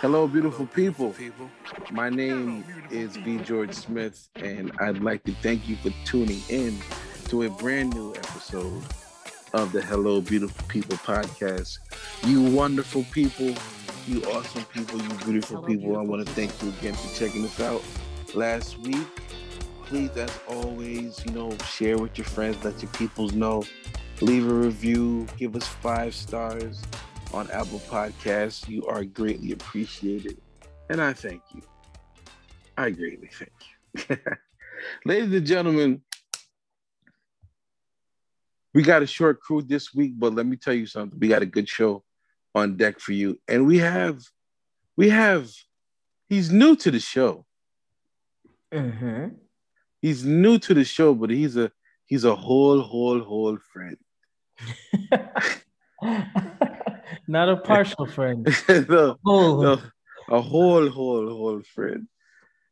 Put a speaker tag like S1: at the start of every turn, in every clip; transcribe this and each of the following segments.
S1: Hello, beautiful people. My name is V. George Smith, and I'd like to thank you for tuning in to a brand new episode of the Hello, Beautiful People podcast. You wonderful people, you awesome people, you beautiful people. I want to thank you again for checking us out last week. Please, as always, you know, share with your friends, let your peoples know, leave a review, give us five stars on Apple Podcasts. You are greatly appreciated, and I thank you. I greatly thank you. Ladies and gentlemen, we got a short crew this week, but let me tell you something. We got a good show on deck for you. And we have, we have, he's new to the show.
S2: Mm-hmm.
S1: He's new to the show, but he's a he's a whole, whole, whole friend.
S2: Not a partial friend.
S1: no,
S2: Oh,
S1: no, a whole, whole, whole friend.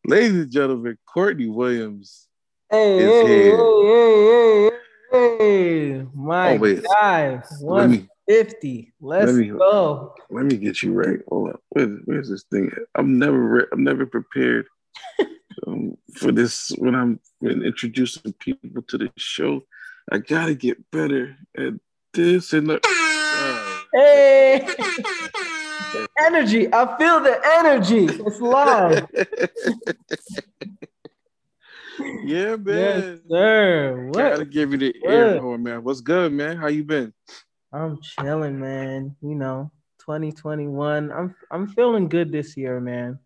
S1: Ladies and gentlemen, Courtney Williams.
S2: hey,
S1: is
S2: hey,
S1: here.
S2: hey, hey, hey, hey, my
S1: Oh, wait.
S2: guy,
S1: Let me
S2: 150. Let's
S1: let me-
S2: go.
S1: let me get you right. Hold on. Where's, where's this thing? At? I'm never re- I'm never prepared um, for this when I'm when introducing people to the show. I gotta get better at this and the, uh,
S2: Hey, energy. I feel the energy. It's live.
S1: yeah, man.
S2: yes, sir.
S1: Gotta give you the air horn, man. What's good, man? How you been?
S2: I'm chilling, man. You know, 2021. I'm I'm feeling good this year, man.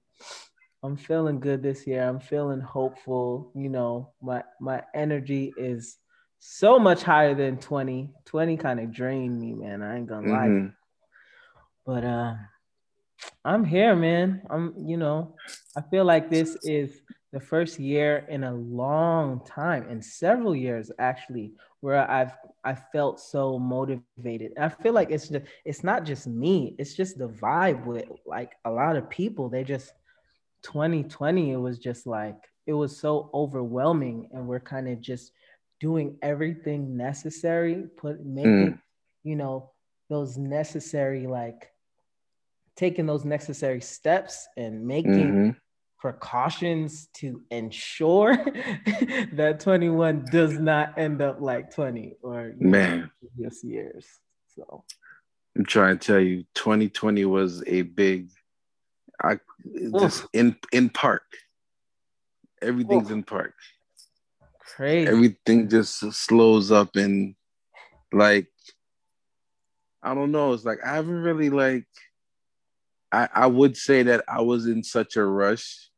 S2: I'm feeling good this year. I'm feeling hopeful. You know, my my energy is so much higher than 20. 20 kind of drained me, man. I ain't gonna lie.
S1: Mhm.
S2: But uh I'm here, man. I'm, you know, I feel like this is the first year in a long time, in several years actually, where I've I felt so motivated. I feel like it's just it's not just me, it's just the vibe with like a lot of people. They just 2020, it was just like it was so overwhelming, and we're kind of just doing everything necessary, put making, you know, those necessary like taking those necessary steps and making
S1: Mhm.
S2: precautions to ensure that 21 does not end up like 20 or know,
S1: Man,
S2: previous years. So
S1: I'm trying to tell you, 2020 was a big, I just in in park. Everything's
S2: Oof.
S1: in park.
S2: Crazy.
S1: Everything just slows up and like I don't know. It's like I haven't really like I I would say that I was in such a rush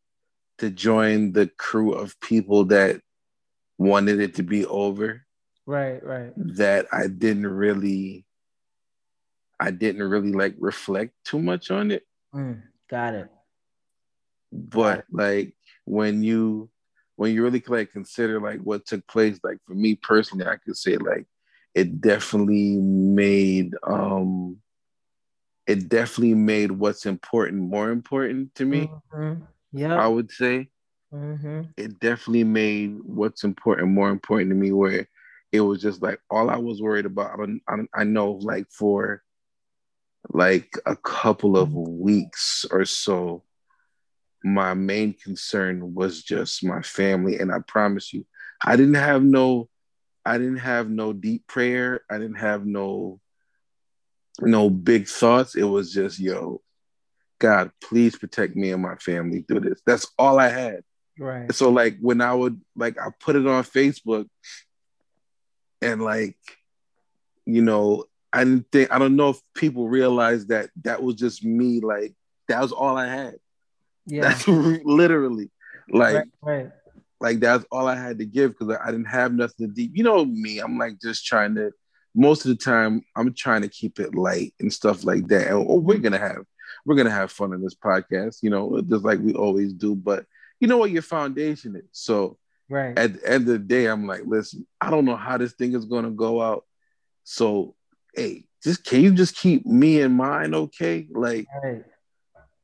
S1: to join the crew of people that wanted it to be over
S2: right, right.
S1: that I didn't really I didn't really like reflect too much on it.
S2: Mm, got it.
S1: But like when you when you really like consider like what took place, like for me personally, I could say like it definitely made um it definitely made what's important more important to me.
S2: Mhm.
S1: I would say
S2: hmm
S1: it definitely made what's important more important to me where it was just like all I was worried about. I, don't, I, don't- I know like for like a couple of weeks or so, my main concern was just my family. And I promise you, I didn't have no, I didn't have no deep prayer. I didn't have no, no big thoughts. It was just, yo, God, please protect me and my family through this. That's all I had.
S2: Right.
S1: So like when I would like I put it on Facebook and like you know I didn't think I don't know if people realized that that was just me like that was all I had.
S2: Yeah.
S1: That's literally like
S2: right, right.
S1: like that's all I had to give because I didn't have nothing to deep. You know me, I'm like just trying to. Most of the time, I'm trying to keep it light and stuff like that. And oh, we're gonna have we're gonna have fun in this podcast, you know, just like we always do. But you know what your foundation is. So
S2: Right.
S1: at the end of the day, I'm like, listen, I don't know how this thing is gonna go out. So hey, just can you just keep me in mind, okay? Like
S2: right.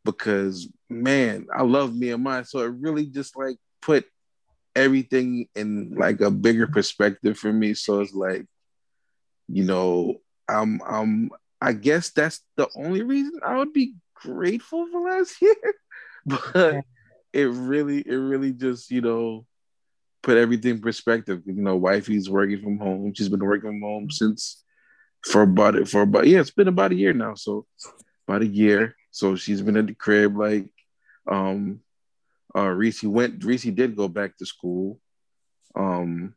S1: Because man, I love me and mine. So it really just like put everything in like a bigger perspective for me. So it's like, you know, I'm I'm I guess that's the only reason I would be grateful for last year. but it really, it really just, you know, put everything in perspective. You know, wifey's working from home. She's been working from home since for about it for about yeah, it's been about a year now. So about a year. So she's been at the crib. Like, um, uh, Reese went. Reese did go back to school. Um,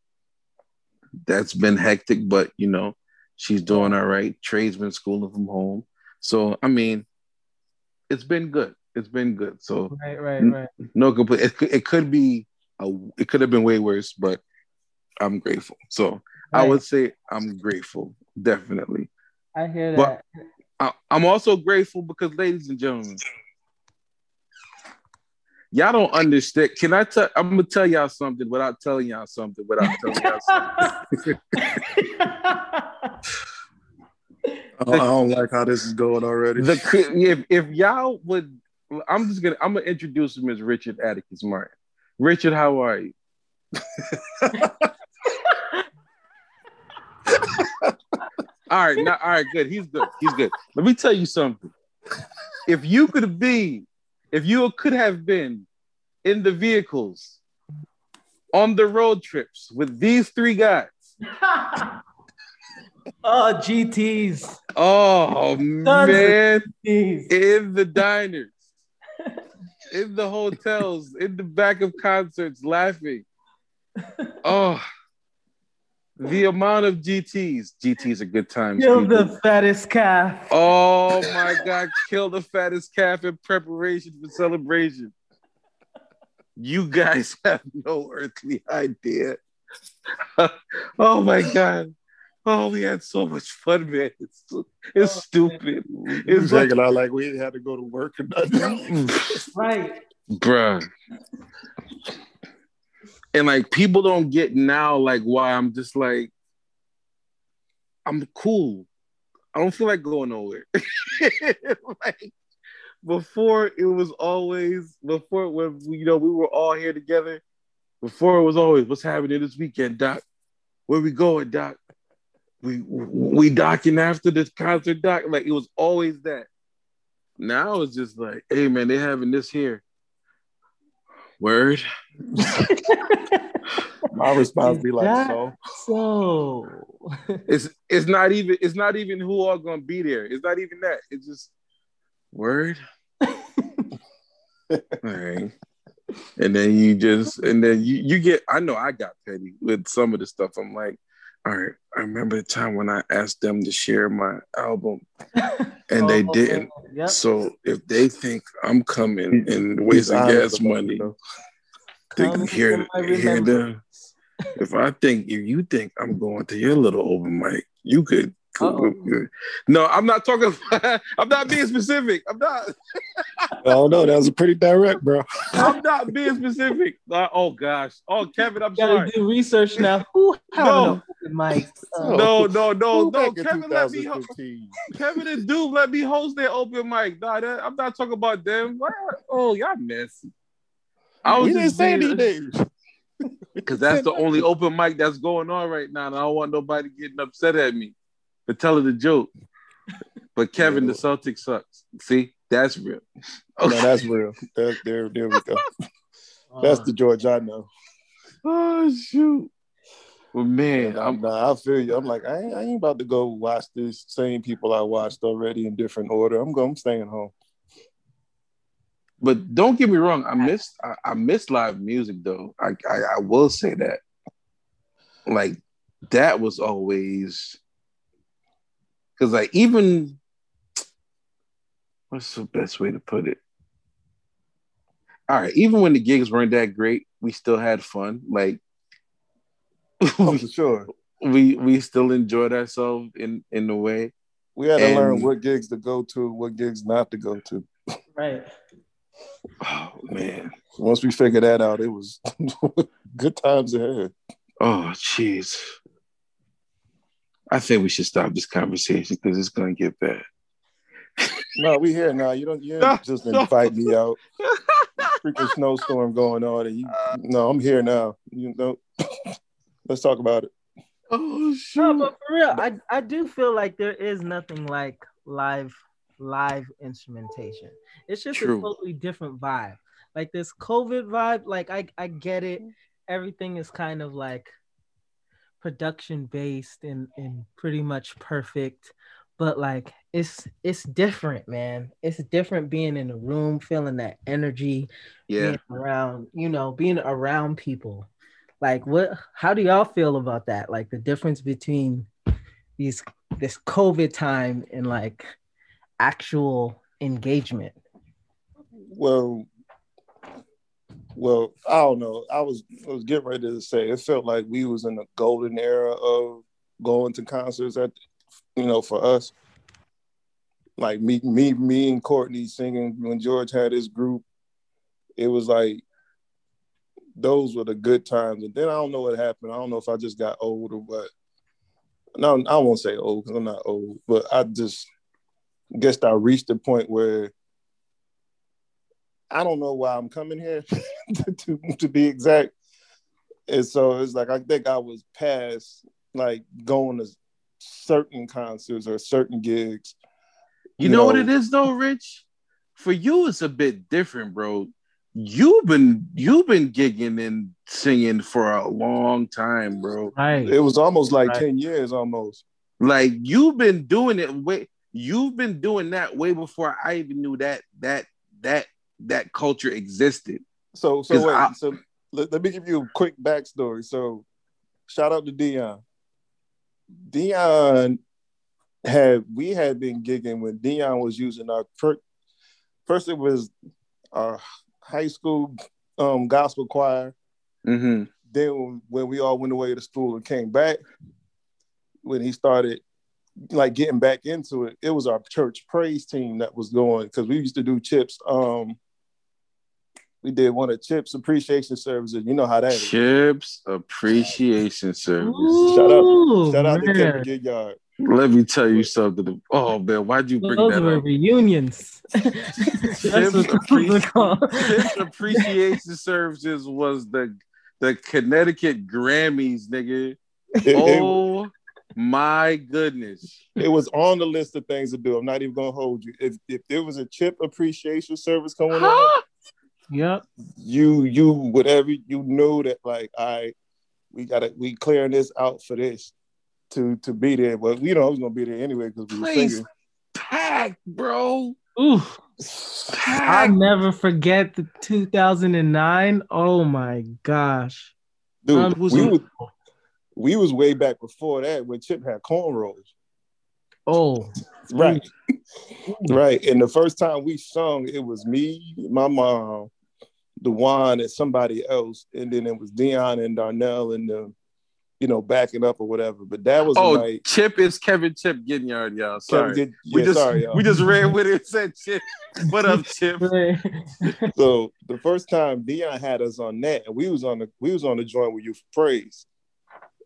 S1: that's been hectic, but you know, she's doing all right. Trey's been schooling from home. So I mean, it's been good. It's been good. So
S2: right, right, right.
S1: No complete. It, it could be a, it could have been way worse, but I'm grateful. So right. I would say I'm grateful, definitely.
S2: I hear that. But
S1: I, I'm also grateful because, ladies and gentlemen, y'all don't understand. Can I tell? I'm gonna tell y'all something without telling y'all something without telling y'all something.
S3: I don't like how this is going already.
S1: The, if if y'all would, I'm just gonna I'm gonna introduce him as Richard Atticus Martin. Richard, how are you? all right, now, all right, good. He's good. He's good. Let me tell you something. If you could be, if you could have been in the vehicles on the road trips with these three guys.
S2: oh, GTs.
S1: Oh Tons man. In the diners in the hotels, in the back of concerts, laughing. Oh, the amount of GTs. GTs are good times.
S2: Kill people. the fattest calf.
S1: Oh my God, kill the fattest calf in preparation for celebration. You guys have no earthly idea. oh my God. Oh, we had so much fun, man. It's, it's oh, stupid. Man.
S3: It's like, out like we had to go to work or nothing.
S2: right.
S1: Bruh. And like people don't get now like why I'm just like I'm cool. I don't feel like going nowhere. like before it was always before when you know we were all here together. Before it was always what's happening this weekend, Doc. Where we going, Doc? we we docking after this concert doc. Like it was always that. Now it's just like, hey man, they having this here. Word.
S3: My response be like, so.
S2: So
S1: it's it's not even it's not even who are gonna be there. It's not even that. It's just word. All right. And then you just and then you you get I know I got petty with some of the stuff. I'm like, all right, I remember the time when I asked them to share my album and oh, they didn't. Yep. So if they think I'm coming and wasting gas money, they can hear, hear them. If I think if you think I'm going to your little open mic, you could no, I'm not talking. I'm not being specific. I'm not.
S3: oh no, that was a pretty direct, bro.
S1: I'm not being specific. Uh, oh gosh. Oh, Kevin, I'm
S2: gotta
S1: sorry.
S2: do research now. Who
S1: no. Mike? Uh, no, no, no, no. Kevin, let me. Ho- Kevin and Dude, let me host their open mic. Nah, that, I'm not talking about them. Oh, y'all messy.
S3: I was didn't say anything.
S1: Because that's the only open mic that's going on right now, and I don't want nobody getting upset at me for telling the joke. But Kevin, the Celtics sucks. See, that's real.
S3: Okay. No, that's real. That, there, there we go. That's the George I know.
S1: Oh shoot. Well, man,
S3: I'm, nah, I feel you. I'm like, I ain't, I ain't about to go watch these same people I watched already in different order. I'm going. I'm staying home.
S1: But don't get me wrong. I miss I, I miss live music though. I, I I will say that. Like that was always because like even what's the best way to put it? All right, even when the gigs weren't that great, we still had fun. Like
S3: oh, for sure.
S1: We we still enjoyed ourselves in in a way.
S3: We had to and, learn what gigs to go to, what gigs not to go to.
S2: Right.
S1: Oh man.
S3: Once we figured that out, it was good times ahead.
S1: Oh jeez. I think we should stop this conversation because it's gonna get bad.
S3: no, we here now. You don't. You just invite me out. Freaking snowstorm going on, and you. No, I'm here now. You know. Let's talk about it.
S1: Oh shoot!
S2: No, but for real, I I do feel like there is nothing like live live instrumentation. It's just
S1: True.
S2: a totally different vibe. Like this COVID vibe, like I I get it. Everything is kind of like production based and and pretty much perfect. But like it's it's different, man. It's different being in a room, feeling that energy,
S1: yeah,
S2: being around, you know, being around people. Like what how do y'all feel about that? Like the difference between these this COVID time and like actual engagement.
S3: Well, well, I don't know. I was I was getting ready to say it felt like we was in the golden era of going to concerts at you know for us. Like me, me, me and Courtney singing when George had his group. It was like those were the good times. And then I don't know what happened. I don't know if I just got old or what. No, I won't say old because I'm not old, but I just guess I reached the point where I don't know why I'm coming here to, to, to be exact. And so it's like I think I was past like going to certain concerts or certain gigs.
S1: You, know, what it is though, Rich? For you, it's a bit different, bro. You've been you've been gigging and singing for a long time, bro.
S2: Right.
S3: It was almost like
S2: Right.
S3: 10 years almost.
S1: Like you've been doing it way you've been doing that way before I even knew that that that that culture existed.
S3: So so wait,
S1: I-
S3: so let, let me give you a quick backstory. So shout out to Dion. Dion had we had been gigging when Dion was using our first, first it was our high school um, gospel choir.
S1: Mm-hmm.
S3: Then when, when we all went away to school and came back, when he started like getting back into it, it was our church praise team that was going because we used to do chips. Um, we did one of Chips appreciation services. You know how that is.
S1: Chips appreciation service.
S3: Shout out-
S2: Ooh,
S3: Shout out to. Kevin Gilyard.
S1: Let me tell you something. Oh man, why'd you bring
S2: Those
S1: that
S2: were
S1: up?
S2: reunions. That's
S1: Chips,
S2: what those.
S1: Chips appreciation services was the the Connecticut Grammys, nigga.
S3: It, it-
S1: Oh my goodness.
S3: it was on the list of things to do. I'm not even gonna hold you. If if there was a chip appreciation service coming on,
S1: Huh?
S2: Yep.
S3: you you whatever you know that like I we gotta we clearing this out for this to to be there. But we know I was gonna be there anyway because we were
S1: Place
S3: singing.
S1: packed, bro.
S2: Ooh. I'll never forget the 2009. Oh my gosh.
S3: Dude,
S2: Um,
S3: we was we was way back before that when Chip had cornrows.
S2: Oh,
S3: Right. right. And the first time we sung, it was me, my mom, Dewan, and somebody else. And then it was Dion and Darnell and the, you know, backing up or whatever. But that was
S1: Oh,
S3: like
S1: Chip is Kevin Chip Ginyard, y'all. Sorry.
S3: Kevin did-
S1: we just
S3: sorry, y'all.
S1: we just ran with it and said Chip. What up, Chip?
S3: so the first time Dion had us on that, and we was on the we was on the joint with Youth for Praise.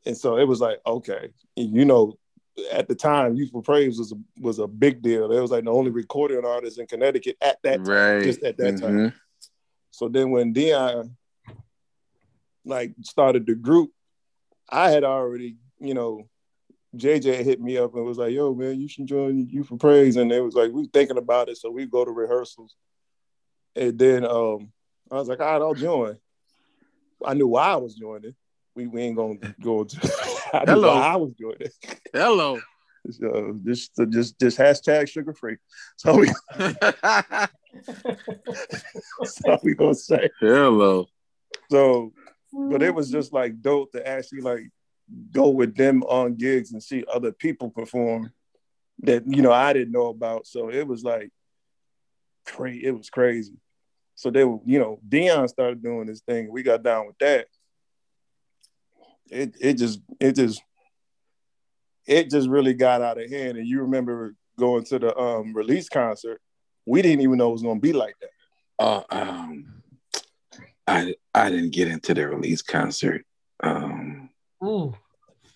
S3: And so it was like, okay, you know, at the time, Youth for Praise was a, was a big deal. It was like the only recording artist in Connecticut at that time,
S1: Right.
S3: just at that time.
S1: Mm-hmm.
S3: So then when Dion like started the group, I had already, you know, JJ hit me up and was like, yo, man, you should join Youth for Praise. And it was like, we thinking about it. So we go to rehearsals. And then um, I was like, all right, I'll join. I knew why I was joining. We, we ain't gonna go into I knew
S1: Hello.
S3: why I was joining.
S1: Hello.
S3: So just just just hashtag sugar free. So we so we gonna say.
S1: Hello.
S3: So but it was just like dope to actually like go with them on gigs and see other people perform that you know I didn't know about. So it was like crazy. It was crazy. So they were, you know, Dion started doing this thing. We got down with that. It it just it just it just really got out of hand. And you remember going to the um release concert. We didn't even know it was gonna be like that.
S1: Uh, um, I I didn't get into the release concert. Um,
S2: Ooh.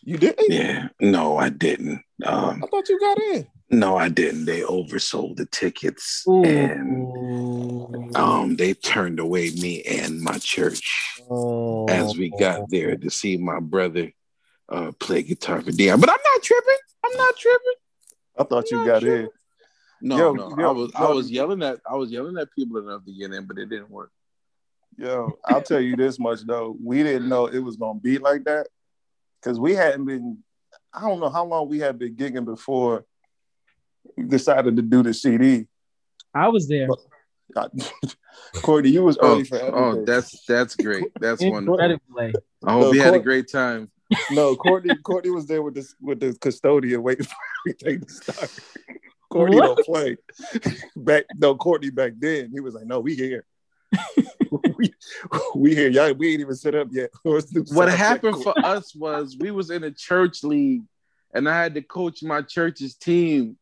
S3: You didn't?
S1: yeah, no, I didn't. Um,
S3: I thought you got in.
S1: no, I didn't. They oversold the tickets,
S2: Ooh.
S1: and um, they turned away me and my church
S2: Oh.
S1: as we got there to see my brother uh, play guitar for Dion. But I'm not tripping. I'm not tripping.
S3: I thought
S1: I'm
S3: you got
S1: tripping.
S3: in.
S1: No,
S3: Yo,
S1: no,
S3: yo,
S1: I was I was yelling at I was yelling at people enough to get in, but it didn't work.
S3: Yo, I'll tell you this much though. We didn't know it was gonna be like that. Cause we hadn't been, I don't know how long we had been gigging before we decided to do the CD.
S2: I was there.
S3: Courtney, you was
S1: Oh,
S3: early for oh, everything.
S1: oh, that's that's great. That's wonderful. I hope
S3: No,
S1: you had a great time.
S3: no, Courtney, Courtney was there with this with the custodian waiting for everything to start. Courtney
S2: What?
S3: don't play. Back no, Courtney back then, he was like, No, we here. we, we here. Y'all we ain't even set up yet.
S1: What happened for us was we was in a church league, and I had to coach my church's team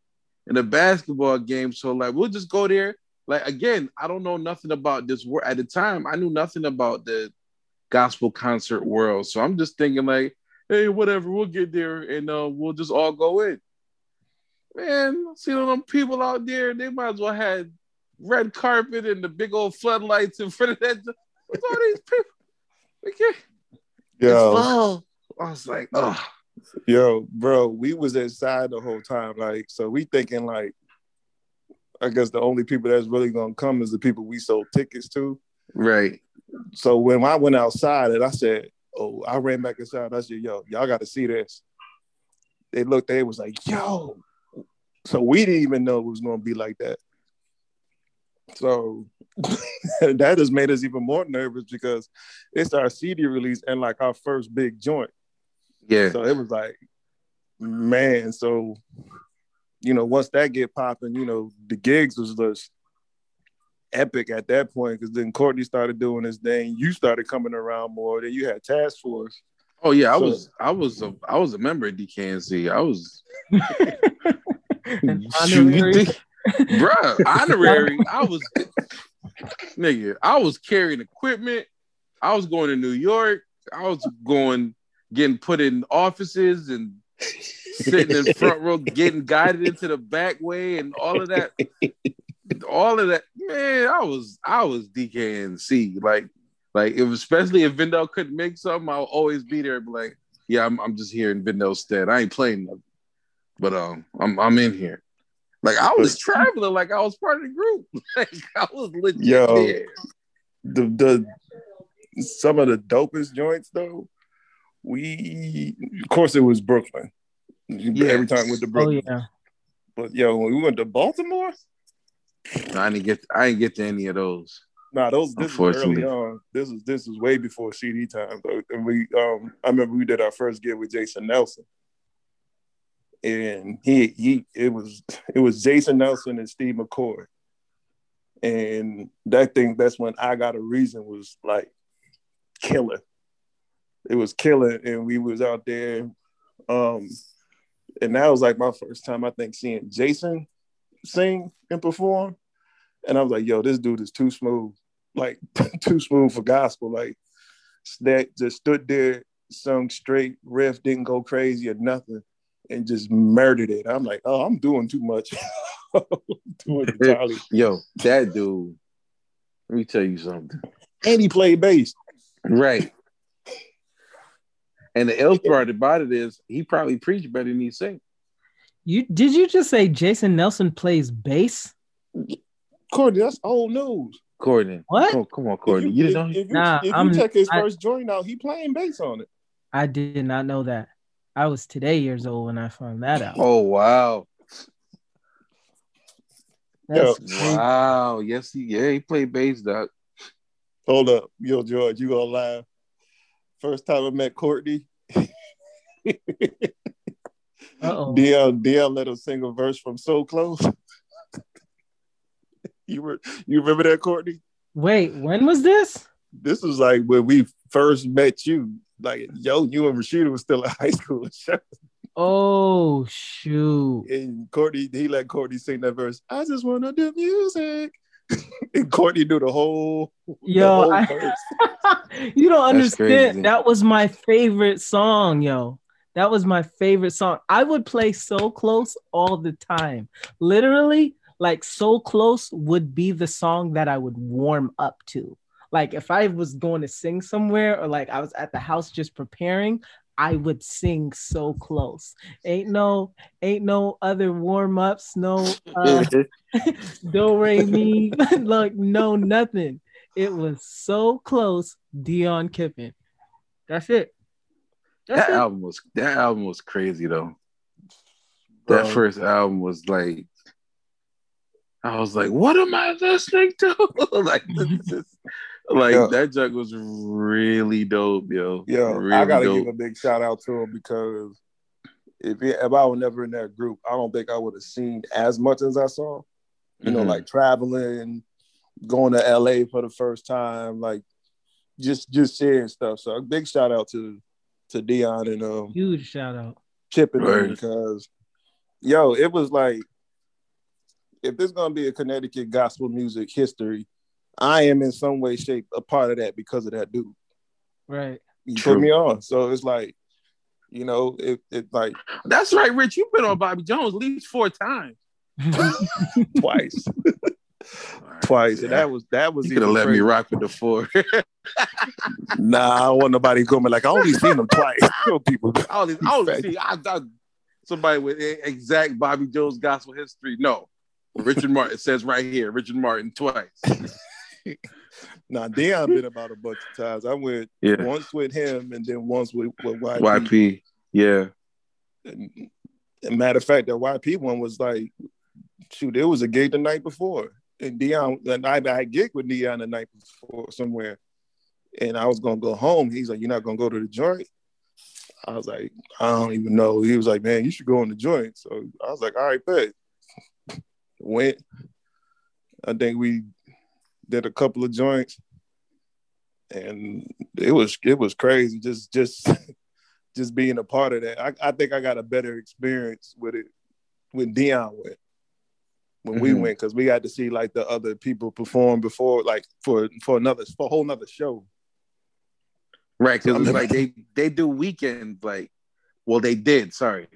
S1: in a basketball game. So like, we'll just go there. Like again, I don't know nothing about this world at the time. I knew nothing about the gospel concert world. So I'm just thinking like, hey, whatever, we'll get there and uh, we'll just all go in. Man, see all them people out there, they might as well had red carpet and the big old floodlights in front of that. What's all these people? They can't.
S3: Yo,
S1: full. I was like, oh,
S3: yo, bro, we was inside the whole time. Like, so we thinking like I guess the only people that's really gonna come is the people we sold tickets to.
S1: right.
S3: So when I went outside and I said, Oh, I ran back inside. I said, Yo, y'all got to see this. They looked, they was like, Yo. So we didn't even know it was going to be like that. So that has made us even more nervous because it's our CD release and like our first big joint.
S1: Yeah.
S3: So it was like, man. So, you know, once that get popping, you know, the gigs was just epic at that point because then Courtney started doing his thing. You started coming around more. Then you had Task Force.
S1: Oh yeah, I
S3: So-
S1: was I was a I was a member of DKNC. I was
S2: An
S1: Shoot, you
S2: honorary-
S1: bruh, honorary. I was nigga, I was carrying equipment. I was going to New York. I was going getting put in offices and sitting in front row, getting guided into the back way and all of that. All of that, man, I was I was DKNC. Like, like if especially if Vindel couldn't make something, I'll always be there and be like, yeah, I'm, I'm just here in Vindel's stead. I ain't playing nothing. But um I'm I'm in here. Like I was traveling like I was part of the group. Like I was legit
S3: Yo.
S1: there.
S3: The the some of the dopest joints though. We of course it was Brooklyn.
S1: Yeah.
S3: Every time with the
S2: Oh
S3: Brooklyn.
S2: yeah.
S3: But yo, when we went to Baltimore,
S1: No, I didn't get I didn't get to any of those.
S3: Nah, those this is early on. This is this is way before CD time though. And we um I remember we did our first gig with Jason Nelson. And he he it was it was Jason Nelson and Steve McCoy. And that thing that's when I got a reason was like killer. It was killer, and we was out there. Um and that was like my first time I think seeing Jason sing and perform. And I was like, yo, this dude is too smooth, like too smooth for gospel. Like that just stood there, sung straight, riff didn't go crazy or nothing, and just murdered it. I'm like, oh, I'm doing too much. too much Charlie.
S1: Yo, that dude. Let me tell you something.
S3: And he played bass.
S1: Right. And the else part about it is he probably preached better than he sing.
S2: You did you just say Jason Nelson plays bass?
S3: Courtney, that's old news.
S1: Courtney.
S2: What?
S1: Come, come on,
S3: If
S1: Courtney. You,
S3: if,
S1: didn't know?
S3: if you,
S2: Nah,
S3: if you
S2: I'm-
S3: check his
S2: I-
S3: first joint out, he playing bass on it.
S2: I did not know that. I was today years old when I found that out.
S1: Oh wow.
S2: That's
S3: Yo.
S1: Wow. Yes, he yeah, he played bass, doc.
S3: Hold up, yo, George, you gonna laugh. First time I met Courtney,
S2: Uh-oh.
S3: DL DL let him sing a verse from So Close. you were you remember that, Courtney?
S2: Wait, when was this?
S3: This was like when we first met you. Like, yo, you and Rashida was still in high school.
S2: Oh shoot.
S3: and Courtney, he let Courtney sing that verse. I just wanna do music. and Courtney do the whole, the
S2: Yo,
S3: whole
S2: I-
S3: verse.
S2: you don't
S1: That's crazy.
S2: understand. That was my favorite song, yo. That was my favorite song. I would play So Close all the time. Literally, like So Close would be the song that I would warm up to. Like if I was going to sing somewhere or like I was at the house just preparing, I would sing so close. Ain't no, ain't no other warm ups. No, uh, do re mi. Look, no nothing. It was so close. Dion Kipping. That's it.
S1: That's that it. album was that album was crazy though. Bro. That first album was like, I was like, what am I listening to? like, is, like yeah. that jug was really dope, yo.
S3: Yeah,
S1: really
S3: I gotta dope. give a big shout out to him because if it, if I was never in that group, I don't think I would have seen as much as I saw. You mm-hmm. know, like traveling, going to LA for the first time, like just just sharing stuff. So a big shout out to to Dion and um
S2: huge shout out
S3: chipping right. because yo, it was like if there's gonna be a Connecticut gospel music history, I am in some way, shape, a part of that because of that dude.
S2: Right.
S3: You True. put me on. So it's like, you know, it, it like
S1: That's right, Rich. You've been on Bobby Jones at least four times.
S3: Twice. Twice. And that was that was
S1: you could have let me rock with the four.
S3: nah, I don't want nobody coming like I only seen them twice. people.
S1: I only, I only see I, I, somebody with exact Bobby Jones gospel history. No. Richard Martin says right here, Richard Martin twice.
S3: now Dion been about a bunch of times. I went yeah. once with him and then once with, with YP.
S1: YP, yeah.
S3: And, and matter of fact, that YP one was like, shoot, it was a gig the night before. And Dion, and I, I gig with Dion the night before somewhere. And I was gonna go home. He's like, You're not gonna go to the joint? I was like, I don't even know. He was like, Man, you should go in the joint. So I was like, All right, bet. Went. I think we did a couple of joints, and it was it was crazy. Just just just being a part of that. I, I think I got a better experience with it when Dion went. When mm-hmm. we went, because we got to see like the other people perform before, like for for another for a whole nother show.
S1: Right, because like they they do weekends like, well they did. Sorry,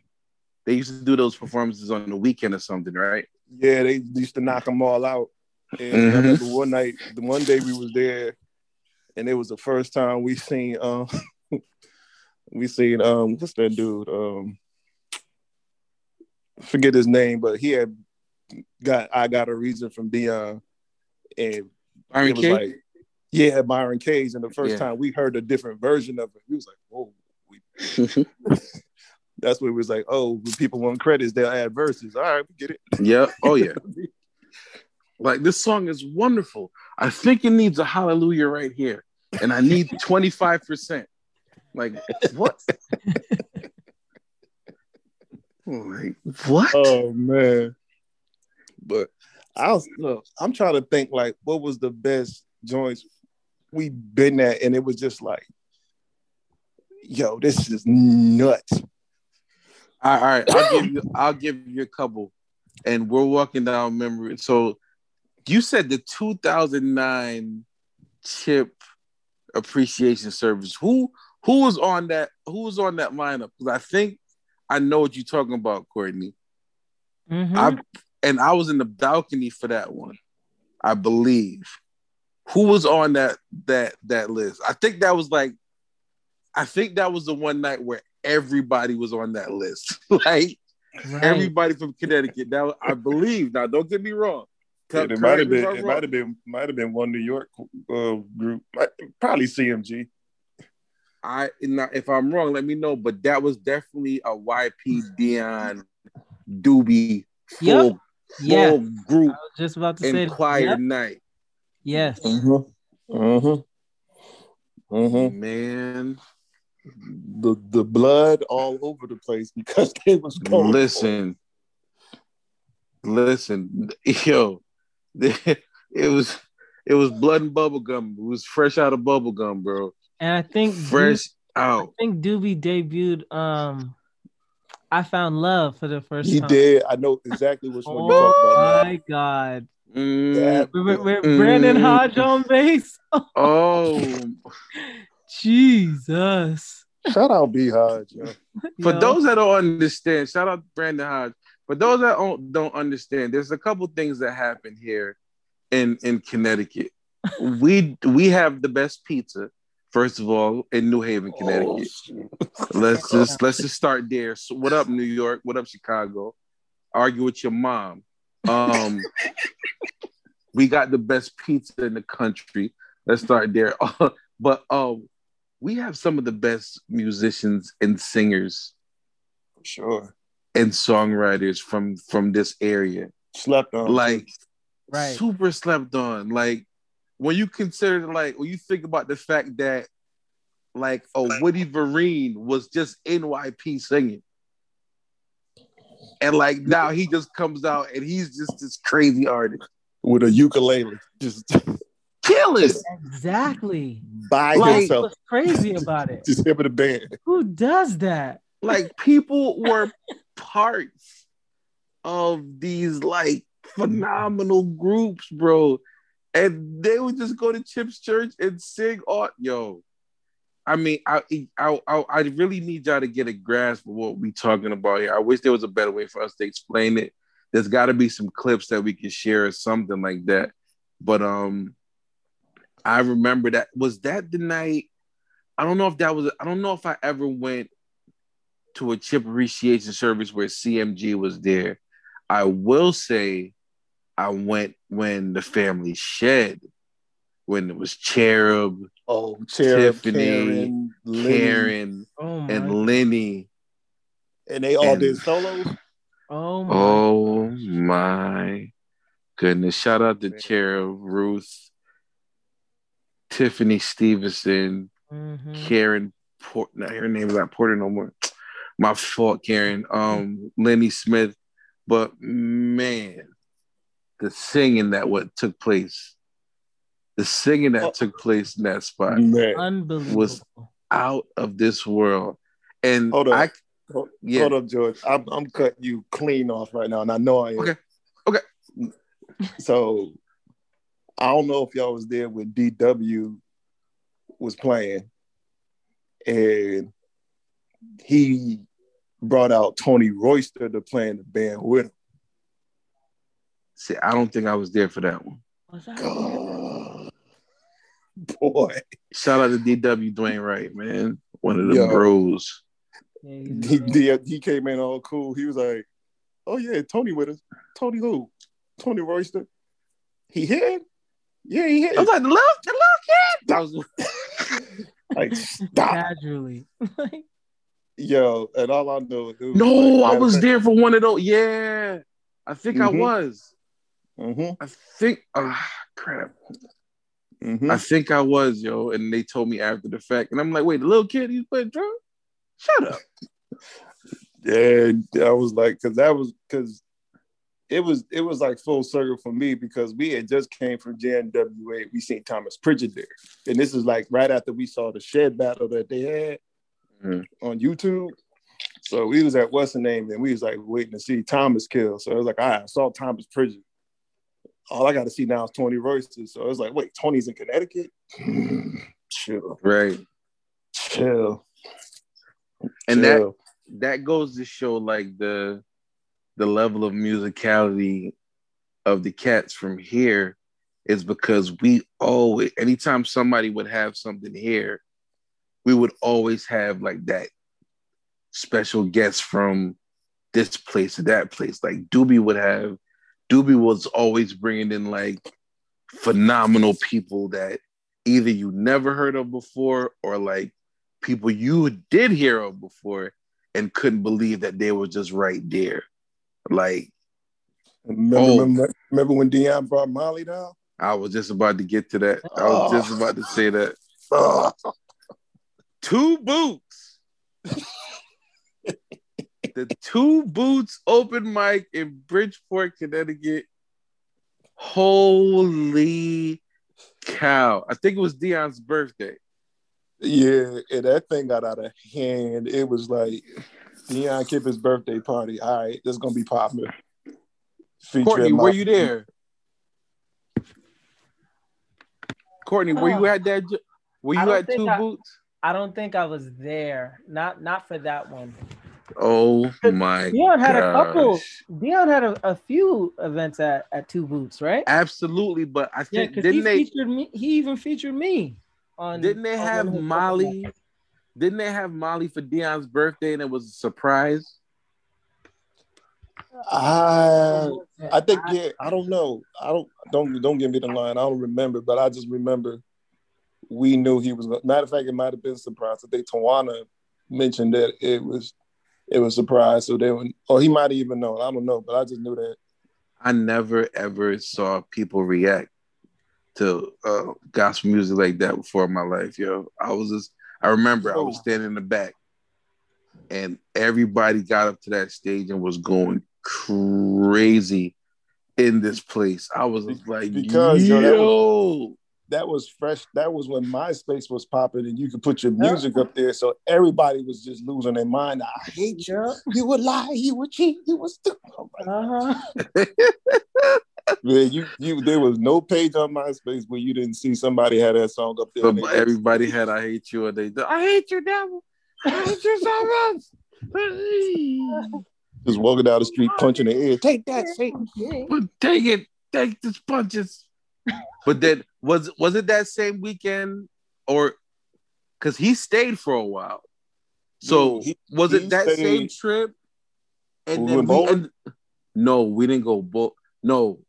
S1: they used to do those performances on the weekend or something, right?
S3: Yeah, they used to knock them all out. And mm-hmm. I remember one night, the one day we was there, and it was the first time we seen um we seen um what's that dude um forget his name, but he had got I got a reason from Dion, and
S1: Byron it was like
S3: yeah Byron Cage, and the first yeah. time we heard a different version of it, he was like whoa. That's what it was like. Oh, when people want credits, they'll add verses. All right, we get it.
S1: Yeah. Oh yeah. Like this song is wonderful. I think it needs a hallelujah right here, and I need twenty five percent. Like what? like what?
S3: Oh man! But I was look. I'm trying to think like what was the best joints we been at, and it was just like, yo, this is nuts.
S1: All right, I'll give you. I'll give you a couple, and we're walking down memory. So you said the 2009 chip appreciation service. Who who was on that? Who was on that lineup? Because I think I know what you're talking about, Courtney. Mm-hmm. I and I was in the balcony for that one, I believe. Who was on that that that list? I think that was like, I think that was the one night where everybody was on that list. like right. everybody from Connecticut. Now I believe. Now don't get me wrong.
S3: Yeah, it might have been. It might have been. Might have been one New York uh, group. Probably CMG.
S1: I if I'm wrong, let me know. But that was definitely a YP Dion Doobie full, yep. full
S2: yeah.
S1: group.
S2: just about to say
S1: choir yep. night.
S2: Yes.
S3: Mm-hmm. Mm-hmm.
S1: Mm-hmm. Man,
S3: the the blood all over the place because they was
S1: going. Listen, listen, yo, it was it was blood and bubble gum. It was fresh out of bubble gum, bro.
S2: And I think
S1: fresh Doobie, out.
S2: I think Doobie debuted um I found love for the first
S3: he
S2: time.
S3: He did. I know exactly which one
S2: oh,
S3: you're talking
S2: about. My God. Mm, we're, we're, mm, Brandon Hodge on bass.
S1: oh,
S2: Jesus.
S3: Shout out B Hodge.
S1: For Yo. those that don't understand, shout out Brandon Hodge. For those that don't, don't understand, there's a couple things that happen here in in Connecticut. we we have the best pizza. First of all, in New Haven, Connecticut.
S3: Oh,
S1: Let's just let's just start there. So what up, New York? What up, Chicago? Argue with your mom. Um, we got the best pizza in the country. Let's start there. but um, we have some of the best musicians and singers
S3: for sure.
S1: And songwriters from from this area.
S3: Slept on.
S1: Like
S2: Right.
S1: super slept on. Like when you consider like when you think about the fact that like a Woody Vereen was just NYP singing. And like now he just comes out and he's just this crazy artist.
S3: with a ukulele, just
S1: Killing.
S2: Exactly.
S3: by
S1: Like-
S3: himself,
S2: What's crazy about it?
S3: just him and the band.
S2: Who does that?
S1: Like people were parts of these like phenomenal groups, bro. And they would just go to Chip's church and sing on yo. I mean, I, I I I really need y'all to get a grasp of what we talking about here. I wish there was a better way for us to explain it. There's got to be some clips that we can share or something like that. But um, I remember that was that the night. I don't know if that was. I don't know if I ever went to a chip appreciation service where CMG was there. I will say I went when the family shed, when it was Cherub,
S3: Oh, Cherub,
S1: Tiffany,
S3: Karen, Lenny,
S1: Karen,
S2: Oh
S1: and Lenny.
S3: and they all
S1: and-
S3: did solos.
S2: oh my.
S1: Oh my goodness. Shout out to Cherub, Ruth, Tiffany Stevenson,
S2: Mhm.
S1: Karen Port. Now her name is not Porter no more. My fault, Karen. Um, Lenny Smith. But man, the singing that what took place, the singing that
S3: Oh.
S1: took place in that spot,
S3: man.
S1: was out of this world. And
S3: Hold on.
S1: I
S3: Hold-
S1: yeah,
S3: hold up, George. I'm, I'm cutting you clean off right now, and I know I am.
S1: Okay. Okay.
S3: So I don't know if y'all was there when DW was playing, and he brought out Tony Royster to play in the band with him.
S1: see, I don't think I was there for that one.
S2: Was that-
S3: Boy,
S1: Shout out to DW Dwayne Wright, man. One of the
S3: Yo.
S1: bros.
S2: Yeah,
S3: he,
S2: the
S3: he, he came in all cool. He was like, "Oh yeah, Tony with us. Tony who? Tony Royster. He hit? Yeah, he hit.
S1: I was like, look, look at I was
S3: like, stop,
S2: casually.
S3: Yo. And all I know, was
S1: No,
S3: like,
S1: I was there for one of those. Yeah. I think I
S3: Mhm.
S1: was.
S3: Mm-hmm,
S1: I think ah crap.
S3: mm-hmm.
S1: I think I was, yo. And they told me after the fact. And I'm like, wait, the little kid he's playing drum? Shut up.
S3: Yeah, I was like, because that was because it was it was like full circle for me because we had just came from JNWA. We seen Thomas Pritchard there, and this is like right after we saw the shed battle that they had
S1: Mhm.
S3: on YouTube. So we was at what's the name, and we was like waiting to see Thomas kill. So it was like, all right, I saw Thomas Pritchard. All I got to see now is Tony Royster. So it was like, wait, Tony's in Connecticut. chill,
S1: Right.
S3: chill,
S1: And that that goes to show like the the level of musicality of the cats from here is because we always anytime somebody would have something here we would always have like that special guest from this place to that place like doobie would have doobie was always bringing in like phenomenal people that either you never heard of before or like people you did hear of before and couldn't believe that they were just right there. Like
S3: Remember,
S1: Oh.
S3: remember, remember when Dion brought Molly down?
S1: I was just about to get to that. I was just oh. about to say that.
S3: Oh,
S1: Two boots. the two boots open mic in Bridgeport, Connecticut. Holy cow. I think it was Dion's birthday.
S3: yeah, and that thing got out of hand. It was like Dion Kippen's birthday party. All right, this is gonna be popular. Featuring
S1: Courtney,
S3: my-
S1: were you there? Courtney, were you at that? Were you at two
S2: I-
S1: boots?
S2: I don't think I was there. Not not for that one.
S1: Oh my
S2: Dion had a couple. Dion had a, a few events at, at Two Boots, right?
S1: Absolutely, but I
S2: Yeah,
S1: think
S2: because he
S1: didn't they?
S2: featured me. He even featured me on.
S1: Didn't they
S2: on
S1: have
S2: one
S1: Molly? Didn't they have Molly for Dion's birthday and it was a surprise?
S3: I I think yeah, I don't know. I don't don't don't give me the line. I don't remember, but I just remember we knew he was. gonna- Matter of fact, it might have been a surprise. I think Tawana mentioned that it was it was a surprise. So they were, or he might have even known. I don't know, but I just knew that.
S1: I never ever saw people react to uh, gospel music like that before in my life, yo. I was just, I remember I was
S3: Oh.
S1: standing in the back, and everybody got up to that stage and was going crazy in this place. I was like,
S3: Because, yo, that
S1: yo,
S3: That was fresh. That was when MySpace was popping, and you could put your music up there. So everybody was just losing their mind. I hate you.
S2: Yeah.
S3: You would lie. You would cheat. You would steal. I'm
S2: Uh-huh.
S3: Man, you you there was no page on MySpace where you didn't see somebody had that song up there.
S1: but everybody had "I hate you" and they, I hate you, devil. I hate you so much.
S3: just walking down the street punching the air. Take that, Satan.
S1: Take it, take the punches. But then was was it that same weekend or because he stayed for a while? So
S3: he-
S1: was it that same trip? And
S3: We
S1: then we, and, no, we didn't go both. No,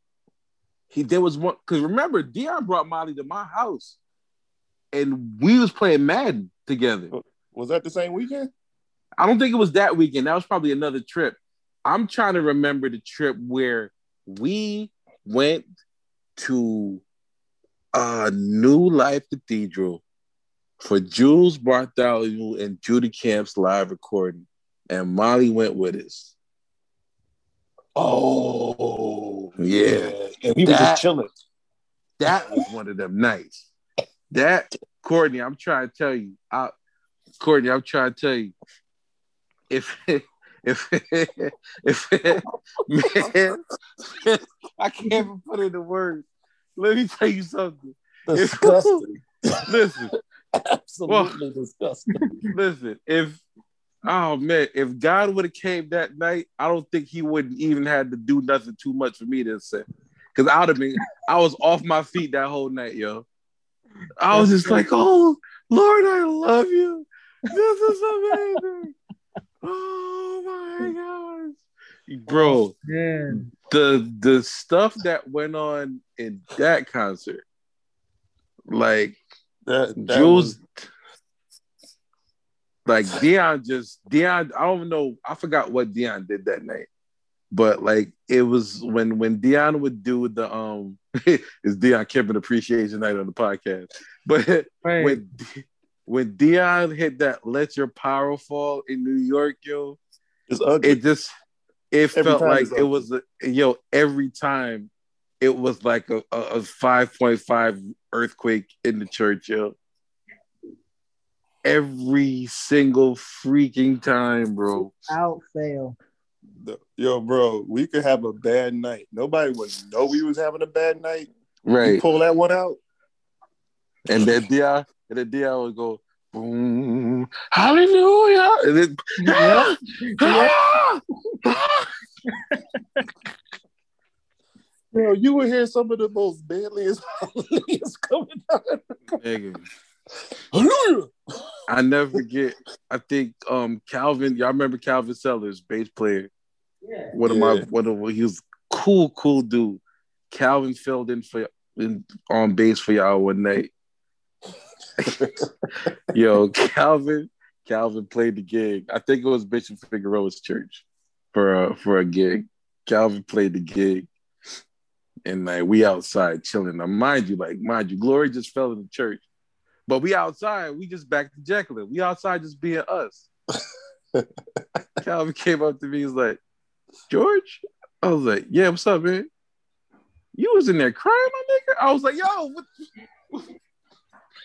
S1: he there was one because remember Dion brought Molly to my house, and we was playing Madden together.
S3: Was that the same weekend?
S1: I don't think it was that weekend. That was probably another trip. I'm trying to remember the trip where we went to uh New Life Cathedral for Jules Bartholomew and Judy Camp's live recording, and Molly went with us.
S3: Oh,
S1: Yeah.
S3: And we were just chilling.
S1: That was one of them nights. That Courtney, I'm trying to tell you, I, Courtney, I'm trying to tell you, if if if man, I can't even put it into words. Let me tell you something.
S3: Disgusting.
S1: Listen,
S3: Absolutely disgusting.
S1: listen. If oh man, if God would have came that night, I don't think he wouldn't even had to do nothing too much for me to say. Cause I would have been, I was off my feet that whole night, yo. I was just like, oh Lord, I love you. This is amazing. Oh my gosh. Bro,
S2: Man.
S1: the the stuff that went on in that concert, like
S3: That, that
S1: Jules,
S3: was-
S1: like Dion just Dion. I don't know. I forgot what Dion did that night, but like it was when when Dion would do the um, it's Dion Kemp appreciation night on the podcast. But
S2: Right.
S1: when when Dion hit that "Let Your Power Fall" in New York, yo,
S3: it's ugly.
S1: it just it
S3: Every
S1: felt like it was a, yo every time it was like a, a, a 5.5 earthquake in the church yo every single freaking time bro
S2: Out fail.
S3: Yo, bro, we could have a bad night. Nobody would know we was having a bad night. You
S1: right
S3: pull that one out.
S1: and then Dia and then Dia would go boom hallelujah and then
S2: Yeah.
S3: Bro, you would hear some of the most deadliest hallelujahs coming out.
S1: Nigga.
S3: Hallelujah.
S1: I never forget. I think um Calvin. Y'all remember Calvin Sellers, bass player.
S2: Yeah.
S1: One of my
S3: Yeah.
S1: one of he was cool, cool dude. Calvin filled in for in, on bass for y'all one night. Yo, Calvin, Calvin played the gig. I think it was Bishop Figueroa's church for a, for a gig. Calvin played the gig, and like we outside chilling. Now, mind you, like mind you, Glory just fell in the church, but we outside. We just back to Jekyll. We outside just being us. Calvin came up to me. He's like, George. I was like, Yeah, what's up, man? You was in there crying, my nigga. I was like, Yo, what?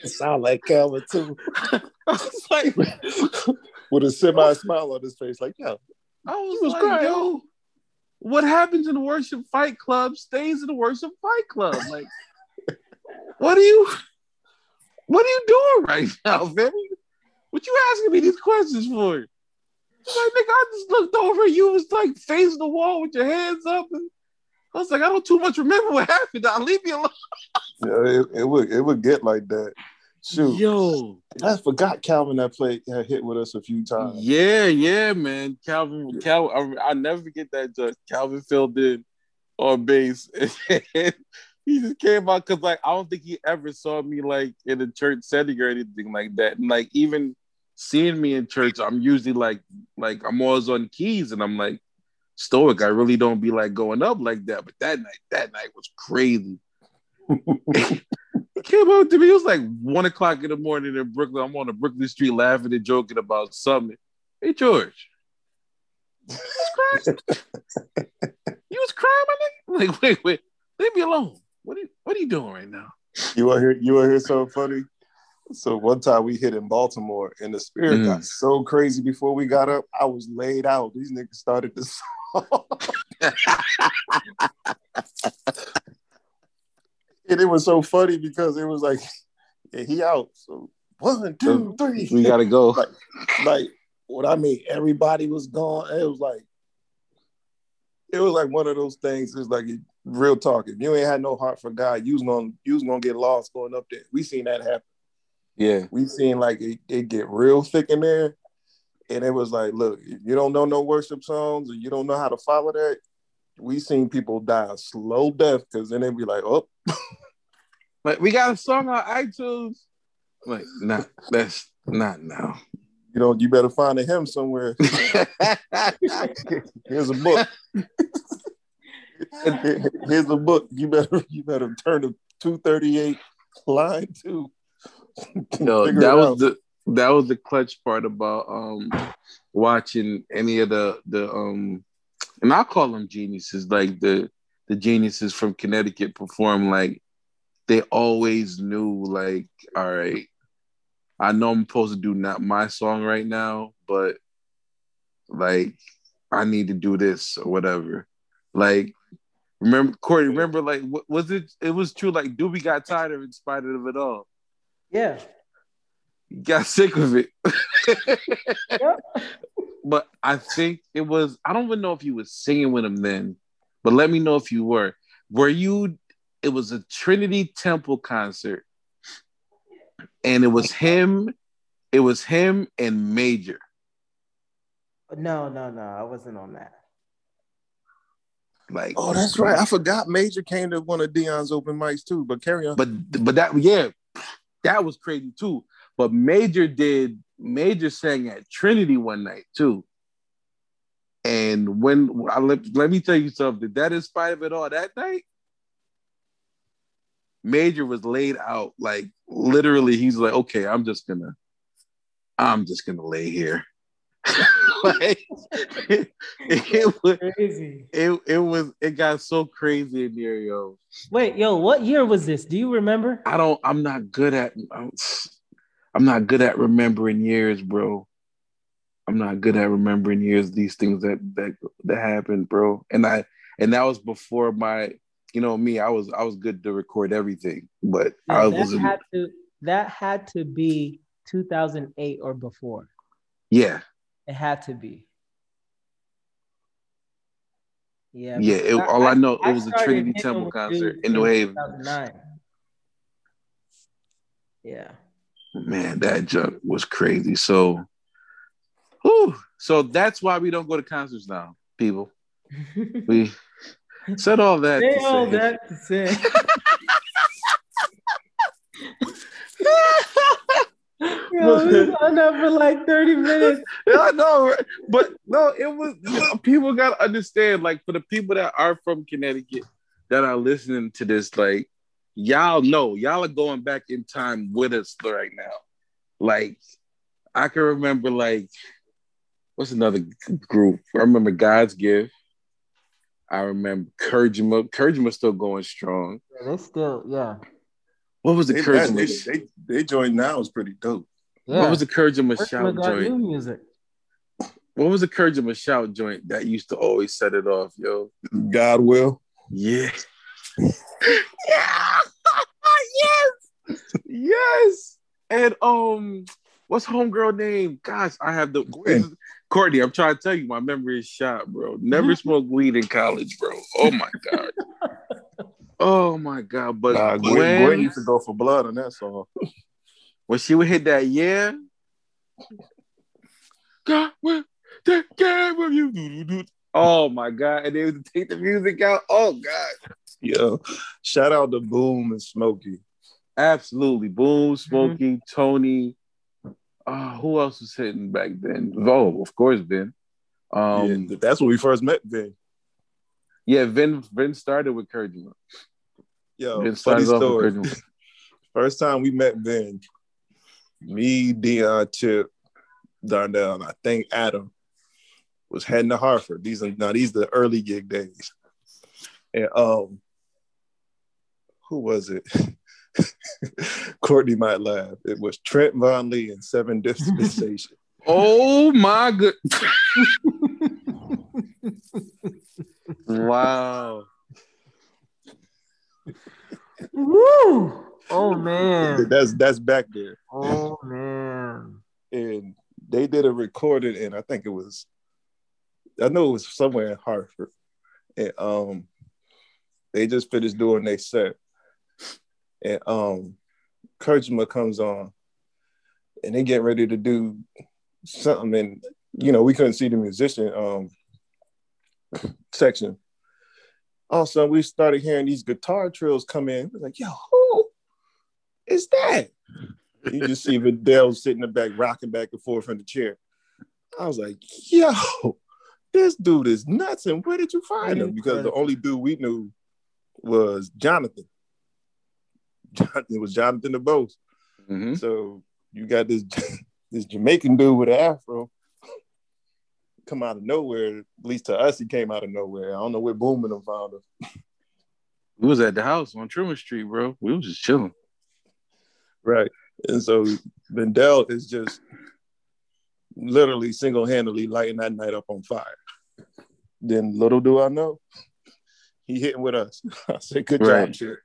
S3: It sound like Calvin too.
S1: I was like,
S3: With a semi smile on his face, like, yo,
S1: I was,
S3: was
S1: like,
S3: crying.
S1: yo, what happens in the worship fight club stays in the worship fight club. Like, what are you, what are you doing right now, man? What you asking me these questions for? Like, nigga, I just looked over. You was like facing the wall with your hands up, and I was like, I don't too much remember what happened. Now leave me alone.
S3: Yeah, it, it would it would get like that. Shoot.
S1: Yo,
S3: I forgot Calvin that played had hit with us a few times.
S1: yeah, yeah, man. Calvin, Calvin, I, I never forget that. Just Calvin filled in on bass. he just came out because, like, I don't think he ever saw me like in a church setting or anything like that. And like, even seeing me in church, I'm usually like, like I'm always on keys, and I'm like stoic. I really don't be like going up like that. But that night, that night was crazy. He came out to me. It was like one o'clock in the morning in Brooklyn. I'm on the Brooklyn Street laughing and joking about something. Hey George, you was crying. you was crying, my nigga. Like, wait, wait, leave me alone. What are you, what are you doing right now?
S3: You want to hear? You want to hear something funny? So one time we hit in Baltimore, and the spirit
S1: Mm.
S3: got so crazy. Before we got up, I was laid out. These niggas started to song, and it was so funny because it was like, yeah, he out. So one, two, three.
S1: We gotta go.
S3: like, like what I mean, everybody was gone. It was like, it was like one of those things. It's like real talk. If you ain't had no heart for God, you was gonna you was gonna get lost going up there. We seen that happen.
S1: Yeah.
S3: We seen like it, it get real thick in there, and it was like, look, if you don't know no worship songs, or you don't know how to follow that. We seen people die a slow death because then they'd be like, oh,
S1: Like we got a song on iTunes. Like, not that's not now.
S3: you know, you better find a hymn somewhere. Here's a book. Here's a book. You better you better turn to 238 line two. no,
S1: that was
S3: out.
S1: the that was the clutch part about um watching any of the the um and I call them geniuses like the the geniuses from Connecticut perform like they always knew like all right I know I'm supposed to do not my song right now but like I need to do this or whatever like remember Corey remember like what was it it was true like Doobie got tired of it in spite of it all
S2: Yeah.
S1: He got sick of it.
S2: Yep.
S1: But I think it was, I don't even know if you was singing with him then, but let me know if you were. Were you, it was a Trinity Temple concert, and it was him, it was him and Major.
S2: No, no, no. I wasn't on that.
S1: Like,
S3: Oh, that's right. I forgot Major came to one of Dion's open mics too. But carry on.
S1: but but that yeah, that was crazy too. But Major did Major sang at Trinity one night too. And when I let, let me tell you something, that in spite of it all, that night, Major was laid out. Like literally, he's like, okay, I'm just gonna, I'm just gonna lay here. like it, it was
S2: Crazy.
S1: it, it was it got so crazy in there, yo.
S2: Wait, yo, what year was this? Do you remember?
S1: I don't. I'm not good at. I'm, I'm not good at remembering years, bro. I'm not good at remembering years. These things that that that happened, bro. And I and that was before my. You know me. I was I was good to record everything, but I
S2: that
S1: wasn't.
S2: had to that had to be 2008 or before.
S1: Yeah,
S2: It had to be. Yeah.
S1: yeah. It,
S2: because
S1: all I, know it was a Trinity Temple concert in New Haven.
S2: 2009. Yeah.
S1: Man, that junk was crazy. So, whew, so that's why we don't go to concerts now, people. We said all that. to
S2: Say all
S1: say-
S2: that to say. Yo, we on that for like 30 minutes.
S1: Yeah, I know, right? but no, it was people gotta understand. Like for the people that are from Connecticut that are listening to this, like y'all know, y'all are going back in time with us right now. Like I can remember, like what's another group? I remember God's Gift. I remember Kurgima. Kurgima's still going strong.
S2: Yeah, they still, yeah.
S1: What was the
S3: They,
S1: Kurgima?
S3: they, they, they joined now is pretty dope.
S2: yeah.
S1: What was the Kurgima
S2: Where's
S1: shout
S2: my
S1: joint?
S2: new music?
S1: What was the Kurgima shout joint that used to always set it off, yo?
S3: God will.
S1: Yeah. Yeah. yes. Yes. And um, what's homegirl name? Gosh, I have the
S3: Gwen.
S1: Courtney. I'm trying to tell you, my memory is shot, bro. Never smoked weed in college, bro. Oh my god. Oh my god. But
S3: Nah, Gwen,
S1: Gwen,
S3: Gwen used to go for blood on that song.
S1: when she would hit that yeah. God will take care of you. Oh my god! And they would take the music out. Oh god.
S3: Yo, shout out to Boom and Smokey.
S1: Absolutely. Boom, Smokey, mm-hmm. Tony. Uh, who else was hitting back then? Oh, of course, Ben.
S3: Um, yeah, that's when we first met Ben.
S1: Yeah, Vin Vin started with Kurtma.
S3: Yo, Vin funny story. first time we met Ben, me, Dion, Chip, Darnell, and I think Adam was heading to Hartford. These are now these are the early gig days. And um who was it? Courtney might laugh. It was Trent Von Lee and Seven Dispensation.
S1: oh my good. wow.
S2: Woo! Oh man.
S3: That's that's back there.
S2: Oh man.
S3: And they did a recording and I think it was I know it was somewhere in Hartford. And um they just finished doing their set and um Kurtma comes on and they get ready to do something and you know we couldn't see the musician um section. Also we started hearing these guitar trills come in. We're like yo who is that? You just see Vidal sitting in the back rocking back and forth in the chair. I was like yo this dude is nuts. And where did you find him? Because the only dude we knew was jonathan it was Jonathan the Boast. Mm-hmm. So you got this this Jamaican dude with an afro come out of nowhere. At least to us, he came out of nowhere. I don't know where Booming them found him.
S1: We was at the house on Truman Street, bro. We was just chilling.
S3: Right. And so Vendel is just literally single-handedly lighting that night up on fire. Then little do I know, he hitting with us. I said, good right. job, Chip.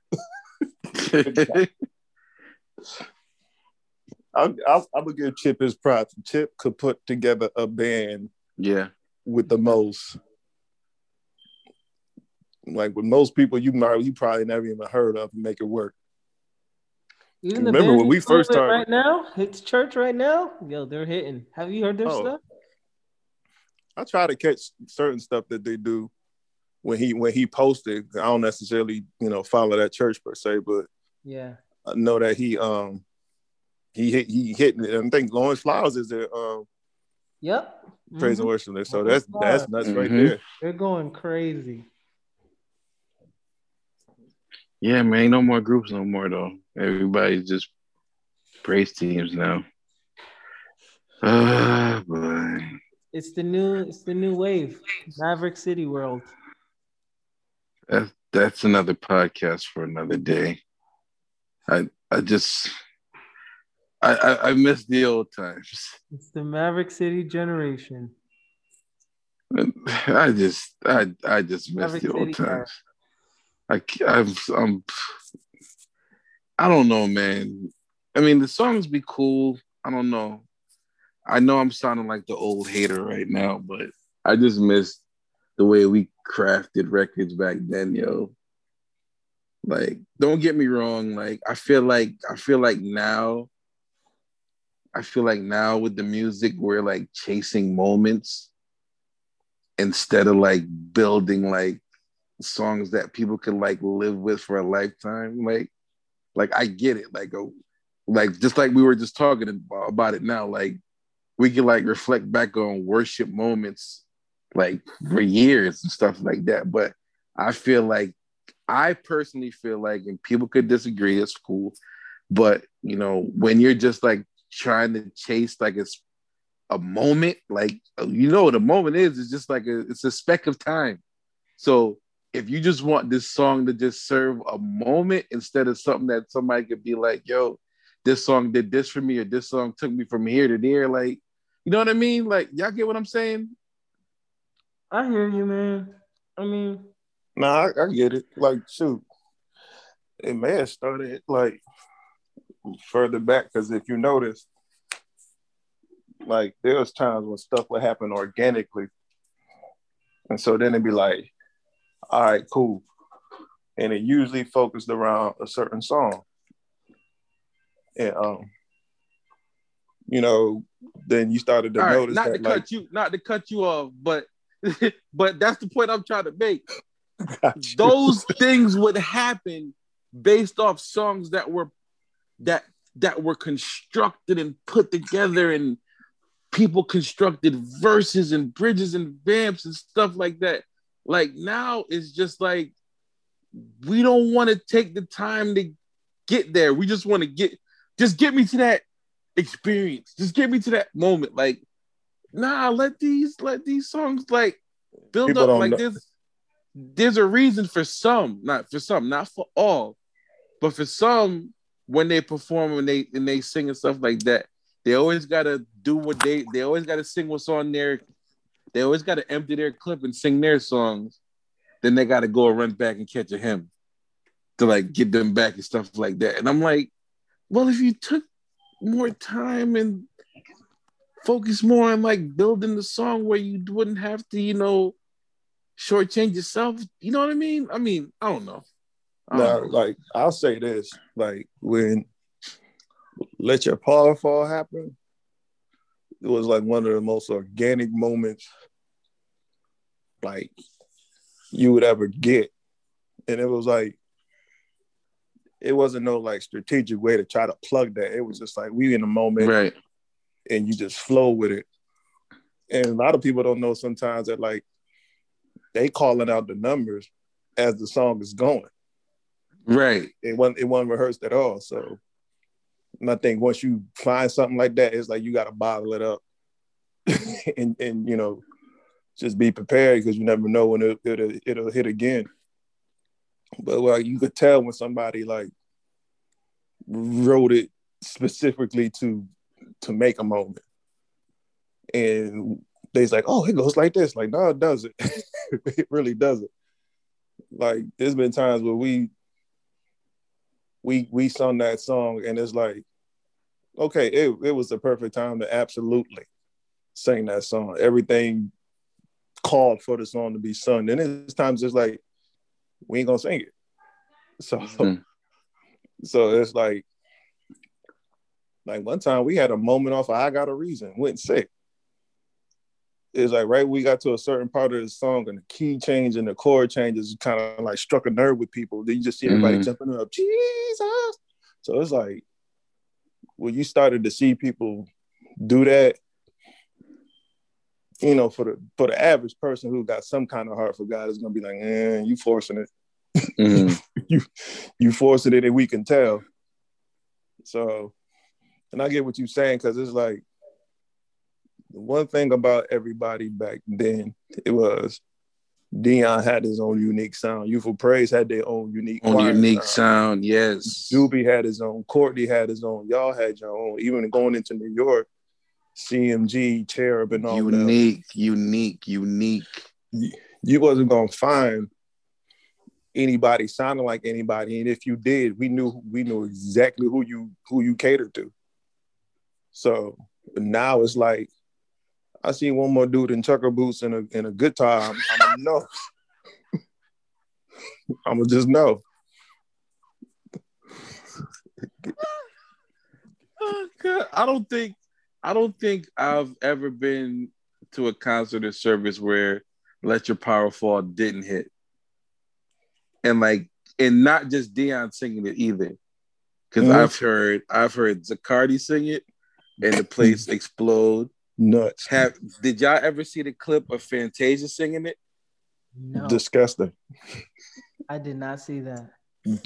S3: I'm, I'm, I'm, gonna give Chip his props. Chip could put together a band,
S1: yeah,
S3: with the most, like with most people you might you probably never even heard of, make it work.
S2: Even Remember when we first started? Right now, it's church right now. Yo, they're hitting. Have you heard their oh, stuff?
S3: I try to catch certain stuff that they do when he when he posted. I don't necessarily you know follow that church per se, but
S2: yeah,
S3: I know that he um he hit he hit. I think Lawrence Flowers is there. Um,
S2: yep.
S3: Praise mm-hmm. and worship there. So that's that's nuts mm-hmm. right there.
S2: They're going crazy.
S1: Yeah, man, no more groups no more though. Everybody's just praise teams now. Ah, uh, boy.
S2: It's the new it's the new wave. Maverick City World.
S1: That's that's another podcast for another day. I I just I, I, I miss the old times.
S2: It's the Maverick City generation.
S1: I just I I just miss Maverick the old City times. I I'm, I'm I don't know, man. I mean, the songs be cool. I don't know. I know I'm sounding like the old hater right now, but I just miss the way we crafted records back then, yo. Like, don't get me wrong. Like, I feel like I feel like now, I feel like now with the music, we're like chasing moments instead of like building like songs that people can like live with for a lifetime. Like, like I get it. Like, a, like just like we were just talking about it now. Like, we can like reflect back on worship moments like for years and stuff like that. But I feel like I personally feel like, and people could disagree, it's cool. But you know, when you're just like trying to chase like it's a moment, like you know what a moment is, it's just like a, it's a speck of time. So if you just want this song to just serve a moment instead of something that somebody could be like, yo, this song did this for me, or this song took me from here to there, like, you know what I mean? Like, y'all get what I'm saying?
S2: I hear you, man. I mean,
S3: nah, I, I get it. Like, shoot, it may have started like further back because if you notice, like there was times when stuff would happen organically, and so then it'd be like, all right, cool, and it usually focused around a certain song, and um, you know, then you started to
S1: All right,
S3: notice
S1: not
S3: that
S1: to
S3: like,
S1: cut you, not to cut you off, but but that's the point I'm trying to make. Those things would happen based off songs that were that that were constructed and put together and people constructed verses and bridges and vamps and stuff like that. Like now it's just like we don't want to take the time to get there. We just want to get just get me to that experience. Just get me to that moment. Like, nah, let these let these songs like build
S3: People
S1: up. Like
S3: know-
S1: there's there's a reason for some, not for some, not for all, but for some when they perform and they and they sing and stuff like that, they always gotta do what they they always gotta sing what's on their they always gotta empty their clip and sing their songs. Then they gotta go and run back and catch a hymn to like get them back and stuff like that. And I'm like, well, if you took more time and focus more on like building the song where you wouldn't have to, you know, shortchange yourself. You know what I mean? I mean, I don't know. I don't know.
S3: like I'll say this, like when let your power fall happen, it was like one of the most organic moments like you would ever get. And it was like it wasn't no like strategic way to try to plug that. It was just like we in the moment
S1: right.
S3: And you just flow with it. And a lot of people don't know sometimes that like they calling out the numbers as the song is going
S1: Right.
S3: it wasn't it wasn't rehearsed at all. So and I think once you find something like that, it's like you gotta bottle it up and and you know just be prepared because you never know when it, it'll it'll hit again. But well, you could tell when somebody like wrote it specifically to to make a moment. And they's like, oh, it goes like this. Like, no, it doesn't. it really doesn't. Like, there's been times where we we we sung that song and it's like okay it, it was the perfect time to absolutely sing that song everything called for the song to be sung and it's times it's like we ain't gonna sing it so
S1: Mhm.
S3: so it's like like one time we had a moment off of i got a reason went sick. It's like right we got to a certain part of the song and the key change and the chord changes kind of like struck a nerve with people. Then you just see everybody
S1: Mhm.
S3: jumping up jesus. So it's like when you started to see people do that you know for the for the average person who got some kind of heart for god is gonna be like eh, you forcing it.
S1: Mhm.
S3: you forcing it and we can tell. So and i get what you're saying because it's like the one thing about everybody back then it was Dion had his own unique sound. Youthful Praise had their own unique,
S1: On unique
S3: sound.
S1: sound, yes.
S3: Doobie had his own. Courtney had his own. Y'all had your own. Even going into New York, CMG, Cherub, and all that.
S1: Unique, unique, unique.
S3: You wasn't gonna find anybody sounding like anybody, and if you did, we knew we knew exactly who you who you catered to. So now it's like I see one more dude in trucker boots and a and a guitar. I'm, I'm gonna know. I'm gonna just know.
S1: Oh, God. I don't think I don't think I've ever been to a concert or service where Let Your Power Fall didn't hit. And like and not just Dion singing it either. because
S3: Mhm.
S1: I've heard I've heard Zacardi sing it and the place explode.
S3: Nuts.
S1: Have did y'all ever see the clip of Fantasia singing it?
S2: No,
S3: Disgusting.
S2: I did not see that.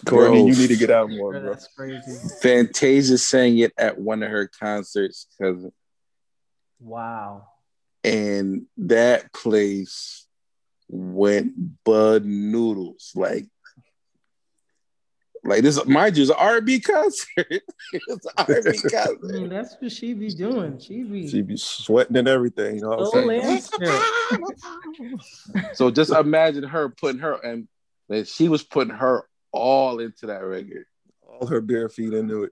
S3: Courtney,
S1: Bro.
S3: you need to get out more,
S2: Bro,
S3: bro.
S2: that's crazy.
S1: Fantasia sang it at one of her concerts, cousin,
S2: Wow.
S1: and that place went bud noodles. Like, like this, mind you, it's an R&B concert. it's an R&B
S2: I mean, that's what she be doing. She be
S3: She be sweating and everything. You know what I'm saying?
S1: So just imagine her putting her and that she was putting her all into that record.
S3: All her bare feet into it.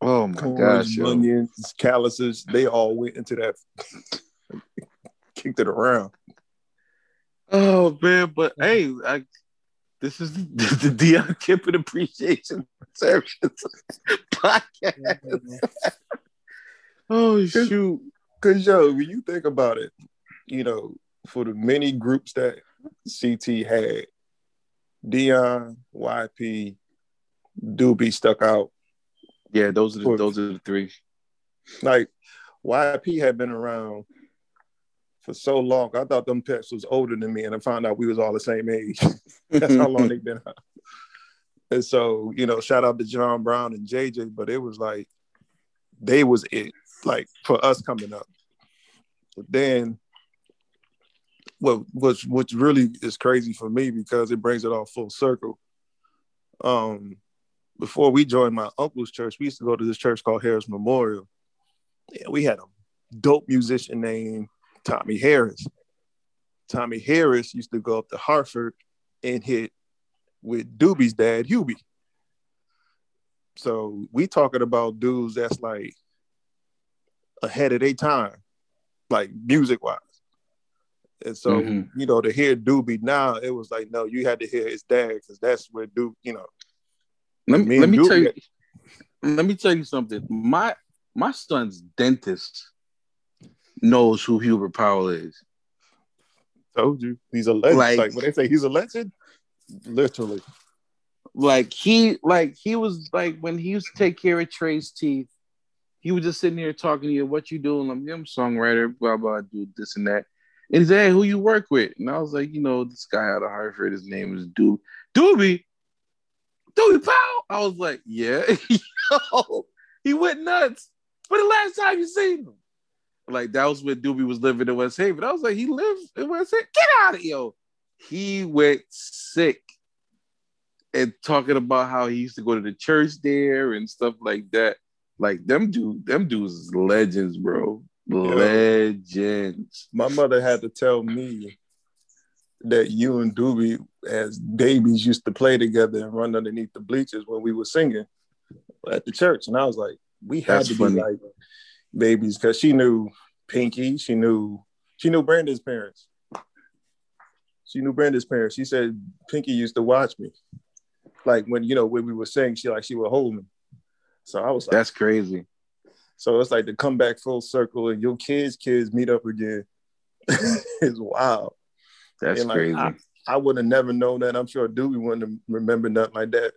S1: Oh my
S3: Corns,
S1: gosh, yo.
S3: onions, calluses, they all went into that. Kicked it around.
S1: Oh man, but hey, I, this is the, the Dion Kippen Appreciation Service podcast. Oh shoot!
S3: Cause yo, when you think about it, you know, for the many groups that CT had, Dion, YP, Doobie stuck out.
S1: Yeah, those are the, those are the three.
S3: Like YP had been around for so long. I thought them pets was older than me, and I found out we was all the same age. That's how long they've been out. And so, you know, shout out to John Brown and JJ, but it was like they was it, like for us coming up. But then what what's what's really is crazy for me because it brings it all full circle. Um before we joined my uncle's church, we used to go to this church called Harris Memorial. Yeah, we had a dope musician named Tommy Harris. Tommy Harris used to go up to Hartford and hit with Doobie's dad, Hubie. So we talking about dudes that's like ahead of their time, like music wise. And so, mm-hmm. you know, to hear Doobie now, it was like, no, you had to hear his dad because that's where Doobie, you know.
S1: Let me, let me tell you, let me tell you something. My my son's dentist knows who Hubert Powell is.
S3: Told you, he's a legend. Like, like when they say he's a legend, literally.
S1: Like he, like he was like when he used to take care of Trey's teeth. He was just sitting here talking to you, "What you doing?" I'm, I'm songwriter, blah blah, do this and that. And he said, "Hey, who you work with?" And I was like, "You know, this guy out of Hartford. His name is Doobie. Doobie, Doobie Powell." I was like, "Yeah." Yo, he went nuts. But the last time you seen him, like that was when Doobie was living in West Haven. I was like, he lives in West Haven. Get out of here. He went sick and talking about how he used to go to the church there and stuff like that. Like them dude, them dudes legends, bro. Legends.
S3: My mother had to tell me that you and Doobie as babies used to play together and run underneath the bleachers when we were singing at the church. And I was like, we had That's to funny. be like babies because she knew Pinky, she knew she knew Brandon's parents. She knew Brandon's parents. She said Pinky used to watch me. Like when you know when we were saying she like she would hold me. So I was like,
S1: That's crazy.
S3: So it's like to come back full circle and your kids' kids meet up again is wild.
S1: That's like, crazy. I,
S3: I would have never known that. I'm sure Dewey wouldn't have remembered nothing like that.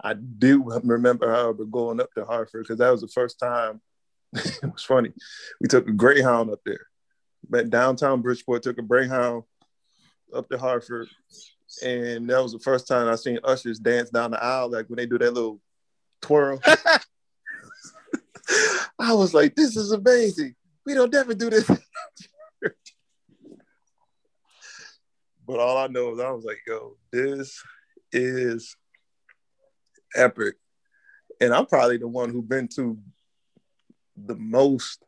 S3: I do remember, however, going up to Hartford because that was the first time. it was funny. We took a Greyhound up there. But downtown Bridgeport took a Greyhound up to Hartford, and that was the first time I seen ushers dance down the aisle, like when they do that little twirl. I was like, "This is amazing. We don't ever do this." but all I know is I was like, "Yo, this is epic. And I'm probably the one who's been to the most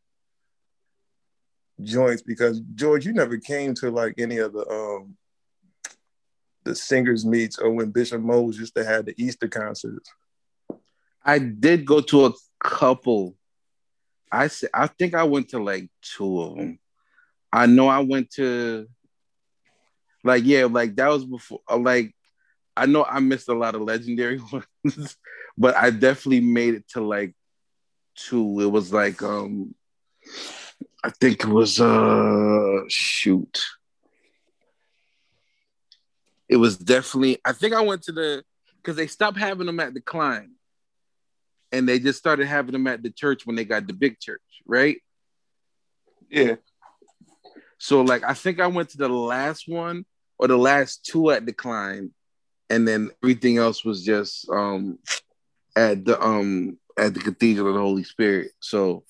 S3: joints because George, you never came to like any of the um the singers meets or when Bishop Mose used to have the Easter concerts.
S1: I did go to a couple. I I think I went to like two of them. I know I went to like yeah, like that was before like I know I missed a lot of legendary ones, but I definitely made it to like two. It was like um I think it was uh shoot. It was definitely I think I went to the because they stopped having them at the Klein. And they just started having them at the church when they got the big church, right?
S3: Yeah.
S1: So like I think I went to the last one or the last two at the Klein and then everything else was just um at the um at the Cathedral of the Holy Spirit. So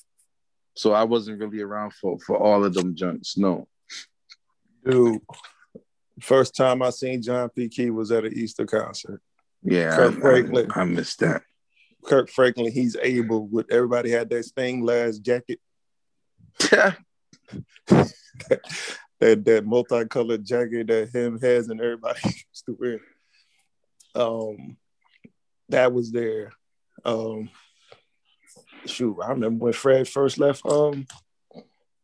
S1: so I wasn't really around for for all of them junks. No.
S3: Dude, first time I seen John P. Kee was at an Easter concert.
S1: Yeah, Kirk I, Franklin. I, I missed that.
S3: Kirk Franklin, he's able with everybody had that stained glass jacket. that, that that multicolored jacket that him has and everybody used to wear um, that was there. Um, shoot, I remember when Fred first left um,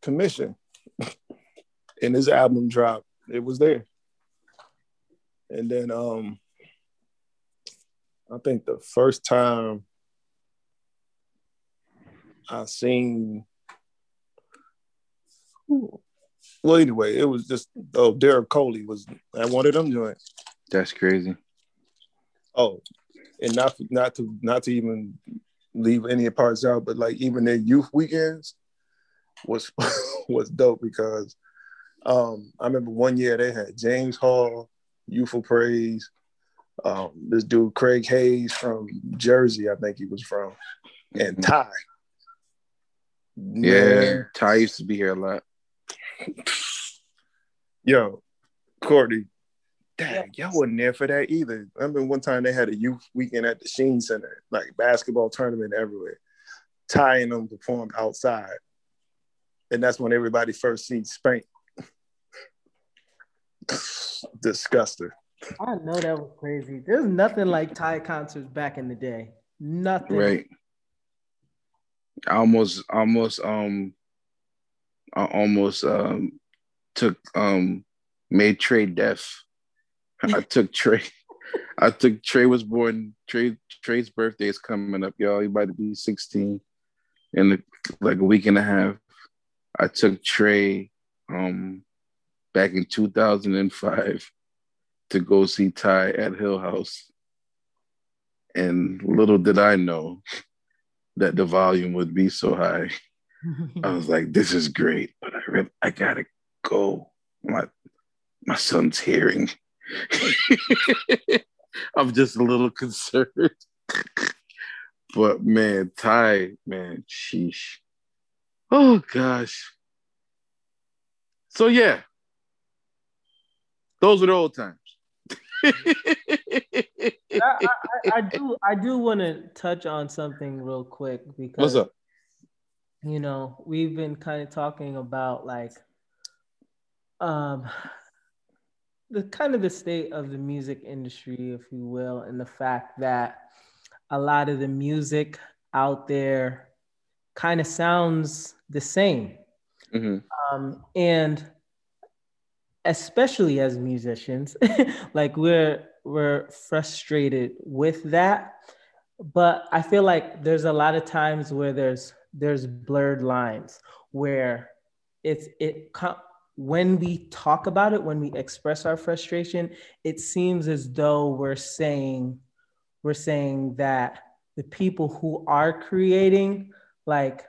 S3: Commissioned and his album dropped, it was there. And then um, I think the first time I seen Well, anyway, it was just oh, Derek Coley was at one of them joints.
S1: That's crazy.
S3: Oh, and not not to not to even leave any parts out, but like even their youth weekends was was dope because um, I remember one year they had James Hall, Youthful Praise, um, this dude Craig Hayes from Jersey, I think he was from, and
S1: Mhm.
S3: Ty.
S1: Yeah,
S3: Man,
S1: Ty used to be here a lot.
S3: yo, Courtney, dang, y'all wasn't there for that either. I remember one time they had a youth weekend at the Sheehan Center, like basketball tournament everywhere. Ty and them performed outside. And that's when everybody first seen Spank. Disgusting.
S2: I know that was crazy. There's nothing like Ty concerts back in the day. Nothing.
S1: Right. I almost almost um I almost um took um made Trey deaf. I took Trey. I took Trey was born. Trey Trey's birthday is coming up, y'all. He about to be 16 in like a week and a half. I took Trey um back in 2005 to go see Ty at Hill House. And little did I know that the volume would be so high. I was like, this is great, but I really, I gotta go. My my son's hearing. I'm just a little concerned. but man, Ty, man, sheesh. Oh gosh. So yeah. Those were the old times.
S2: I, I, I do I do want to touch on something real quick because
S1: What's up?
S2: you know we've been kind of talking about like um the kind of the state of the music industry if you will and the fact that a lot of the music out there kind of sounds the same
S1: Mhm.
S2: um, and especially as musicians like we're we're frustrated with that but i feel like there's a lot of times where there's there's blurred lines where it's it when we talk about it when we express our frustration it seems as though we're saying we're saying that the people who are creating like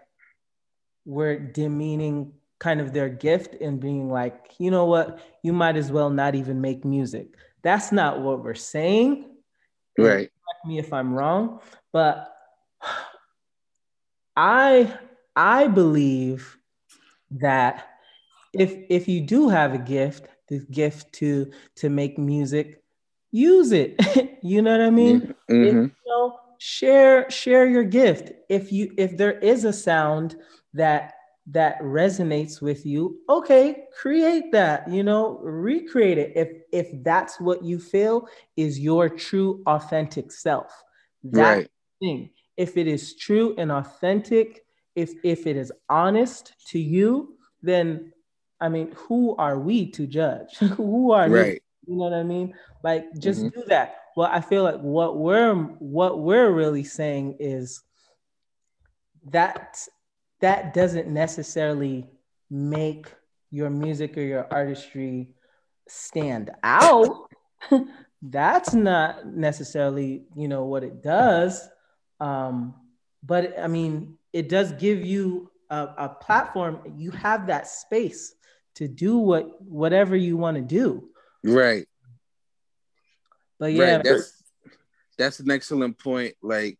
S2: we're demeaning kind of their gift and being like, you know what, you might as well not even make music. That's not what we're saying.
S1: Right.
S2: Correct me if I'm wrong, but I I believe that if if you do have a gift, the gift to to make music, use it. you know what I mean?
S1: Mhm.
S2: If, you know, share share your gift. If you if there is a sound that that resonates with you, okay, create that, you know, recreate it. If if that's what you feel is your true authentic self. that
S1: Right.
S2: thing. If it is true and authentic, if if it is honest to you, then I mean, who are we to judge? who are we you know what I mean? Like just
S1: Mhm.
S2: do that. Well, I feel like what we're what we're really saying is that that doesn't necessarily make your music or your artistry stand out. That's not necessarily, you know, what it does. Um, but I mean, it does give you a, a platform. You have that space to do what whatever you want to do.
S1: Right.
S2: But yeah,
S1: Right. That's that's an excellent point. Like,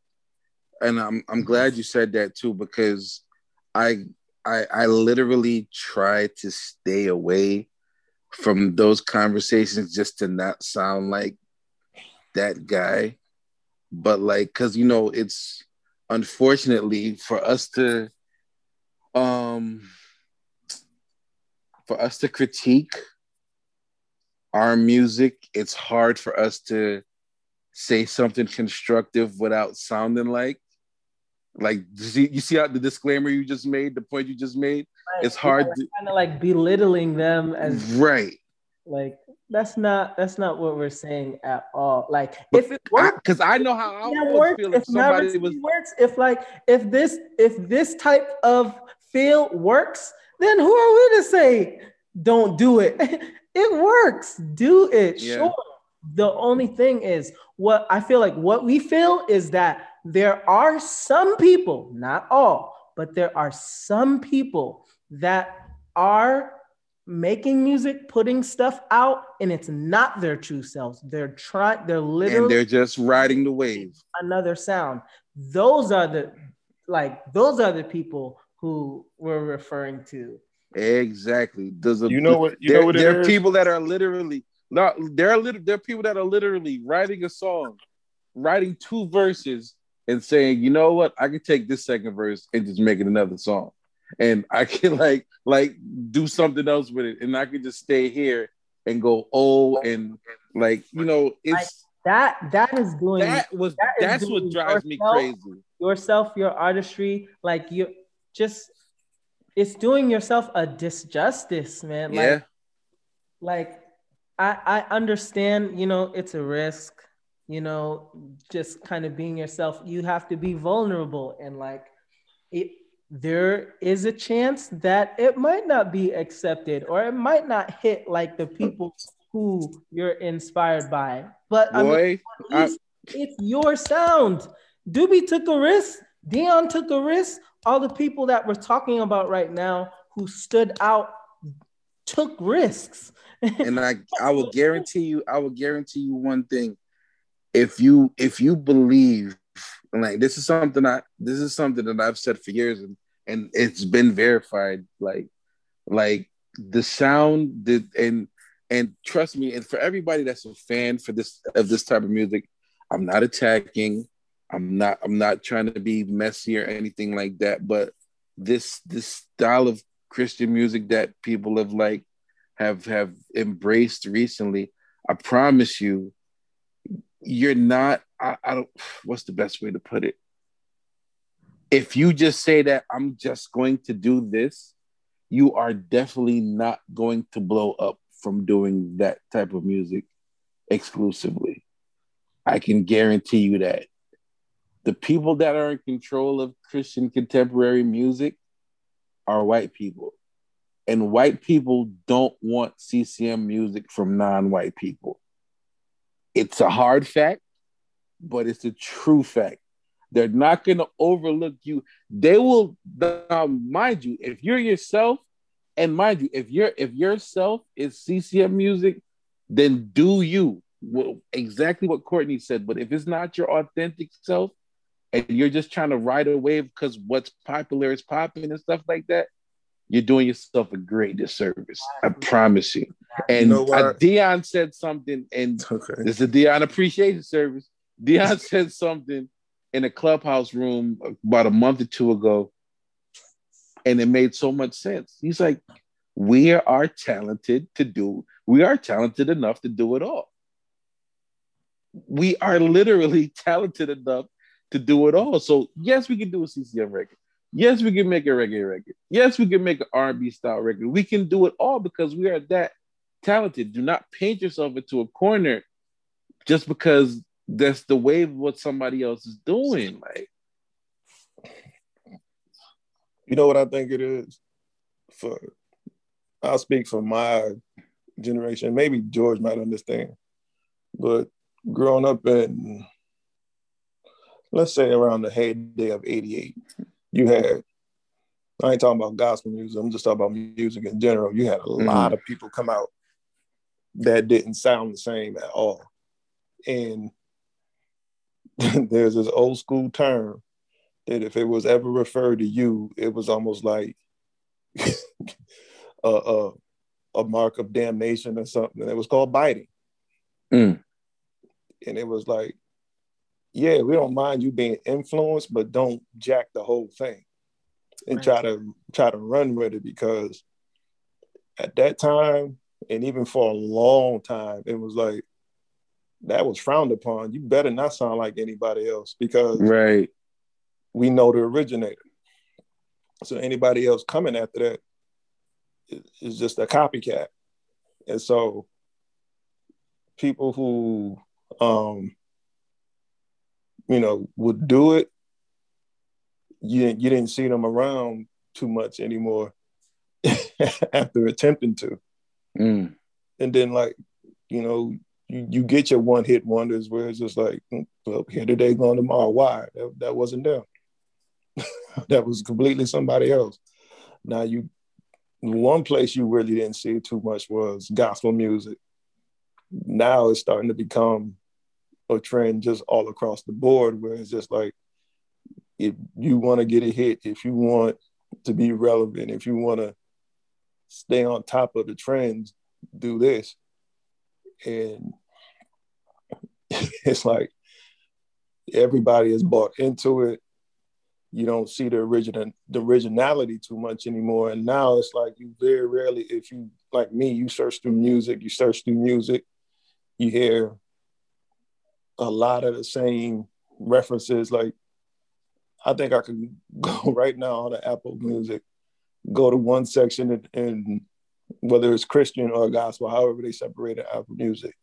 S1: and I'm I'm glad you said that too because I I I literally try to stay away from those conversations just to not sound like that guy. But like, cause you know, it's unfortunately for us to um for us to critique our music, it's hard for us to say something constructive without sounding like like you see, you see how the disclaimer you just made, the point you just made. It's hard to
S2: kind of like belittling them as
S1: right
S2: like that's not that's not what we're saying at all. Like if it works,
S1: because I, know how I would
S2: works.
S1: feel if
S2: If
S1: somebody was
S2: works, if like if this if this type of feel works, then who are we to say don't do it? it works. Do it. Yeah. Sure. The only thing is what I feel like what we feel is that there are some people, not all, but there are some people that are making music, putting stuff out, and it's not their true selves. They're trying, they're literally
S1: and they're just riding the wave.
S2: Another sound. Those are the like those are the people who we're referring to.
S1: Exactly. Does a,
S3: you know what you
S1: know
S3: what
S1: there are people that are literally not there are little there are people that are literally writing a song, writing two verses and saying, you know what, I can take this second verse and just make it another song. And I can like like do something else with it. And I can just stay here and go oh and like you know it's
S2: that that is doing
S1: that was that that's what drives yourself, me crazy.
S2: Yourself, your artistry, like you just it's doing yourself a disjustice, man. Like,
S1: yeah.
S2: like I I understand, you know, it's a risk, you know, just kind of being yourself. You have to be vulnerable and like it there is a chance that it might not be accepted or it might not hit like the people who you're inspired by. But Boy, I mean, it's your sound. Doobie took a risk. Dion took a risk all the people that we're talking about right now who stood out took risks.
S1: and I I will guarantee you, I will guarantee you one thing. If you if you believe like this is something I this is something that I've said for years and and it's been verified like like the sound the and and trust me and for everybody that's a fan for this of this type of music i'm not attacking I'm not I'm not trying to be messy or anything like that, but this this style of Christian music that people have like have have embraced recently, I promise you, you're not. I, I don't. What's the best way to put it? If you just say that I'm just going to do this, you are definitely not going to blow up from doing that type of music exclusively. I can guarantee you that the people that are in control of Christian contemporary music are white people. And white people don't want CCM music from non white people. It's a hard fact, but it's a true fact. They're not going to overlook you. They will, um, mind you, if you're yourself, and mind you, if you're if yourself is CCM music, then do you well, exactly what Courtney said. But if it's not your authentic self, and you're just trying to ride a wave because what's popular is popping and stuff like that, you're doing yourself a great disservice. I promise you. And you know uh, Dion said something, and okay. this is a Dion appreciation service. Dion said something in a clubhouse room about a month or two ago, and it made so much sense. He's like, We are talented to do, we are talented enough to do it all. We are literally talented enough to do it all. So yes, we can do a CCM record. Yes, we can make a reggae record. Yes, we can make an R&B style record. We can do it all because we are that talented. Do not paint yourself into a corner just because that's the way of what somebody else is doing. Like,
S3: you know what I think it is? For I'll speak for my generation. Maybe George might understand, but growing up in let's say around the heyday of 88, you had, I ain't talking about gospel music, I'm just talking about music in general. You had a mm-hmm. lot of people come out that didn't sound the same at all. And there's this old school term that if it was ever referred to you, it was almost like a, a, a, mark of damnation or something. It was called biting. Mm. And it was like, yeah, we don't mind you being influenced, but don't jack the whole thing and right. try to try to run with it because at that time and even for a long time, it was like that was frowned upon. You better not sound like anybody else because
S1: right
S3: we know the originator. So anybody else coming after that is just a copycat. And so people who um you know, would do it, you you didn't see them around too much anymore after attempting to.
S1: Mm.
S3: And then like, you know, you, you get your one hit wonders where it's just like, mm, well, here today, gone tomorrow. Why? That, that wasn't them. that was completely somebody else. Now you one place you really didn't see too much was gospel music. Now it's starting to become a trend just all across the board where it's just like if you want to get a hit, if you want to be relevant, if you want to stay on top of the trends, do this. And it's like everybody is bought into it. You don't see the original the originality too much anymore. And now it's like you very rarely, if you like me, you search through music, you search through music, you hear a lot of the same references. Like I think I can go right now on the Apple Music, go to one section and, and whether it's Christian or gospel, however they separated Apple Music,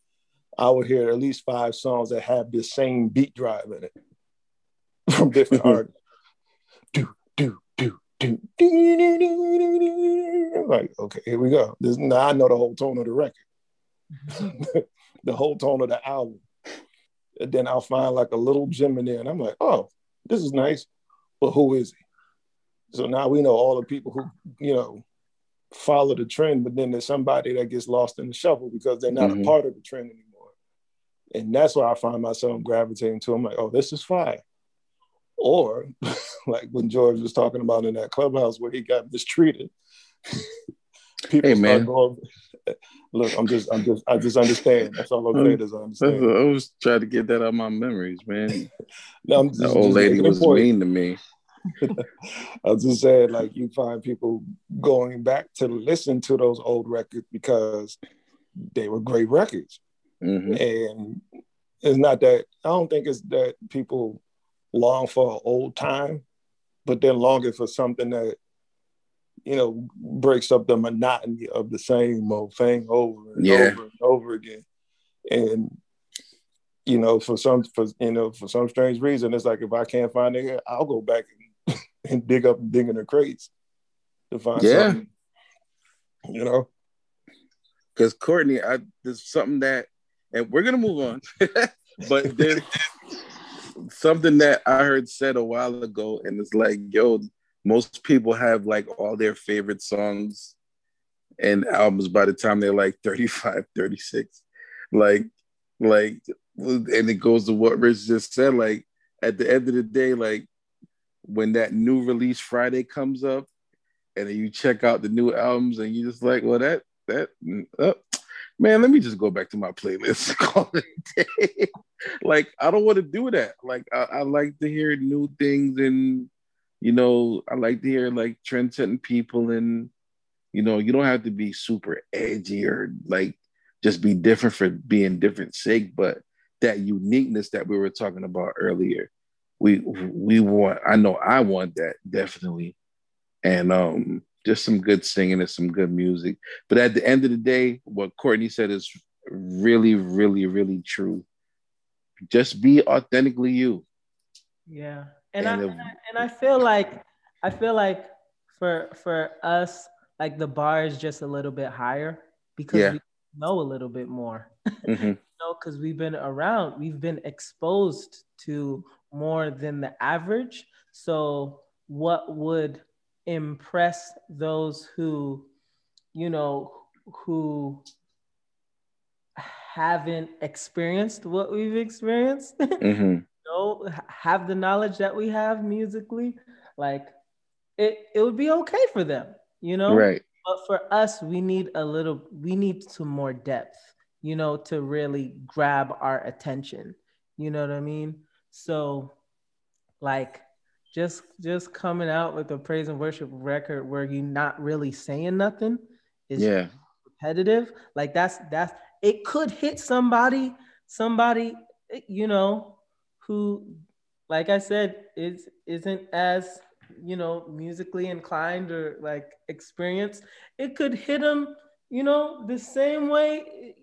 S3: I would hear at least five songs that have the same beat drive in it from different artists. Do do do do do do do. Like okay, here we go. This now I know the whole tone of the record, the whole tone of the album. And then I'll find like a little gem in there, and I'm like, oh, this is nice, but who is he? So now we know all the people who, you know, follow the trend, but then there's somebody that gets lost in the shuffle because they're not mm-hmm. a part of the trend anymore. And that's why I find myself gravitating to. I'm like, oh, this is fire. Or like when George was talking about in that clubhouse where he got mistreated.
S1: people hey, man.
S3: Going, look, I'm just, I'm just, I just understand. That's all I'm saying is I understand.
S1: I was trying to get that out of my memories, man. no, I'm just, the old lady was mean to me.
S3: I was just saying, like, you find people going back to listen to those old records because they were great records.
S1: Mm-hmm.
S3: And it's not that, I don't think it's that people long for old time, but they're longing for something that you know, breaks up the monotony of the same old thing over and yeah. over and over again. And you know, for some, for you know, for some strange reason, it's like if I can't find it, I'll go back and, and dig up, and dig in the crates to find yeah. something. You know,
S1: because Courtney, I there's something that, and we're gonna move on, but there's something that I heard said a while ago, and it's like, yo, most people have like all their favorite songs and albums by the time they're like 35 36 like like and it goes to what rich just said like at the end of the day like when that new release friday comes up and then you check out the new albums and you just like well that that uh, man let me just go back to my playlist. Call it like i don't want to do that. Like I, I like to hear new things and you know, I like to hear like trend setting people and you know, you don't have to be super edgy or like just be different for being different sake, but that uniqueness that we were talking about earlier, we we want I know I want that definitely. And um just some good singing and some good music. But at the end of the day, what Courtney said is really, really, really true. Just be authentically you.
S2: Yeah and, and I, and I and I feel like I feel like for for us, like the bar is just a little bit higher because yeah. we know a little bit more.
S1: Mm-hmm. you
S2: know, because we've been around, we've been exposed to more than the average. So what would impress those who, you know, who haven't experienced what we've experienced?
S1: Mm-hmm
S2: know, have the knowledge that we have musically, like it, it would be okay for them, you know?
S1: Right.
S2: But for us, we need a little, we need some more depth, you know, to really grab our attention. You know what I mean? So, like, just just coming out with a praise and worship record where you're not really saying nothing is
S1: yeah
S2: repetitive. Like that's that's it could hit somebody, somebody, you know, who, like I said, is isn't as you know musically inclined or like experienced, it could hit them, you know, the same way.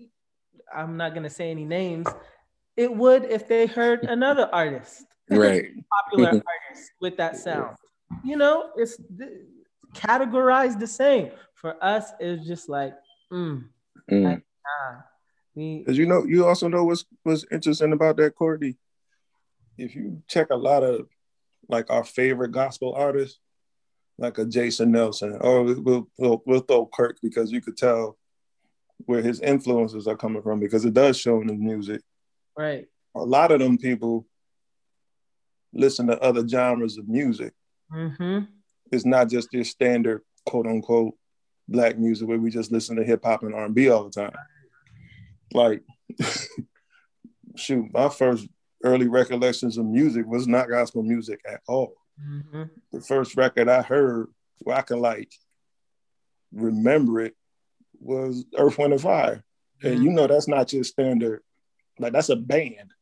S2: I'm not gonna say any names. It would if they heard another artist,
S1: right?
S2: popular artist with that sound. You know, it's categorized the same. For us, it's just like, mm,
S1: Mm.
S2: like, nah. We,
S3: Because you know, you also know what's what's interesting about that, Courtney. If you check a lot of like our favorite gospel artists, like a Jason Nelson, or we'll we'll, we'll throw Kirk because you could tell where his influences are coming from because it does show in his music.
S2: right.
S3: A lot of them people listen to other genres of music.
S2: Mm-hmm.
S3: It's not just your standard quote unquote black music where we just listen to hip hop and R and B all the time. Like, shoot, my first early recollections of music was not gospel music at all.
S2: Mm-hmm.
S3: The first record I heard where I can like remember it was Earth, Wind, and Fire. And you know that's not just standard, like that's a band.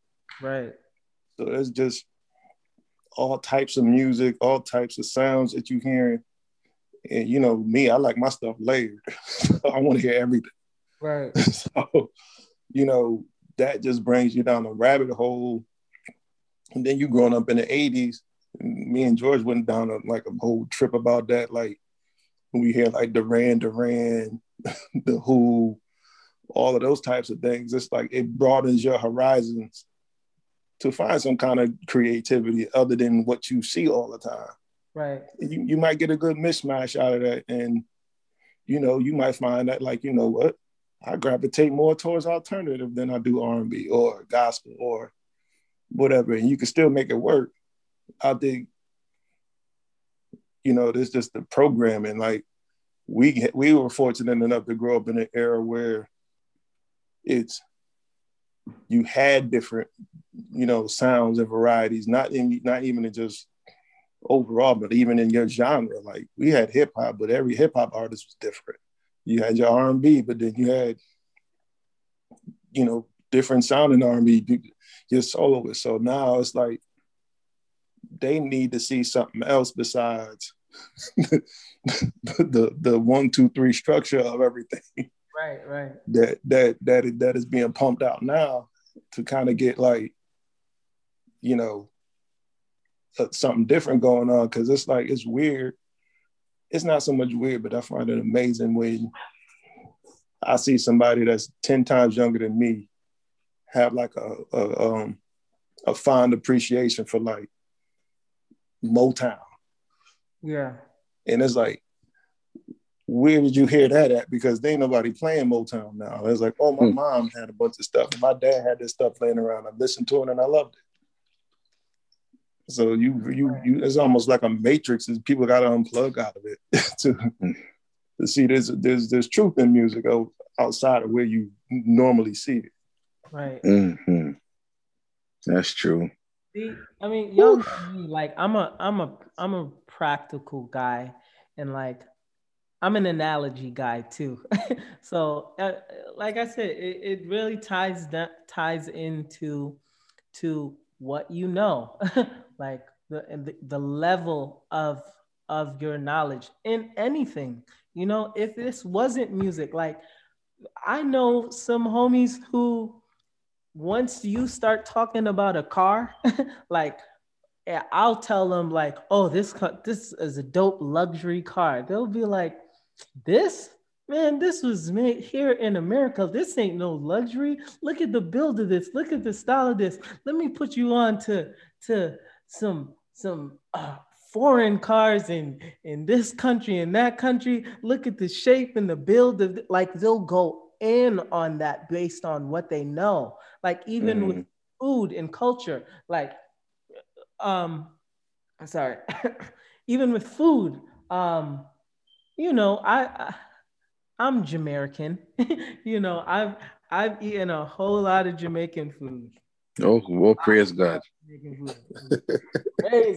S2: Right.
S3: So it's just all types of music, all types of sounds that you hearing. And you know, me, I like my stuff layered. I want to hear everything.
S2: Right.
S3: So, you know, that just brings you down a rabbit hole. And then you growing up in the 80s, me and George went down a, like a whole trip about that. Like when we hear like Duran Duran, the Who, all of those types of things, it's like it broadens your horizons to find some kind of creativity other than what you see all the time.
S2: Right.
S3: You, you might get a good mismatch out of that. And, you know, you might find that like, you know what, I gravitate more towards alternative than I do R&B or gospel or whatever. And you can still make it work. I think, you know, there's just the programming. Like we we were fortunate enough to grow up in an era where it's you had different, you know, sounds and varieties, not in not even in just overall, but even in your genre. Like we had hip hop, but every hip hop artist was different. You had your R and B, but then you had, you know, different sounding R and B. Your soloist. So now it's like they need to see something else besides the, the the one two three structure of everything
S2: Right. Right.
S3: that that that is, that is being pumped out now to kind of get like you know uh, something different going on because it's like it's weird it's not so much weird but i find it amazing when i see somebody that's 10 times younger than me have like a, a um a fond appreciation for like motown
S2: Yeah.
S3: and it's like where did you hear that at? Because there ain't nobody playing Motown now. It's like, oh, my
S1: Hmm.
S3: mom had a bunch of stuff. My dad had this stuff laying around. I listened to it and I loved it. So you, you, you, it's almost like a matrix. Is people got to unplug out of it to, to see there's there's there's truth in music outside of where you normally see it.
S2: Right.
S1: hmm That's true.
S2: See, I mean, y'all me, like I'm a I'm a I'm a practical guy and like I'm an analogy guy too. so uh, like I said, it, it really ties that ties into to what you know, like the, the the level of of your knowledge in anything. You know, if this wasn't music, like I know some homies who once you start talking about a car, like I'll tell them like, oh, this car, this is a dope luxury car. They'll be like, this man, this was made here in America. This ain't no luxury. Look at the build of this. Look at the style of this. Let me put you on to to some some uh, foreign cars in in this country and that country. Look at the shape and the build of like they'll go in on that based on what they know. Like even
S1: Mhm.
S2: with food and culture, like um I'm sorry, even with food, um, you know, I, I I'm Jamaican. you know, I've I've eaten a whole lot of Jamaican food.
S1: Oh, well, praise God.
S2: Jamaican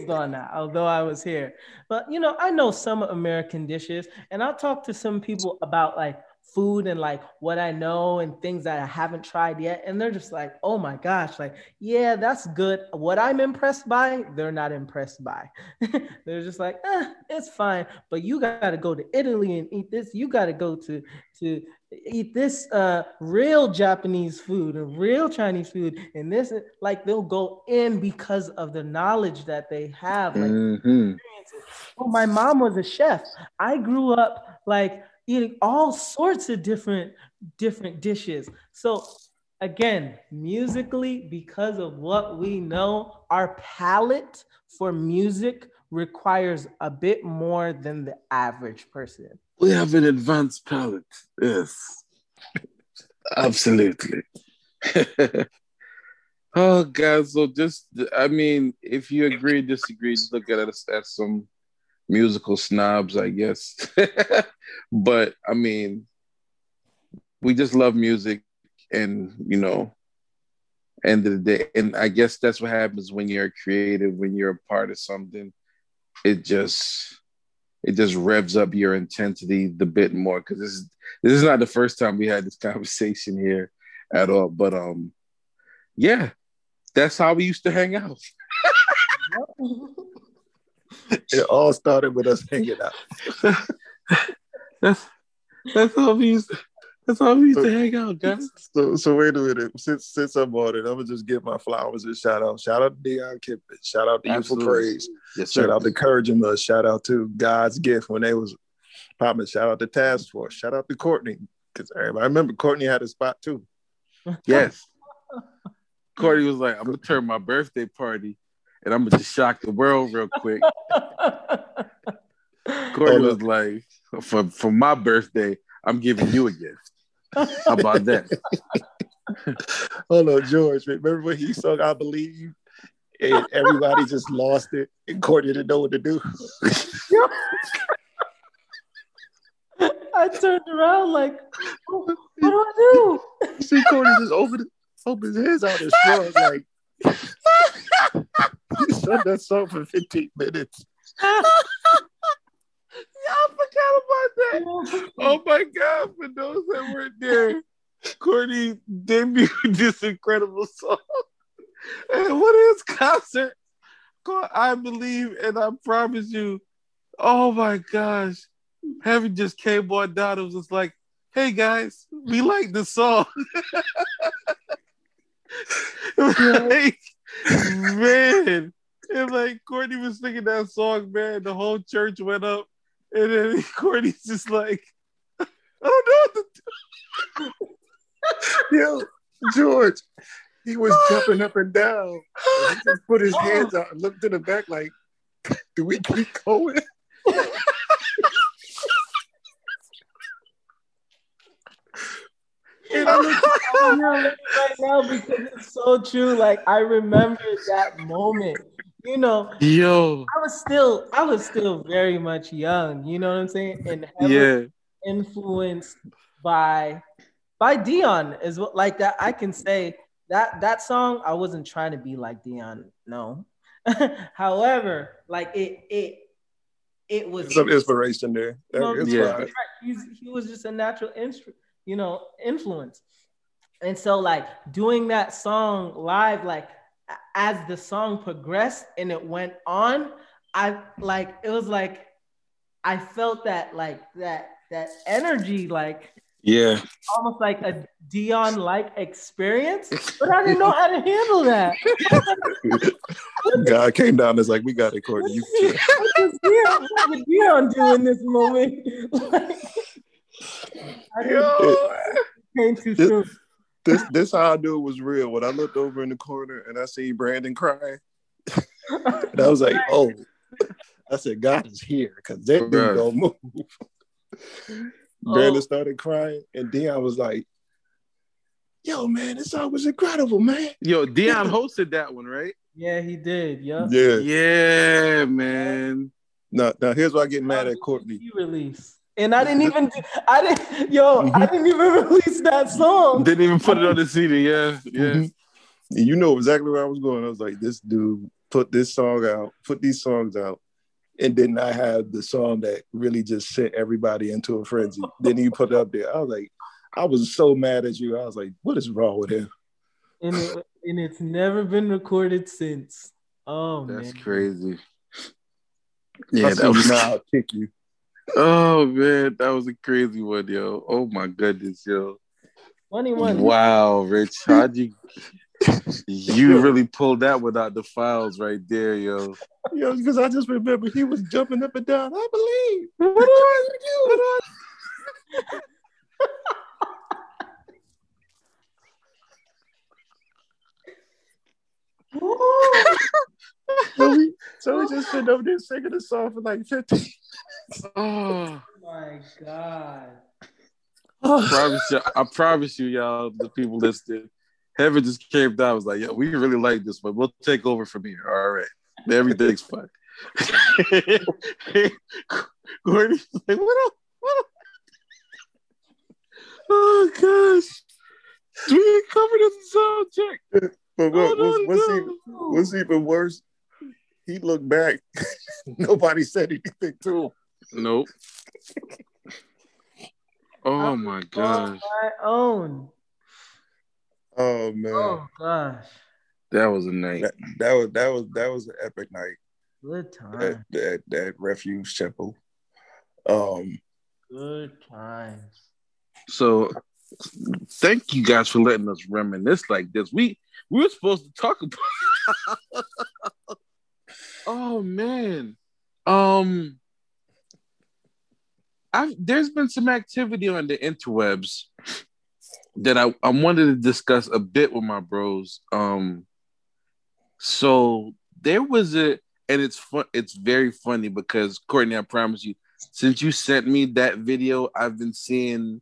S2: God that, although I was here. But you know, I know some American dishes, and I'll talk to some people about like food and like what I know and things that I haven't tried yet. And they're just like, oh my gosh, like, yeah, that's good. What I'm impressed by, they're not impressed by. they're just like, eh, it's fine. But you gotta go to Italy and eat this. You gotta go to to eat this uh real Japanese food and real Chinese food. And this like they'll go in because of the knowledge that they have. Like
S1: hmm
S2: Well, my mom was a chef. I grew up like eating all sorts of different different dishes. So again, musically, because of what we know, our palate for music requires a bit more than the average person.
S1: We have an advanced palate. Yes. Absolutely. oh God. So just I mean, if you agree, disagree, just look at us as some musical snobs, I guess. but I mean, we just love music and you know, end of the day. And I guess that's what happens when you're creative, when you're a part of something. It just it just revs up your intensity the bit more because this is this is not the first time we had this conversation here at all. But um, yeah, that's how we used to hang out.
S3: it all started with us hanging out.
S1: that's that's how we used. To, that's how we used to hang out, guys.
S3: So, so wait a minute. Since since I'm on it, I'm gonna just give my flowers and shout out. Shout out to Deion Kippen. Shout out to Youth for Praise. Yes, shout out to Courage and Us. Shout out to God's gift when they was popping. Shout out to Task Force. Shout out to Courtney because everybody I remember Courtney had a spot too.
S1: Yes. Courtney was like, "I'm gonna turn my birthday party, and I'm gonna just shock the world real quick." Courtney was like, "For for my birthday, I'm giving you a gift." How about that?
S3: Hold on, George. Remember when he sung "I Believe"? And everybody just lost it, and Courtney didn't know what to do.
S2: I turned around like, what do I do?
S3: See Courtney just open open his hands out and shrug like. That song for 15 minutes.
S1: I forgot about that. Oh my God. For those that weren't there, Courtney debuted this incredible song. What is concert called I Believe and I Promise You. Oh my gosh. Heaven just came on down. It was just like, hey guys, we like the song. like, man. And like Courtney was singing that song, man. The whole church went up and then Courtney's just like, I don't know what to
S3: do. Yo, George, he was jumping up and down. And he just put his hands out and looked to the back like, do we keep going?
S2: I right now because it's so true. Like I remember that moment you know,
S1: yo,
S2: I was still, I was still very much young. You know what I'm saying? And
S1: yeah,
S2: influenced by by Dion is what like that. I can say that that song. I wasn't trying to be like Dion. No, however, like it it it was
S3: some inspiration there.
S2: yeah, He's, he was just a natural instru- you know influence. And so like doing that song live, like as the song progressed and it went on, I like it was like I felt that like that that energy like
S1: yeah
S2: almost like a Dion like experience, but I didn't know how to handle that.
S3: God came down and like, we got it, Courtney. You
S2: what do in this moment? like, I Yo. came too soon
S3: this this how I knew it was real. When I looked over in the corner and I see Brandon crying, and I was like, "Oh," I said, "God is here," because that dude don't move. Brandon oh. started crying, and Deion was like, "Yo, man, this song was incredible, man."
S1: Yo, Dion hosted that one, right?
S2: Yeah, he did. Yeah.
S3: Yeah.
S1: Yeah, man.
S3: Now, now here's why I get mad at Courtney.
S2: Release. And I didn't even, I didn't, yo, mm-hmm. I didn't even release that song.
S1: Didn't even put it on the CD. Yeah, yeah. Mm-hmm.
S3: You know exactly where I was going. I was like, this dude put this song out, put these songs out, and then I have the song that really just sent everybody into a frenzy. then you put it up there. I was like, I was so mad at you. I was like, what is wrong with him?
S2: And, it, and it's never been recorded since. Oh,
S1: that's
S2: man.
S1: crazy.
S3: Yeah, that was not. I'll kick you.
S1: Oh man, that was a crazy one, yo. Oh my goodness, yo.
S2: 21.
S1: Wow, Rich. How'd you You really pulled that without the files right there, yo.
S3: Yo, because I just remember he was jumping up and down. I believe. What do I do? so, we, so we just sitting over there singing the song for like 15
S1: Oh,
S2: my god.
S1: I promise you, I promise you, y'all, the people listening. Heaven just came down. I was like, "Yeah, we really like this, but we'll take over from here. All right, everything's fine. Gordy's like, what up? What up? Oh gosh, we covered in sound check.
S3: But what,
S1: Oh, no,
S3: what's, what's,
S1: no.
S3: even, what's even worse, he looked back. Nobody said anything to him.
S1: Nope. Oh my gosh,
S2: my own.
S3: Oh man,
S2: Oh gosh.
S1: that was a night.
S3: that, that was that was that was an epic night
S2: Good
S3: at
S2: time.
S3: that that refuge temple. Um,
S2: Good times.
S1: So thank you guys for letting us reminisce like this. We we were supposed to talk about Oh man. Um I've there's been some activity on the interwebs that I, I wanted to discuss a bit with my bros. Um so there was a and it's fun it's very funny because Courtney, I promise you, since you sent me that video, I've been seeing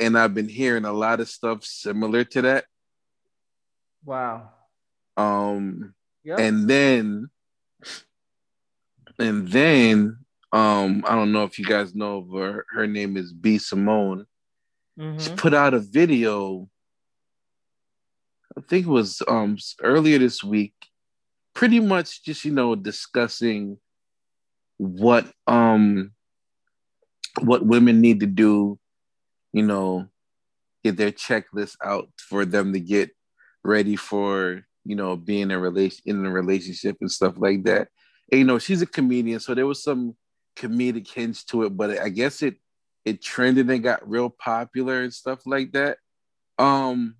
S1: and I've been hearing a lot of stuff similar to that.
S2: Wow.
S1: Um,
S2: Yep.
S1: and then, and then, um, I don't know if you guys know of her. Her name is B Simone. She
S2: Mhm.
S1: put out a video. I think it was um earlier this week. Pretty much just you know discussing what um what women need to do, you know, get their checklist out for them to get ready for you know being in a relation in a relationship and stuff like that. And, you know, she's a comedian, so there was some comedic hints to it, but I guess it it trended and got real popular and stuff like that. Um,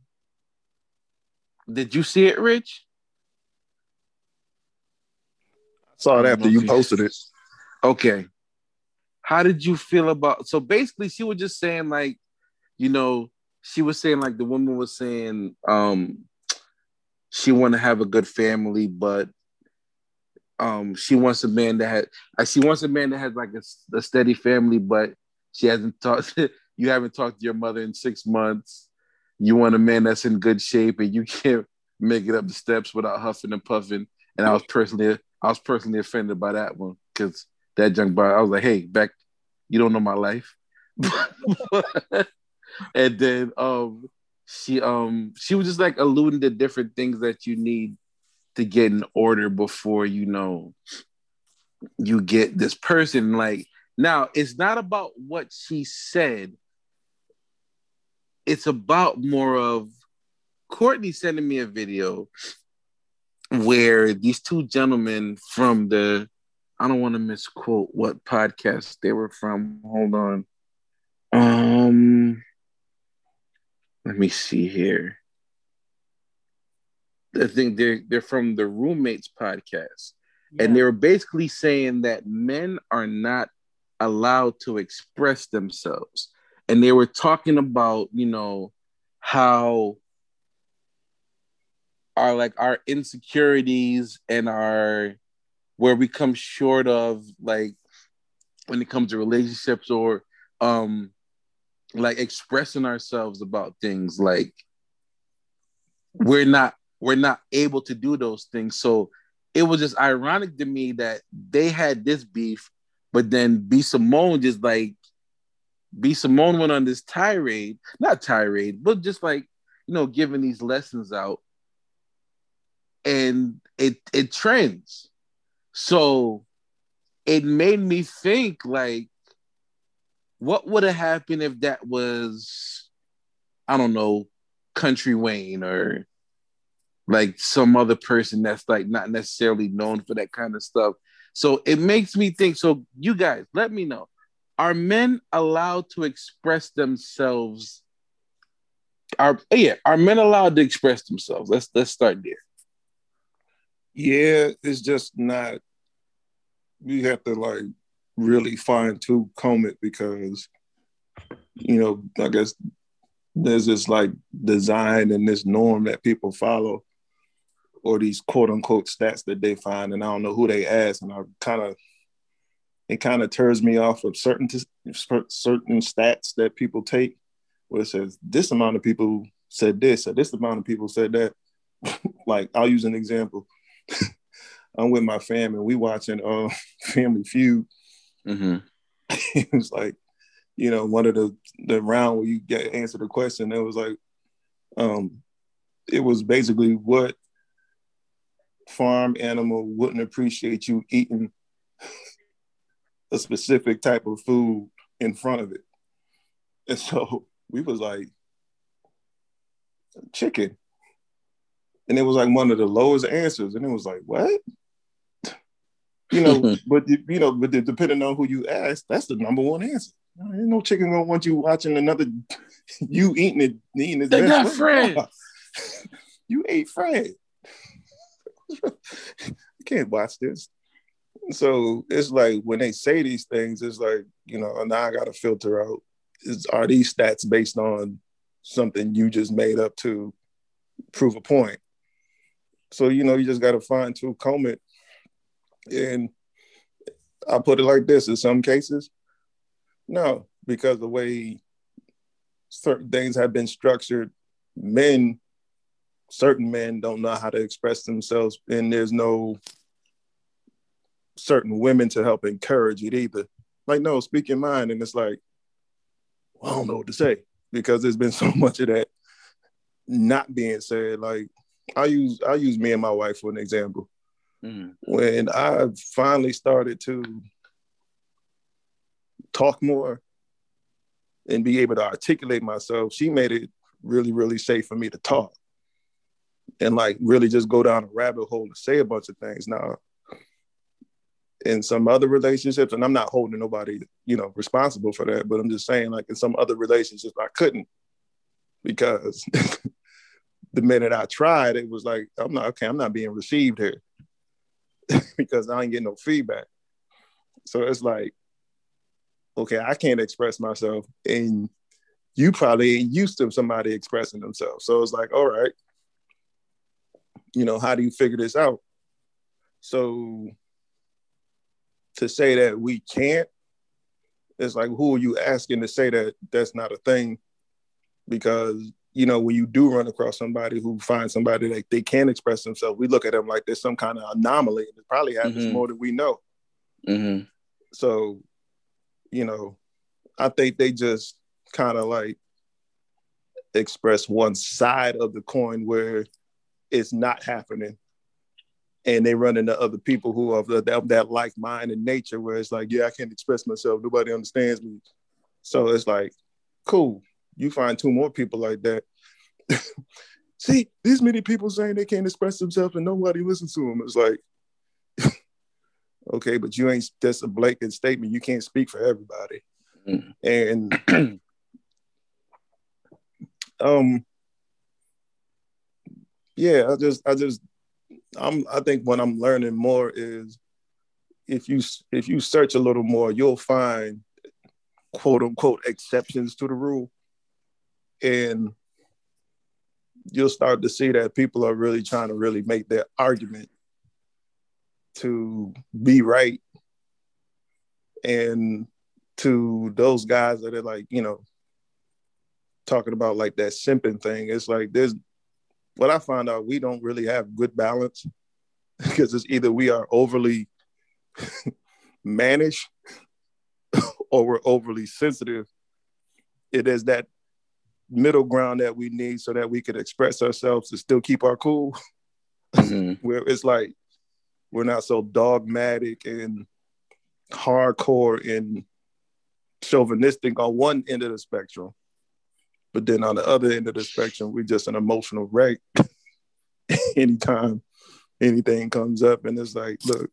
S1: did you see it, Rich?
S3: I saw it after you posted it.
S1: Okay. How did you feel about so basically she was just saying like, you know, she was saying like the woman was saying um she want to have a good family, but um she wants a man that uh, she wants a man that has like a, a steady family, but she hasn't talked you haven't talked to your mother in six months. You want a man that's in good shape and you can't make it up the steps without huffing and puffing. And I was personally I was personally offended by that one because that junk bar, I was like, hey, Beck, you don't know my life. and then um she um she was just like alluding to different things that you need to get in order before you know you get this person. Like now it's not about what she said, it's about more of Courtney sending me a video where these two gentlemen from the I don't want to misquote what podcast they were from. Hold on. Um let me see here. I think they're they're from the roommates podcast. And they were basically saying that men are not allowed to express themselves. And they were talking about, you know, how our like our insecurities and our where we come short of like when it comes to relationships or um like expressing ourselves about things like we're not we're not able to do those things. So it was just ironic to me that they had this beef but then B Simone just like B Simone went on this tirade not tirade but just like you know giving these lessons out. And it it trends so it made me think like what would have happened if that was I don't know, Country Wayne or like some other person that's like not necessarily known for that kind of stuff. So it makes me think. So you guys, let me know. Are men allowed to express themselves are yeah, are men allowed to express themselves? Let's let's start there.
S3: Yeah, it's just not. We have to like really fine tooth comb it because, you know, I guess there's this like design and this norm that people follow, or these quote unquote stats that they find, and I don't know who they ask, and I kind of it kind of turns me off of certain certain stats that people take, where it says this amount of people said this, or this amount of people said that. like I'll use an example. I'm with my family, we watching uh Family Feud. Mm-hmm. it was like, you know, one of the the round where you get answer the question. It was like, um, it was basically what farm animal wouldn't appreciate you eating a specific type of food in front of it. And so we was like, chicken. And it was like one of the lowest answers. And it was like, what? You know, but you know, but depending on who you ask, that's the number one answer. Ain't no chicken gonna want you watching another you eating it, eating it.
S1: They got Fred.
S3: you ate Fred. I can't watch this. So it's like when they say these things, it's like, you know, now I gotta filter out is are these stats based on something you just made up to prove a point? So, you know, you just gotta find to comb it. And I'll put it like this in some cases, no, because the way certain things have been structured, men, certain men don't know how to express themselves, and there's no certain women to help encourage it either. Like, no, speak your mind. And it's like, well, I don't know what to say because there's been so much of that not being said. Like, I use I use me and my wife for an example. Mm-hmm. When I finally started to talk more and be able to articulate myself, she made it really, really safe for me to talk and like really just go down a rabbit hole to say a bunch of things. Now, in some other relationships, and I'm not holding nobody, you know, responsible for that, but I'm just saying, like in some other relationships, I couldn't because the minute I tried, it was like, I'm not okay, I'm not being received here because I ain't getting no feedback. So it's like, okay, I can't express myself, and you probably ain't used to somebody expressing themselves. So it's like, all right, you know, how do you figure this out? So to say that we can't, it's like who are you asking to say that that's not a thing? Because you know, when you do run across somebody who finds somebody that they can express themselves, we look at them like there's some kind of anomaly. It probably happens mm-hmm. more than we know. Mm-hmm. So, you know, I think they just kind of like express one side of the coin where it's not happening and they run into other people who are that, that like mind in nature where it's like yeah i can't express myself nobody understands me so it's like cool you find two more people like that see these many people saying they can't express themselves and nobody listens to them it's like okay but you ain't just a blanket statement you can't speak for everybody mm. and um yeah i just i just I'm I think what I'm learning more is if you if you search a little more, you'll find quote unquote exceptions to the rule. And you'll start to see that people are really trying to really make their argument to be right. And to those guys that are like, you know, talking about like that simping thing, it's like there's what I find out, we don't really have good balance because it's either we are overly mannish or we're overly sensitive. It is that middle ground that we need so that we could express ourselves and still keep our cool. Mm-hmm. Where it's like we're not so dogmatic and hardcore and chauvinistic on one end of the spectrum. But then on the other end of the spectrum, we're just an emotional wreck anytime anything comes up. And it's like, look,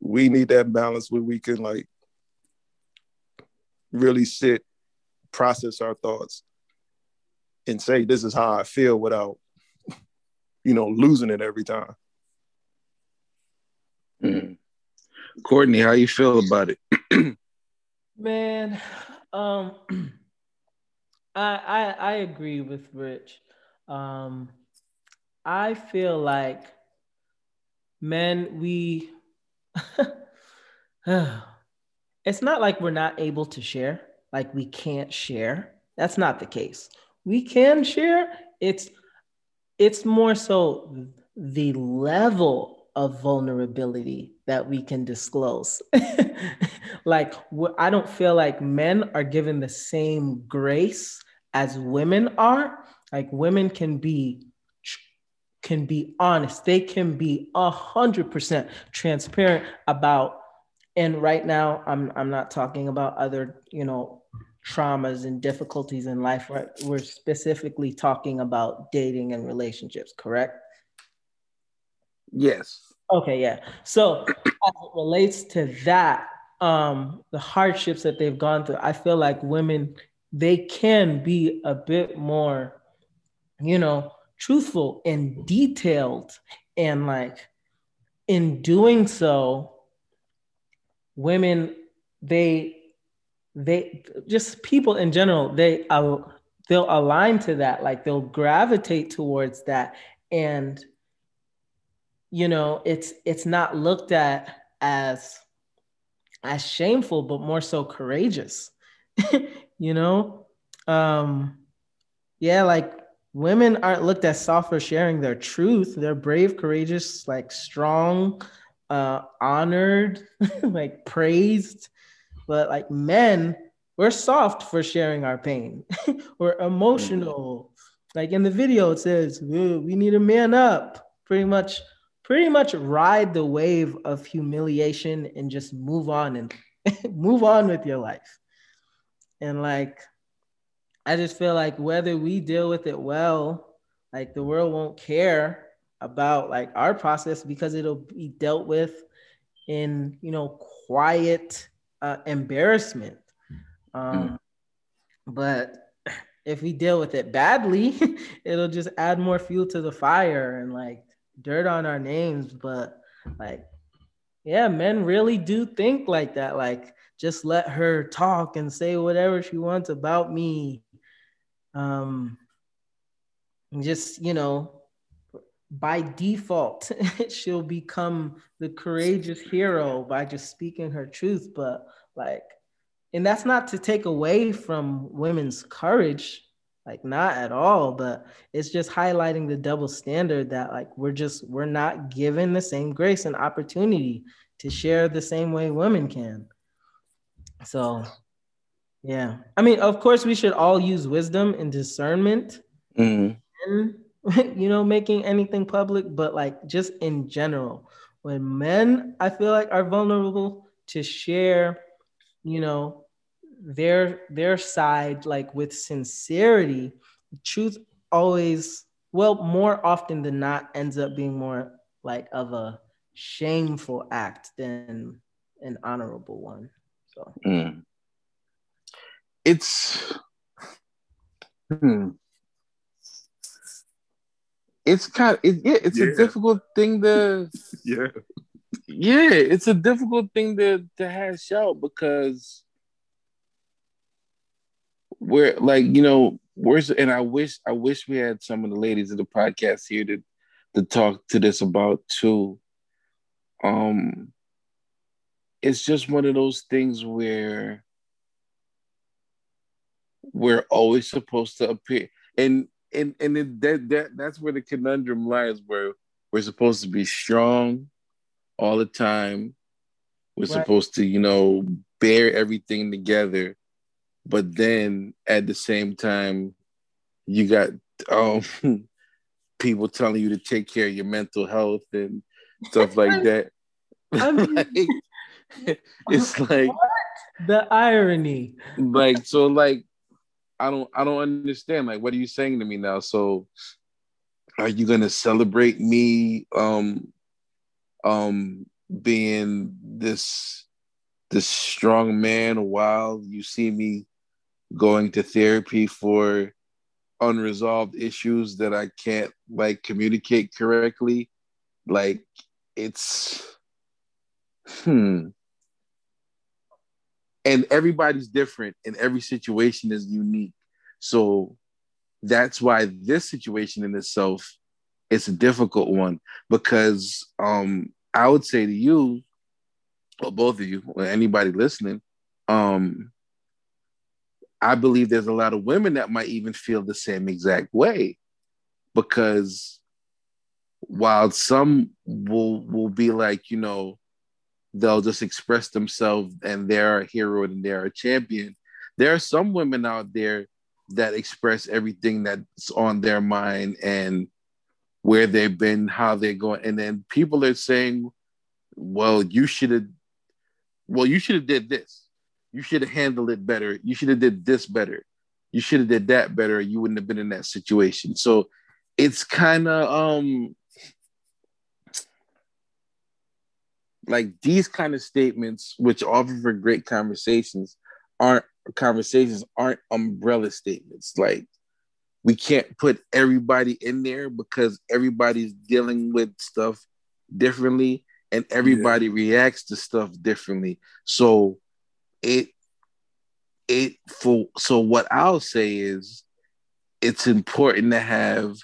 S3: we need that balance where we can like really sit, process our thoughts, and say this is how I feel without, you know, losing it every time.
S1: Mm. Courtney, how you feel about it?
S2: Man, um, I, I I agree with Rich. Um, I feel like men, we it's not like we're not able to share, like we can't share. That's not the case. We can share. It's it's more so the level of vulnerability that we can disclose. like I don't feel like men are given the same grace as women are. Like women can be can be honest. They can be a hundred percent transparent about. And right now, I'm I'm not talking about other you know traumas and difficulties in life. Right, we're specifically talking about dating and relationships. Correct?
S1: Yes.
S2: Okay. Yeah. So as it relates to that, um, the hardships that they've gone through, I feel like women they can be a bit more, you know, truthful and detailed and like in doing so women they they just people in general they uh, they'll align to that like they'll gravitate towards that and you know it's it's not looked at as as shameful but more so courageous you know um yeah like women aren't looked at soft for sharing their truth. They're brave, courageous, like strong, uh, honored, like praised. But like men, we're soft for sharing our pain. we're emotional. Mm. Like in the video, it says we need a man up. Pretty much, pretty much ride the wave of humiliation and just move on and move on with your life. And like I just feel like whether we deal with it well, like the world won't care about like our process because it'll be dealt with in you know quiet uh, embarrassment. Um, mm. But if we deal with it badly, it'll just add more fuel to the fire and like dirt on our names. But like, yeah, men really do think like that. Like, just let her talk and say whatever she wants about me um, just you know by default she'll become the courageous hero by just speaking her truth but like and that's not to take away from women's courage like not at all but it's just highlighting the double standard that like we're just we're not given the same grace and opportunity to share the same way women can so yeah. I mean, of course, we should all use wisdom and discernment mm. and, you know, making anything public, but like just in general, when men, I feel like, are vulnerable to share, you know, their their side like with sincerity truth always well more often than not ends up being more like of a shameful act than an honorable one so. Mm
S1: it's hmm, it's kind of it, yeah, it's yeah. a difficult thing to
S3: yeah
S1: yeah it's a difficult thing to to hash out because we're like you know where's and I wish I wish we had some of the ladies of the podcast here to to talk to this about too. Um, it's just one of those things where we're always supposed to appear and and and it, that that that's where the conundrum lies where we're supposed to be strong all the time we're right. supposed to you know bear everything together but then at the same time you got um people telling you to take care of your mental health and stuff like that I mean, like, it's like what?
S2: the irony
S1: like so like I don't I don't understand. Like, what are you saying to me now? So are you gonna celebrate me um um being this this strong man while you see me going to therapy for unresolved issues that I can't like communicate correctly. Like it's hmm. And everybody's different and every situation is unique. So that's why this situation in itself is a difficult one because um I would say to you, or both of you, or anybody listening, um, I believe there's a lot of women that might even feel the same exact way because while some will will be like, you know, they'll just express themselves and they're a hero and they're a champion. There are some women out there that express everything that's on their mind and where they've been, how they're going, and then people are saying, "Well, you should have, well, you should have did this." you should have handled it better. You should have did this better. You should have did that better. You wouldn't have been in that situation. So it's kind of um like these kind of statements, which offer for great conversations, aren't conversations aren't umbrella statements. Like we can't put everybody in there because everybody's dealing with stuff differently and everybody yeah. reacts to stuff differently. So it it for so what I'll say is it's important to have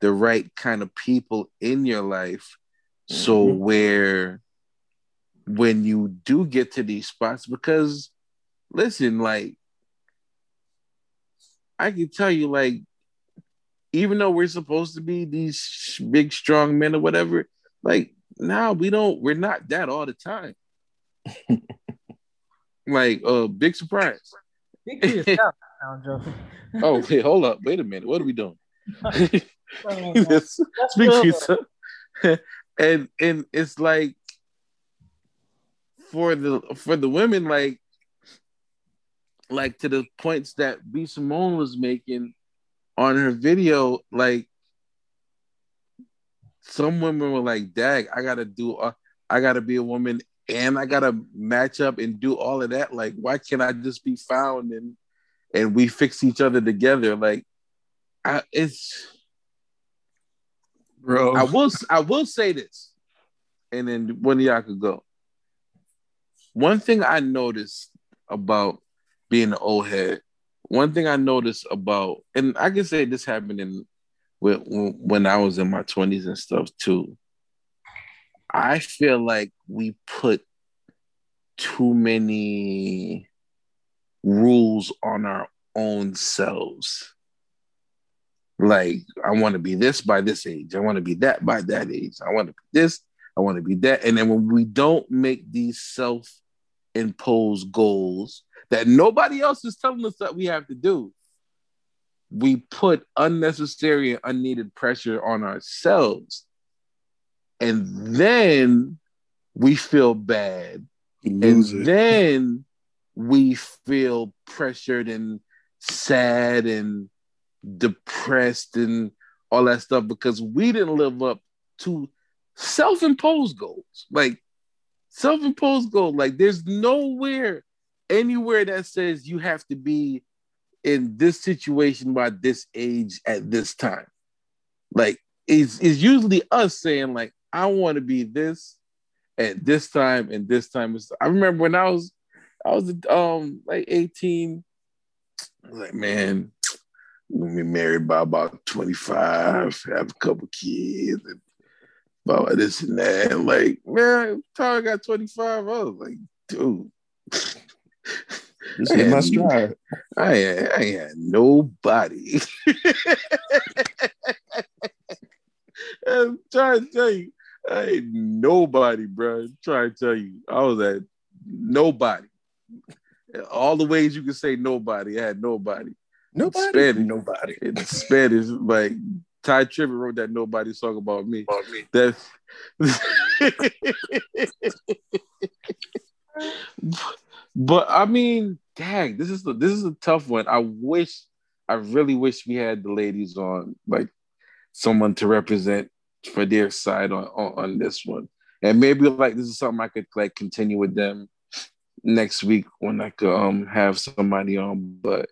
S1: the right kind of people in your life so mm-hmm. where when you do get to these spots because listen like I can tell you like even though we're supposed to be these big strong men or whatever like now we don't we're not that all the time Like, uh, big surprise. Yourself. oh, wait, hold up. Wait a minute. What are we doing? Speak for yourself. and and it's like for the for the women, like like to the points that B Simone was making on her video, like some women were like, "Dag, I gotta do, uh, I gotta be a woman and I gotta match up and do all of that. Like, why can't I just be found and and we fix each other together? Like, I, it's bro. I will I will say this, and then one of y'all could go. One thing I noticed about being an old head, one thing I noticed about, and I can say this happened in when, when I was in my twenties and stuff too. I feel like we put too many rules on our own selves. Like, I want to be this by this age. I want to be that by that age. I want to be this. I want to be that. And then when we don't make these self imposed goals that nobody else is telling us that we have to do, we put unnecessary and unneeded pressure on ourselves and then we feel bad, and it. then we feel pressured and sad and depressed and all that stuff because we didn't live up to self-imposed goals. Like self-imposed goals. Like there's nowhere anywhere that says you have to be in this situation by this age at this time. Like it's, it's usually us saying like I want to be this at this time and this time. I remember when I was I was um like 18. I was like, man, I'm gonna be married by about 25, have a couple kids, and about this and that. And like, man, I got 25, I was like, dude.
S3: This is my stride.
S1: I, I had nobody. I'm trying to tell you, I ain't nobody, bro. I'm trying to tell you, I was at nobody. All the ways you can say nobody, I had nobody.
S3: Nobody,
S1: Spanish,
S3: nobody.
S1: In Spanish, like Tye Tribbett wrote that nobody song about me. About me. That's but I mean, dang, this is the this is a tough one. I wish, I really wish we had the ladies on, like someone to represent for their side on, on, on this one. And maybe like this is something I could like continue with them next week when I could um have somebody on. But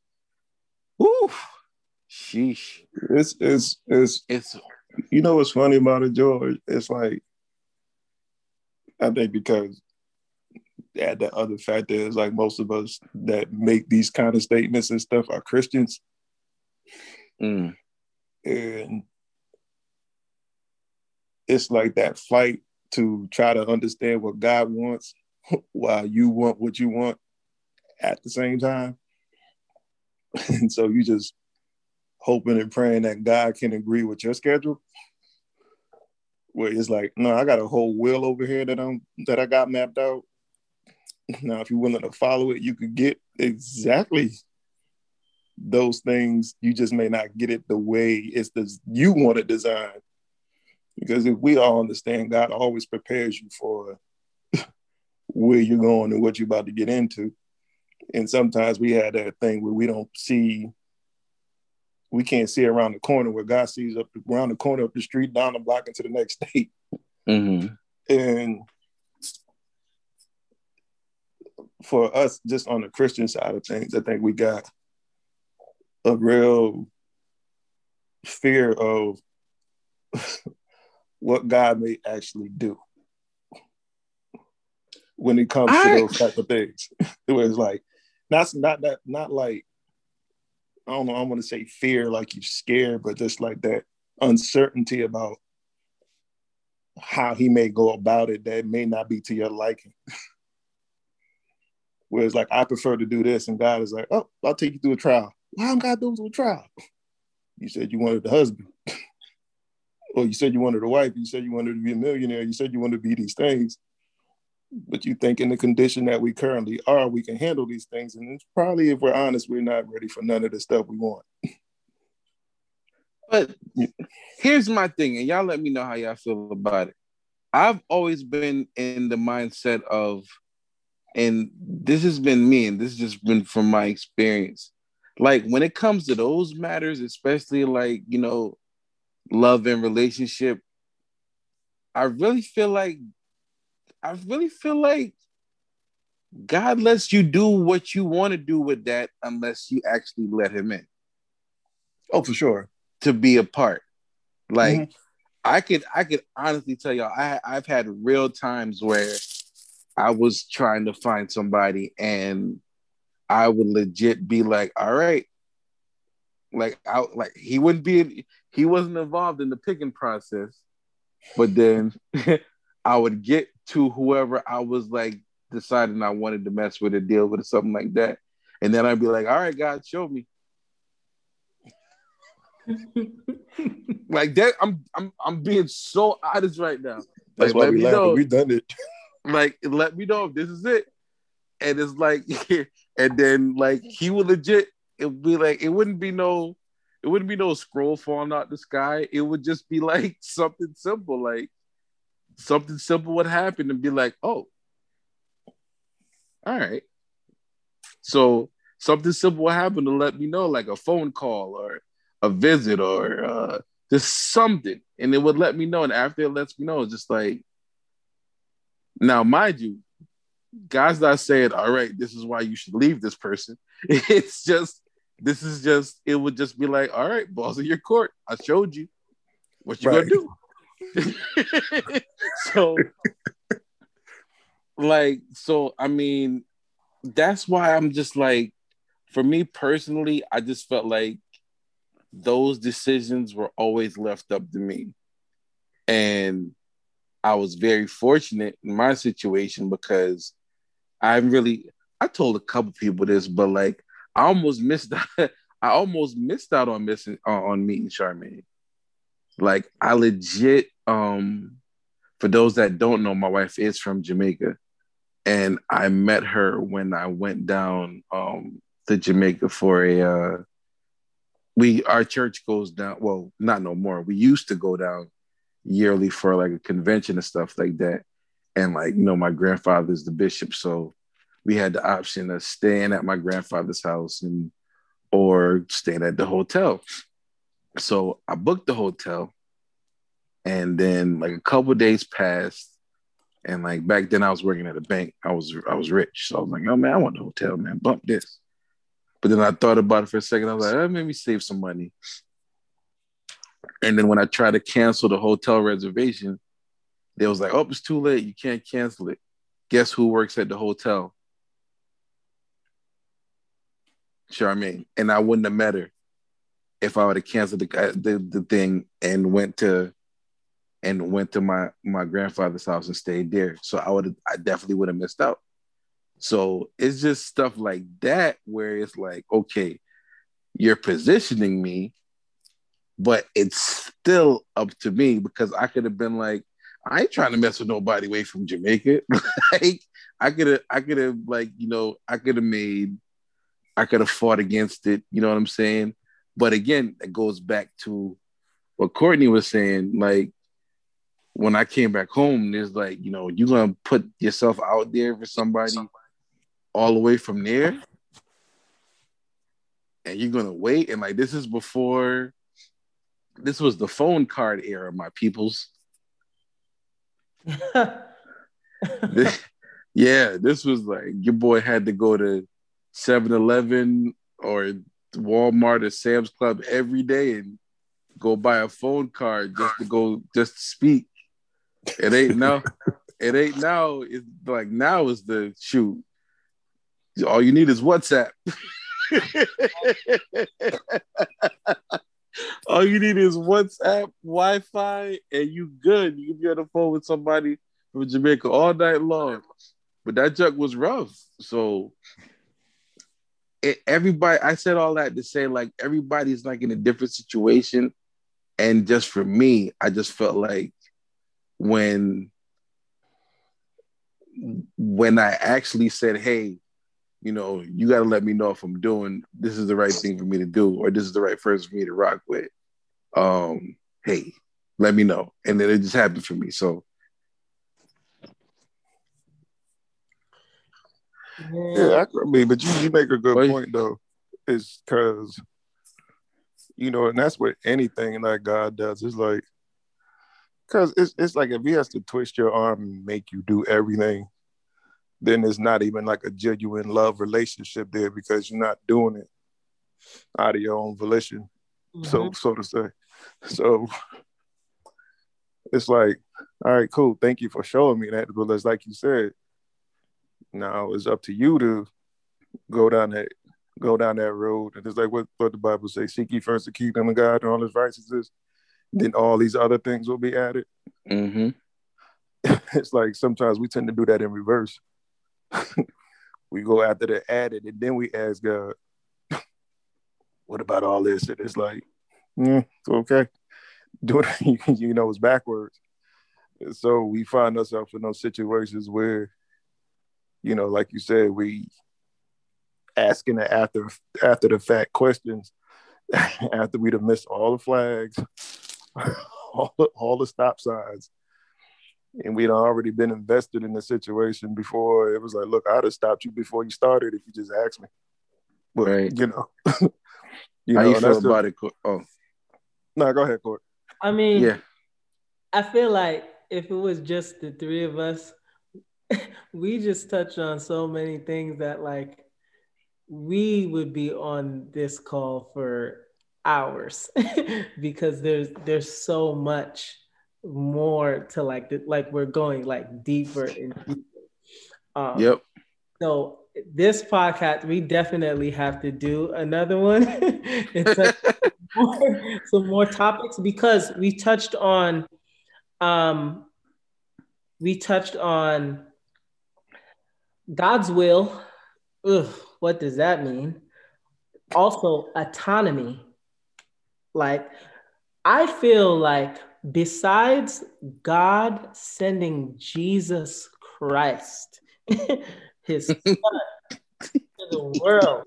S1: whew, Sheesh.
S3: It's it's it's
S1: It's
S3: you know what's funny about it, George? It's like I think because yeah, the other factor is like most of us that make these kind of statements and stuff are Christians,
S1: mm,
S3: and it's like that fight to try to understand what God wants while you want what you want at the same time. And so you just hoping and praying that God can agree with your schedule. Where it's like, no, I got a whole will over here that I'm that I got mapped out. Now, if you're willing to follow it, you could get exactly those things. You just may not get it the way it's the you want it designed. Because if we all understand, God always prepares you for where you're going and what you're about to get into. And sometimes we have that thing where we don't see, we can't see around the corner where God sees up around the corner up the street, down the block into the next state.
S1: hmm
S3: And for us, just on the Christian side of things, I think we got a real fear of what God may actually do when it comes to those type of things. It was like not not that not like I don't know. I want to say fear, like you're scared, but just like that uncertainty about how he may go about it that may not be to your liking. Whereas, like, I prefer to do this, and God is like, "Oh, I'll take you through a trial." Why don't God do it through a trial? You said you wanted the husband, or you said you wanted a wife. You said you wanted to be a millionaire. You said you wanted to be these things, but you think in the condition that we currently are, we can handle these things. And it's probably, if we're honest, we're not ready for none of the stuff we want.
S1: But here's my thing, and y'all let me know how y'all feel about it. I've always been in the mindset of, and this has been me, and this has just been from my experience. Like when it comes to those matters, especially like, you know, love and relationship, I really feel like, I really feel like God lets you do what you want to do with that unless you actually let him in
S3: Oh, for sure.
S1: to be a part. Like
S3: Mhm.
S1: I could I could honestly tell y'all I I've had real times where I was trying to find somebody and I would legit be like, all right. Like I like he wouldn't be he wasn't involved in the picking process, but then I would get to whoever I was like deciding I wanted to mess with or deal with or something like that. And then I'd be like, all right, God, show me. Like that, I'm I'm I'm being so honest right now.
S3: That's
S1: Like,
S3: why we
S1: me
S3: laugh. We've done it.
S1: Like, let me know if this is it. And it's like, and then like he would legit, it would be like, it wouldn't be no, it wouldn't be no scroll falling out the sky. It would just be like something simple, like something simple would happen and be like, oh, all right. So something simple will happen to let me know, like a phone call or a visit or uh, just something, and it would let me know. And after it lets me know, it's just like, now, mind you, God's not saying, all right, this is why you should leave this person. It's just, this is just, it would just be like, all right, balls in your court. I showed you what you
S3: Right.
S1: gonna do. so, like, so I mean, that's why I'm just like, for me personally, I just felt like those decisions were always left up to me. And I was very fortunate in my situation because I really I told a couple people this, but like I almost missed out. I almost missed out on missing on, on meeting Charmaine. Like I legit um for those that don't know, my wife is from Jamaica. And I met her when I went down um to Jamaica for a uh we our church goes down well not no more. We used to go down yearly for like a convention and stuff like that. And like you know my grandfather's the bishop so we had the option of staying at my grandfather's house and or staying at the hotel so i booked the hotel and then like a couple days passed and like back then i was working at a bank i was i was rich so i was like oh man i want the hotel man bump this But then I thought about it for a second. I was like, oh, maybe save some money. And then when I tried to cancel the hotel reservation, they was like, "Oh, it's too late. You can't cancel it." Guess who works at the hotel? Charmaine, and I wouldn't have met her if I would have canceled the, the the thing and went to and went to my my grandfather's house and stayed there. So I would I definitely would have missed out. So it's just stuff like that where it's like, okay, you're positioning me, but it's still up to me because I could have been like, I ain't trying to mess with nobody away from Jamaica. like I could have, I could have like, you know, I could have made, I could have fought against it. You know what I'm saying? But again, it goes back to what Courtney was saying. Like when I came back home, there's like, you know, you're gonna put yourself out there for somebody all the way from there, and you're gonna wait. And like this is before, this was the phone card era, my peoples this, yeah, this was like your boy had to go to 7-Eleven or Walmart or Sam's Club every day and go buy a phone card just to go just to speak. It ain't now. it ain't now. It's like now is the shoot. All you need is WhatsApp. All you need is WhatsApp, Wi-Fi, and you good. You can be on the phone with somebody from Jamaica all night long. But that junk was rough. So it, everybody, I said all that to say like everybody's like in a different situation. And just for me, I just felt like when when I actually said, hey, you know, you got to let me know if I'm doing this is the right thing for me to do, or this is the right person for me to rock with. Um, hey, let me know. And then it just happened for me. So,
S3: yeah, I mean, but you, you make a good point though, is because you know, and that's what anything that God does is like, because it's it's like if He has to twist your arm and make you do everything, then it's not even like a genuine love relationship there because you're not doing it out of your own volition, mm-hmm. so so to say. So it's like, all right, cool. Thank you for showing me that. But it's like you said, now it's up to you to go down that go down that road. And it's like what, what the Bible says, seek ye first the kingdom of God and all his righteousness, then all these other things will be added.
S1: Mm-hmm.
S3: it's like sometimes we tend to do that in reverse. we go after the added, and then we ask God, "What about all this?" And it's like, mm, okay, do it. you know, it's backwards. So we find ourselves in those situations where, you know, like you said, we asking the after after the fact questions after we'd have missed all the flags, all the, all the stop signs, and we'd already been invested in the situation before. It was like, look, I'd have stopped you before you started if you just asked me. But right. you know,
S1: you how know, you feel about it? Oh,
S3: no, go ahead, Court.
S2: I mean,
S1: yeah,
S2: I feel like if it was just the three of us, we just touched on so many things that like we would be on this call for hours because there's there's so much more to like the, like we're going like deeper and deeper.
S1: Um, yep.
S2: So this podcast, we definitely have to do another one and more, some more topics because we touched on, um, we touched on God's will. Ugh, what does that mean? Also, autonomy. Like, I feel like besides God sending Jesus Christ, his son, to the world.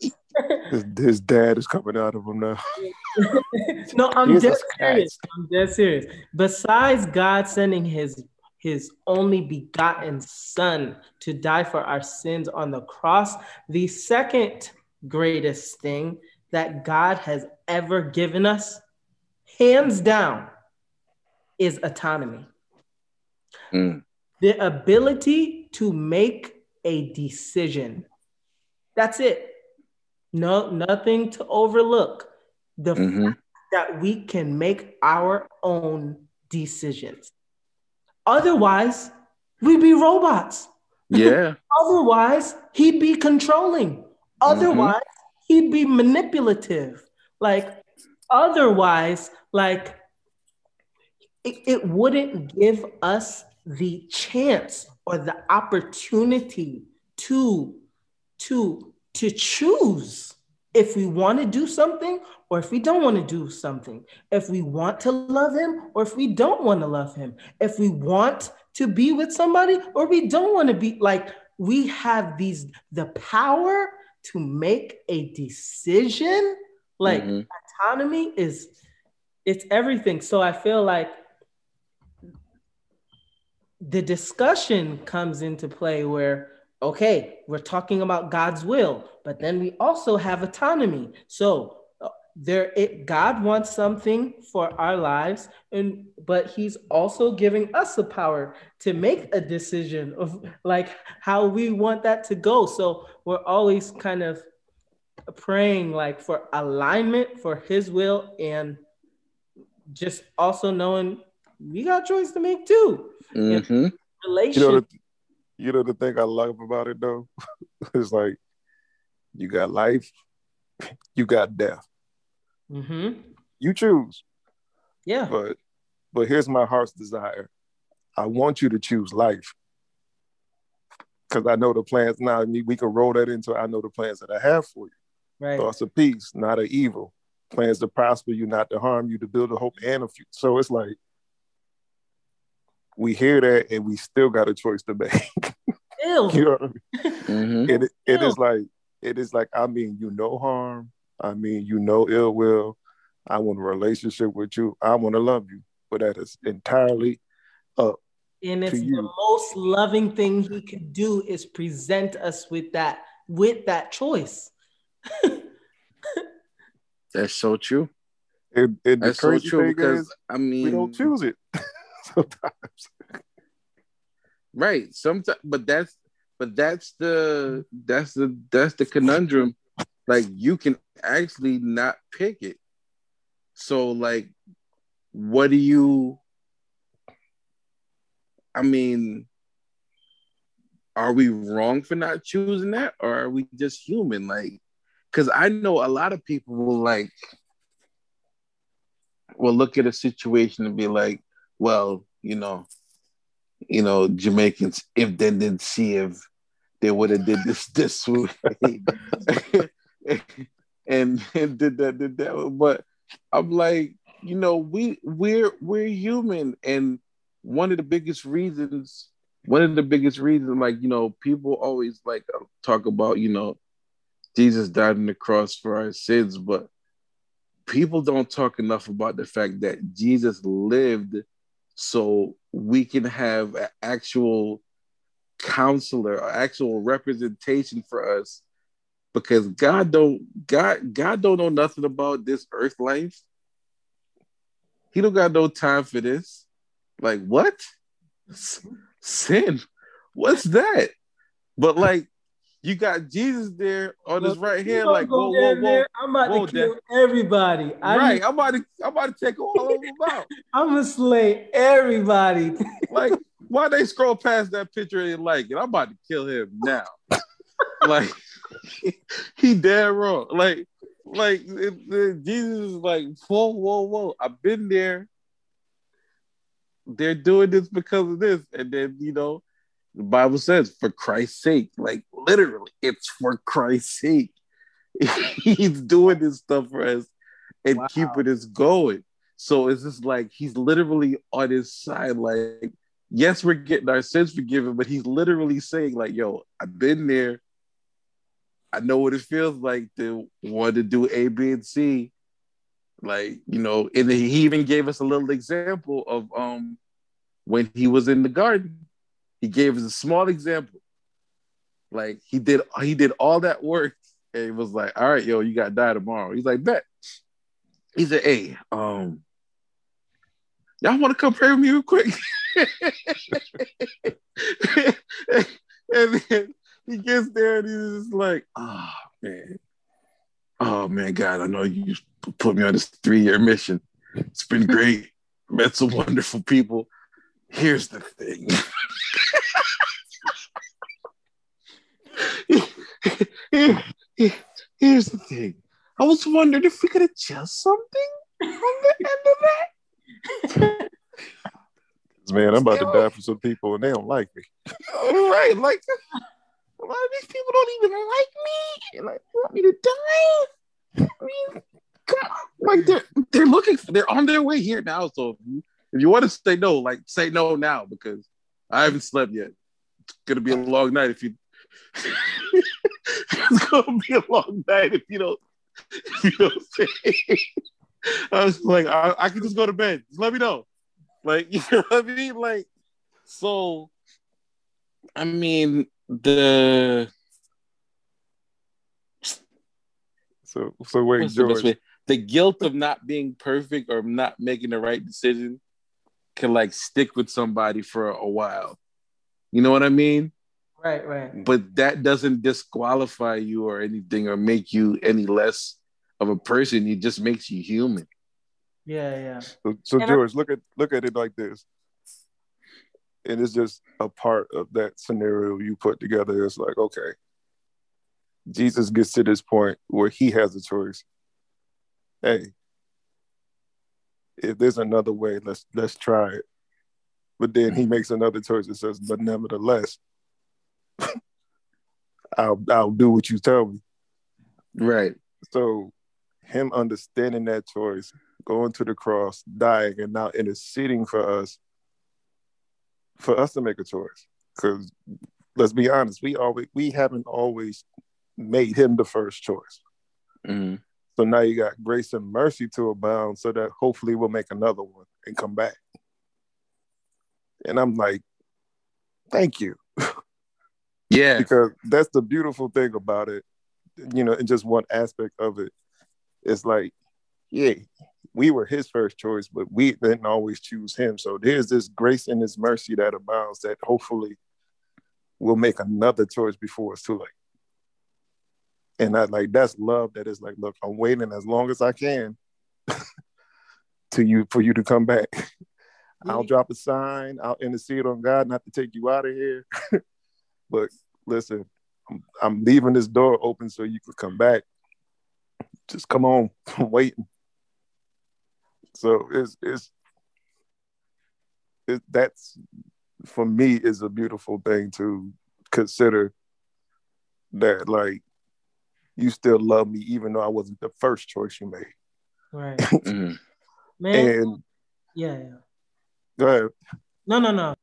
S3: His, his, dad is coming out of him now.
S2: no, I'm Jesus dead serious. I'm dead serious. Besides God sending his his only begotten son to die for our sins on the cross, the second greatest thing that God has ever given us, hands down, is autonomy.
S1: Mm.
S2: The ability to make a decision. That's it. No, nothing to overlook. The
S1: Mhm.
S2: fact that we can make our own decisions. Otherwise, we'd be robots.
S1: Yeah.
S2: Otherwise, he'd be controlling. Mm-hmm. Otherwise, he'd be manipulative. Like, otherwise, like, it, it wouldn't give us the chance or the opportunity to to to choose if we want to do something or if we don't want to do something if we want to love him or if we don't want to love him if we want to be with somebody or we don't want to be like we have these the power to make a decision like
S1: Mhm.
S2: autonomy is it's everything so i feel like the discussion comes into play where okay we're talking about god's will but then we also have autonomy. So uh, there it god wants something for our lives and but he's also giving us the power to make a decision of like how we want that to go. So we're always kind of praying like for alignment for his will and just also knowing we got choice to make too.
S1: Mhm.
S3: You
S2: relation
S3: know, the, you know the thing I love about it though, is like you got life, you got death.
S2: hmm
S3: You choose,
S2: yeah
S3: but but here's my heart's desire. I want you to choose life. Because I know the plans now, we we can roll that into I know the plans that I have for you.
S2: right
S3: Thoughts of peace, not of evil. Plans to prosper you, not to harm you, to build a hope and a future. So it's like we hear that and we still got a choice to make.
S2: Ew.
S3: you know what I mean?
S1: Mhm.
S3: it, it
S2: Ew.
S3: is like it is like I mean you no harm. I mean you no ill will. I want a relationship with you. I want to love you. But that is entirely up.
S2: and it's
S3: to
S2: the most loving thing he could do is present us with that with that choice
S1: That's so true.
S3: and, and the
S1: That's so true
S3: thing
S1: because
S3: is
S1: I mean,
S3: we don't choose it sometimes.
S1: right? Sometimes, but that's but that's the that's the that's the conundrum. Like you can actually not pick it. So like, what do you? I mean, are we wrong for not choosing that, or are we just human? Like, because I know a lot of people will like will look at a situation and be like, well, you know, you know, Jamaicans, if they didn't see if they would have did this this way. and, and did that, did that. But I'm like, you know, we we're we're human. And one of the biggest reasons, one of the biggest reasons, like, you know, people always like uh, talk about, you know, Jesus died on the cross for our sins, but people don't talk enough about the fact that Jesus lived so we can have an actual counselor or actual representation for us because God don't God God don't know nothing about this earth life. He don't got no time for this. Like what? Sin. What's that? But like you got Jesus there on his right hand, like whoa, whoa, whoa.
S2: there, I'm about
S1: whoa,
S2: to kill everybody. I
S1: Right, I'm about to I'm about to take all of them out.
S2: I'm gonna slay everybody.
S1: like why they scroll past that picture and like it? I'm about to kill him now. like he dead wrong. Like like it, it- Jesus is like whoa whoa whoa. I've been there. They're doing this because of this, and then you know the Bible says for Christ's sake. Like literally, it's for Christ's sake. He's doing this stuff for us and
S2: Wow.
S1: keeping us going. So it's just like he's literally on his side, like, yes, we're getting our sins forgiven, but he's literally saying, like, yo, I've been there. I know what it feels like to want to do A, B, and C. Like, you know, and he even gave us a little example of um when he was in the garden. He gave us a small example. Like he did he did all that work and he was like, all right, yo, you gotta die tomorrow. He's like, bet. He said, hey, um, y'all want to come pray with me real quick? and then he gets there and he's just like, oh man, oh man, God, I know you put me on this three year mission. It's been great. Met some wonderful people. Here's the thing. Here's the thing. I was wondering if we could adjust something on the end of that.
S3: Man, I'm about to die for some people and they don't like me.
S1: right, like a lot of these people don't even like me like want me to die. I mean, come on, like they're they're looking, for, they're on their way here now. So if you, want to say no, like say no now because I haven't slept yet. It's gonna be a long night if you. it's gonna be a long night if you don't. If you don't say. I was like, I, I can just go to bed. Just let me know. Like, you know what I mean? Like, so, I mean, the.
S3: So, so wait, George.
S1: The, the guilt of not being perfect or not making the right decision can like stick with somebody for a while. You know what I mean?
S2: Right, right.
S1: But that doesn't disqualify you or anything or make you any less of a person. It just makes you human.
S2: Yeah, yeah.
S3: So, so George, I- look at look at it like this. And it's just a part of that scenario you put together. It's like, okay, Jesus gets to this point where he has a choice. Hey, if there's another way, let's let's try it. But then he makes another choice that says, but nevertheless, I'll I'll do what you tell me.
S1: Right.
S3: So him understanding that choice, going to the cross, dying, and now interceding for us, for us to make a choice. Because let's be honest, we always we haven't always made him the first choice.
S1: Mm-hmm.
S3: So now you got grace and mercy to abound, so that hopefully we'll make another one and come back. And I'm like, thank you.
S1: Yeah.
S3: because that's the beautiful thing about it, you know, and just one aspect of it. It's like, yeah, we were his first choice, but we didn't always choose him. So there's this grace and this mercy that abounds that hopefully will make another choice before it's too late. And I like that's love that is like, look, I'm waiting as long as I can to you for you to come back. I'll drop a sign, I'll intercede on God not to take you out of here. but listen, I'm, I'm, leaving this door open so you could come back. Just come on, I'm waiting. So it's it's it, that's for me is a beautiful thing to consider that like you still love me even though I wasn't the first choice you made.
S2: Right.
S1: Mm-hmm.
S2: Man.
S3: and
S2: yeah, yeah.
S3: go ahead.
S2: No, no, no.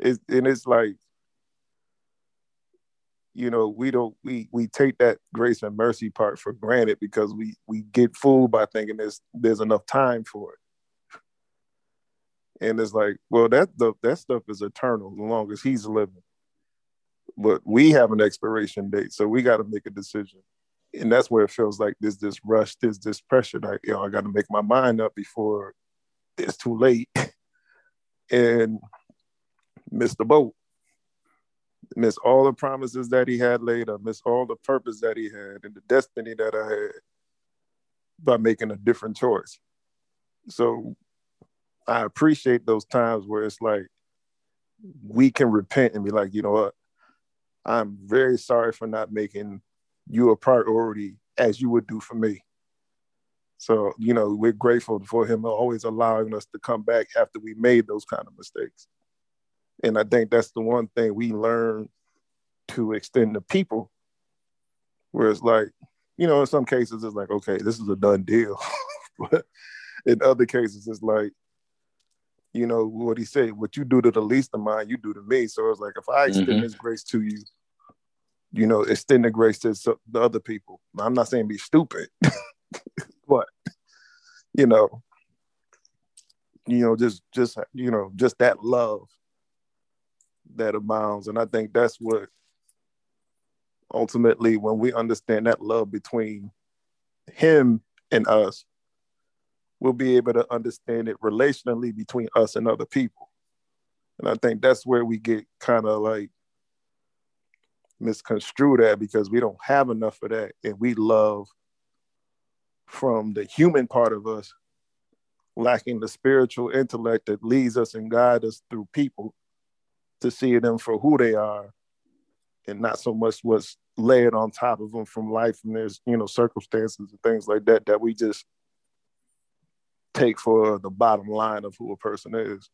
S3: It's, and it's like you know we don't we we take that grace and mercy part for granted because we we get fooled by thinking there's there's enough time for it and it's like well that the, that stuff is eternal as long as he's living but we have an expiration date so we got to make a decision and that's where it feels like there's this rush there's this pressure like you know i got to make my mind up before it's too late and miss the boat miss all the promises that he had up, miss all the purpose that he had and the destiny that I had by making a different choice. So I appreciate those times where it's like we can repent and be like, you know what? I'm very sorry for not making you a priority as you would do for me. So, you know, we're grateful for him always allowing us to come back after we made those kind of mistakes. And I think that's the one thing we learn to extend to people, where it's like, you know, in some cases it's like, okay, this is a done deal. but in other cases, it's like, you know, what he said, what you do to the least of mine, you do to me. So it's like, if I extend mm-hmm. this grace to you, you know, extend the grace to the other people. I'm not saying be stupid, but you know, you know, just just you know, just that love that abounds. And I think that's what ultimately, when we understand that love between him and us, we'll be able to understand it relationally between us and other people. And I think that's where we get kind of like misconstrued at because we don't have enough of that and we love from the human part of us, lacking the spiritual intellect that leads us and guides us through people to see them for who they are and not so much what's layered on top of them from life and there's you know circumstances and things like that that we just take for the bottom line of who a person is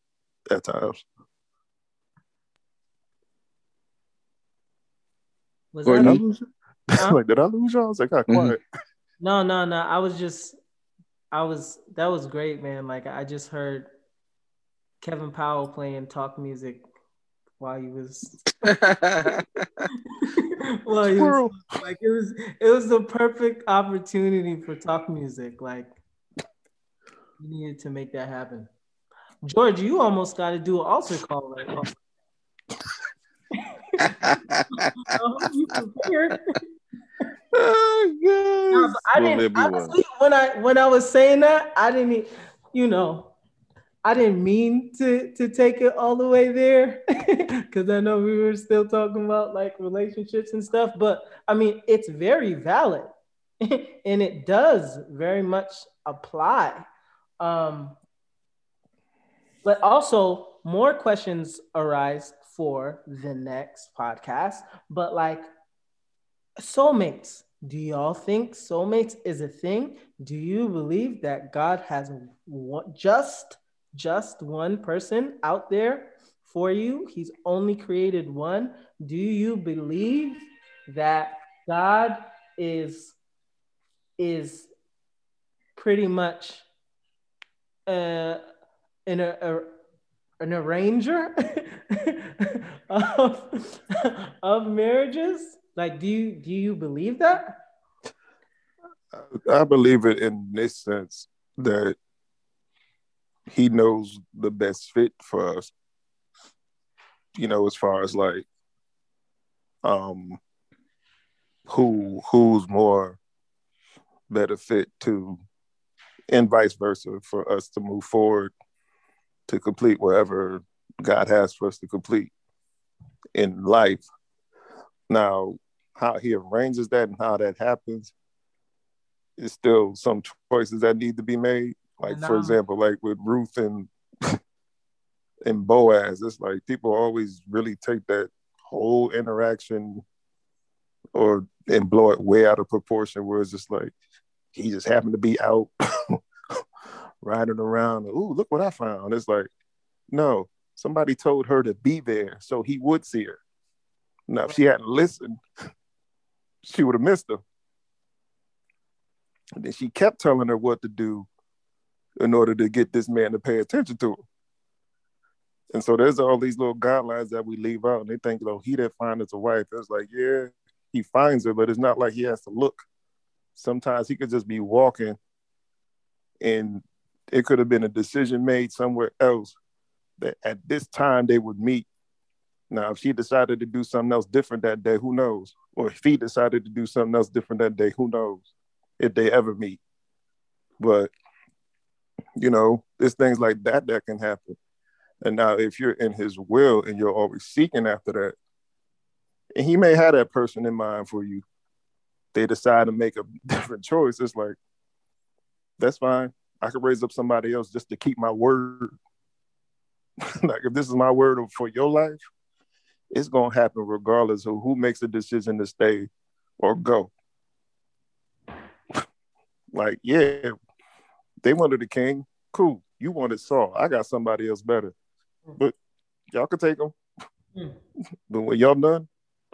S3: at times.
S2: Was
S3: Did I
S2: that,
S3: lose?
S2: Huh?
S3: like, did I lose y'all? I was like, got
S1: Mhm.
S3: quiet.
S2: no, no, no. I was just, I was. That was great, man. Like I just heard Kevin Powell playing talk music while he was well, he was, like it was it was the perfect opportunity for talk music. Like you needed to make that happen. George, you almost got to do an altar call right now. Oh, I hope you prepared.
S1: oh,
S2: No,
S1: God.
S2: I
S1: Well,
S2: didn't honestly, when I when I was saying that, I didn't, you know, I didn't mean to to take it all the way there because I know we were still talking about like relationships and stuff. But I mean, it's very valid, and it does very much apply. Um, but also, more questions arise for the next podcast. But like soulmates. Do y'all think soulmates is a thing? Do you believe that god has one, just just one person out there for you? He's only created one. Do you believe that god is is pretty much uh in a, a an arranger of, of marriages like do you do you believe that
S3: I believe it in this sense that he knows the best fit for us. You know, as far as like um who who's more better fit to and vice versa for us to move forward to complete whatever God has for us to complete in life. Now, how he arranges that and how that happens is still some choices that need to be made. Like for example, like with Ruth and and Boaz, it's like people always really take that whole interaction or and blow it way out of proportion where it's just like he just happened to be out riding around. Ooh, look what I found. It's like, no, somebody told her to be there so he would see her. Now, if she hadn't listened, she would have missed her. And then she kept telling her what to do in order to get this man to pay attention to her. And so there's all these little guidelines that we leave out, and they think, oh, he didn't find us a wife. It's like, yeah, he finds her, but it's not like he has to look. Sometimes he could just be walking, and it could have been a decision made somewhere else that at this time they would meet. Now, if she decided to do something else different that day, who knows? Or if he decided to do something else different that day, who knows if they ever meet? But, you know, there's things like that that can happen. And now, if you're in his will and you're always seeking after that, and he may have that person in mind for you, they decide to make a different choice. It's like, that's fine. I could raise up somebody else just to keep my word. like, if this is my word for your life, it's going to happen regardless of who makes the decision to stay or go. like, yeah, they wanted the king. Cool. You wanted Saul. I got somebody else better. But y'all can take them.
S2: Hmm.
S3: But when y'all done,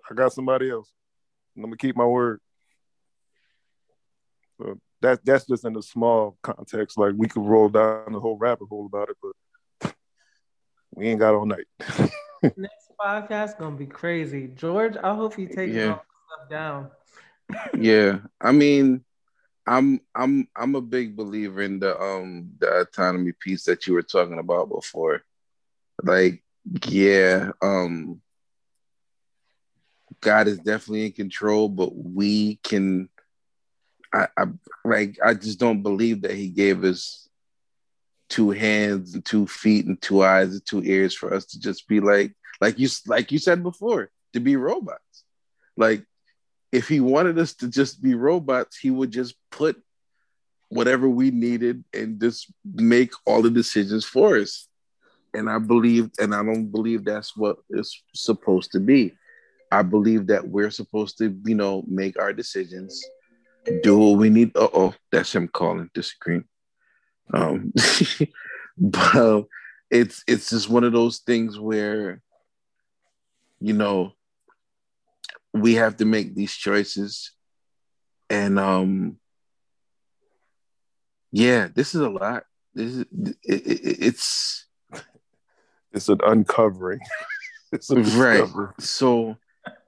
S3: I got somebody else. I'm gonna keep my word. So that's that's just in a small context. Like we could roll down the whole rabbit hole about it, but we ain't got all night.
S2: next podcast gonna be crazy george i hope you take
S1: Yeah.
S2: all stuff down
S1: yeah i mean i'm i'm i'm a big believer in the um the autonomy piece that you were talking about before like yeah um god is definitely in control but we can i i like i just don't believe that he gave us two hands and two feet and two eyes and two ears for us to just be like like you like you said before to be robots like if he wanted us to just be robots, he would just put whatever we needed and just make all the decisions for us. And I believe, and I don't believe that's what it's supposed to be. I believe that we're supposed to, you know, make our decisions, do what we need. Uh oh, that's him calling, disagreeing. Um, but uh, it's it's just one of those things where, you know, we have to make these choices, and um, yeah, this is a lot. This is it, it, it's
S3: it's an uncovering.
S1: it's a right. So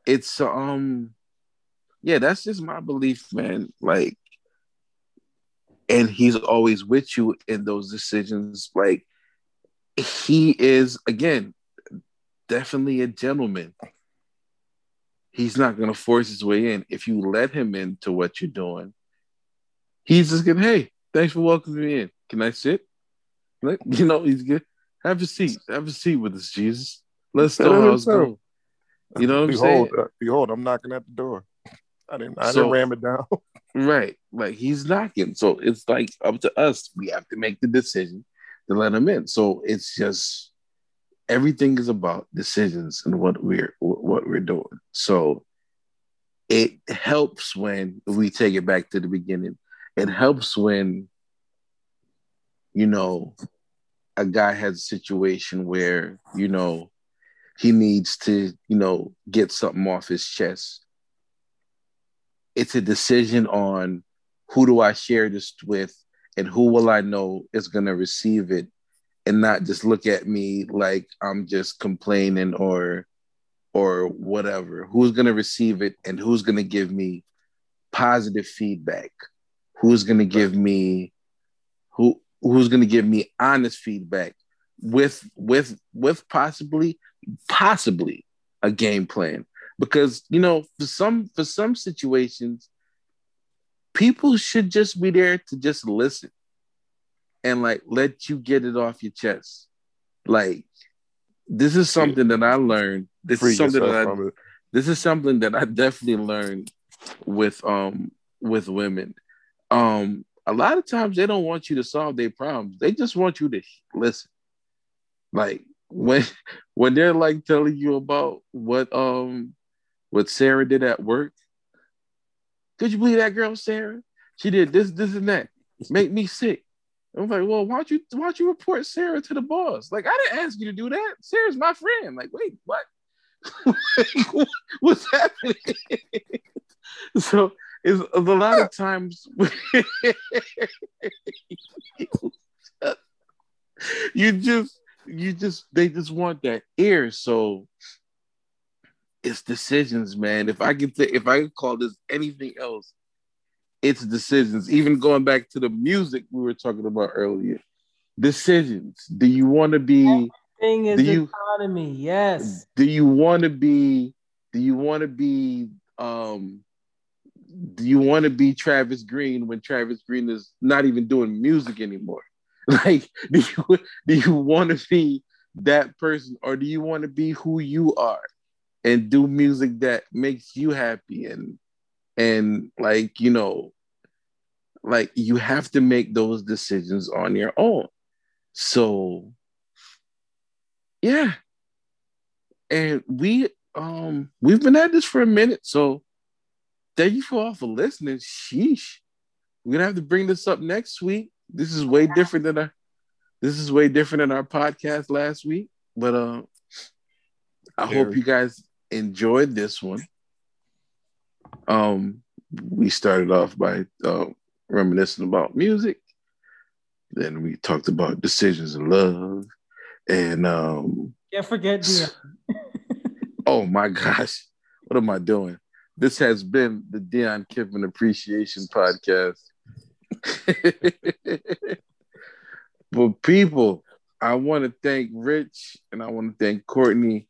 S1: it's um yeah, that's just my belief, man. Like and he's always with you in those decisions. Like he is again definitely a gentleman. He's not gonna force his way in. If you let him into what you're doing, he's just gonna, hey, thanks for welcoming me in. Can I sit? Like, you know, he's good. Have a seat. Have a seat with us, Jesus. Let's know how it's going. You know what I'm saying?
S3: Uh, behold, I'm knocking at the door. I didn't. I so, didn't ram it down.
S1: right, like he's knocking. So it's like up to us. We have to make the decision to let him in. So it's just everything is about decisions and what we're what we're doing. So it helps when we take it back to the beginning. It helps when you know a guy has a situation where you know he needs to, you know, get something off his chest. It's a decision on who do I share this with and who will I know is going to receive it and not just look at me like I'm just complaining or or whatever. Who's going to receive it and who's going to give me positive feedback? Who's going to give me who who's going to give me honest feedback with with with possibly possibly a game plan because you know for some for some situations people should just be there to just listen and like let you get it off your chest. Like this is something that i learned. This Free is something that I, this is something that i definitely learned with um with women. Um a lot of times they don't want you to solve their problems. They just want you to listen. Like when when they're like telling you about what um what Sarah did at work. Could you believe that girl, Sarah? She did this, this, and that. Make me sick. I'm like, well, why don't you why don't you report Sarah to the boss? Like, I didn't ask you to do that. Sarah's my friend. Like, wait, what? What's happening? so it's a lot of times you just you just they just want that ear. So it's decisions, man. If I could th- if I could call this anything else, it's decisions. Even going back to the music we were talking about earlier. Decisions. Do you want to be
S2: thing is you, economy? Yes.
S1: Do you want to be do you want to be um do you want to be Travis Greene when Travis Greene is not even doing music anymore? Like, do you do you want to be that person, or do you want to be who you are and do music that makes you happy and and like you know, like you have to make those decisions on your own. So, yeah, and we um we've been at this for a minute, so thank you for all for listening. Sheesh, we're gonna have to bring this up next week this is way different than our this is way different than our podcast last week. But uh I hope you guys enjoyed this one. Um we started off by uh, reminiscing about music. Then we talked about decisions in love. And um
S2: can't forget Dion.
S1: oh my gosh. What am I doing? This has been the Dion Kipping Appreciation Podcast. but people, I want to thank Rich and I want to thank Courtney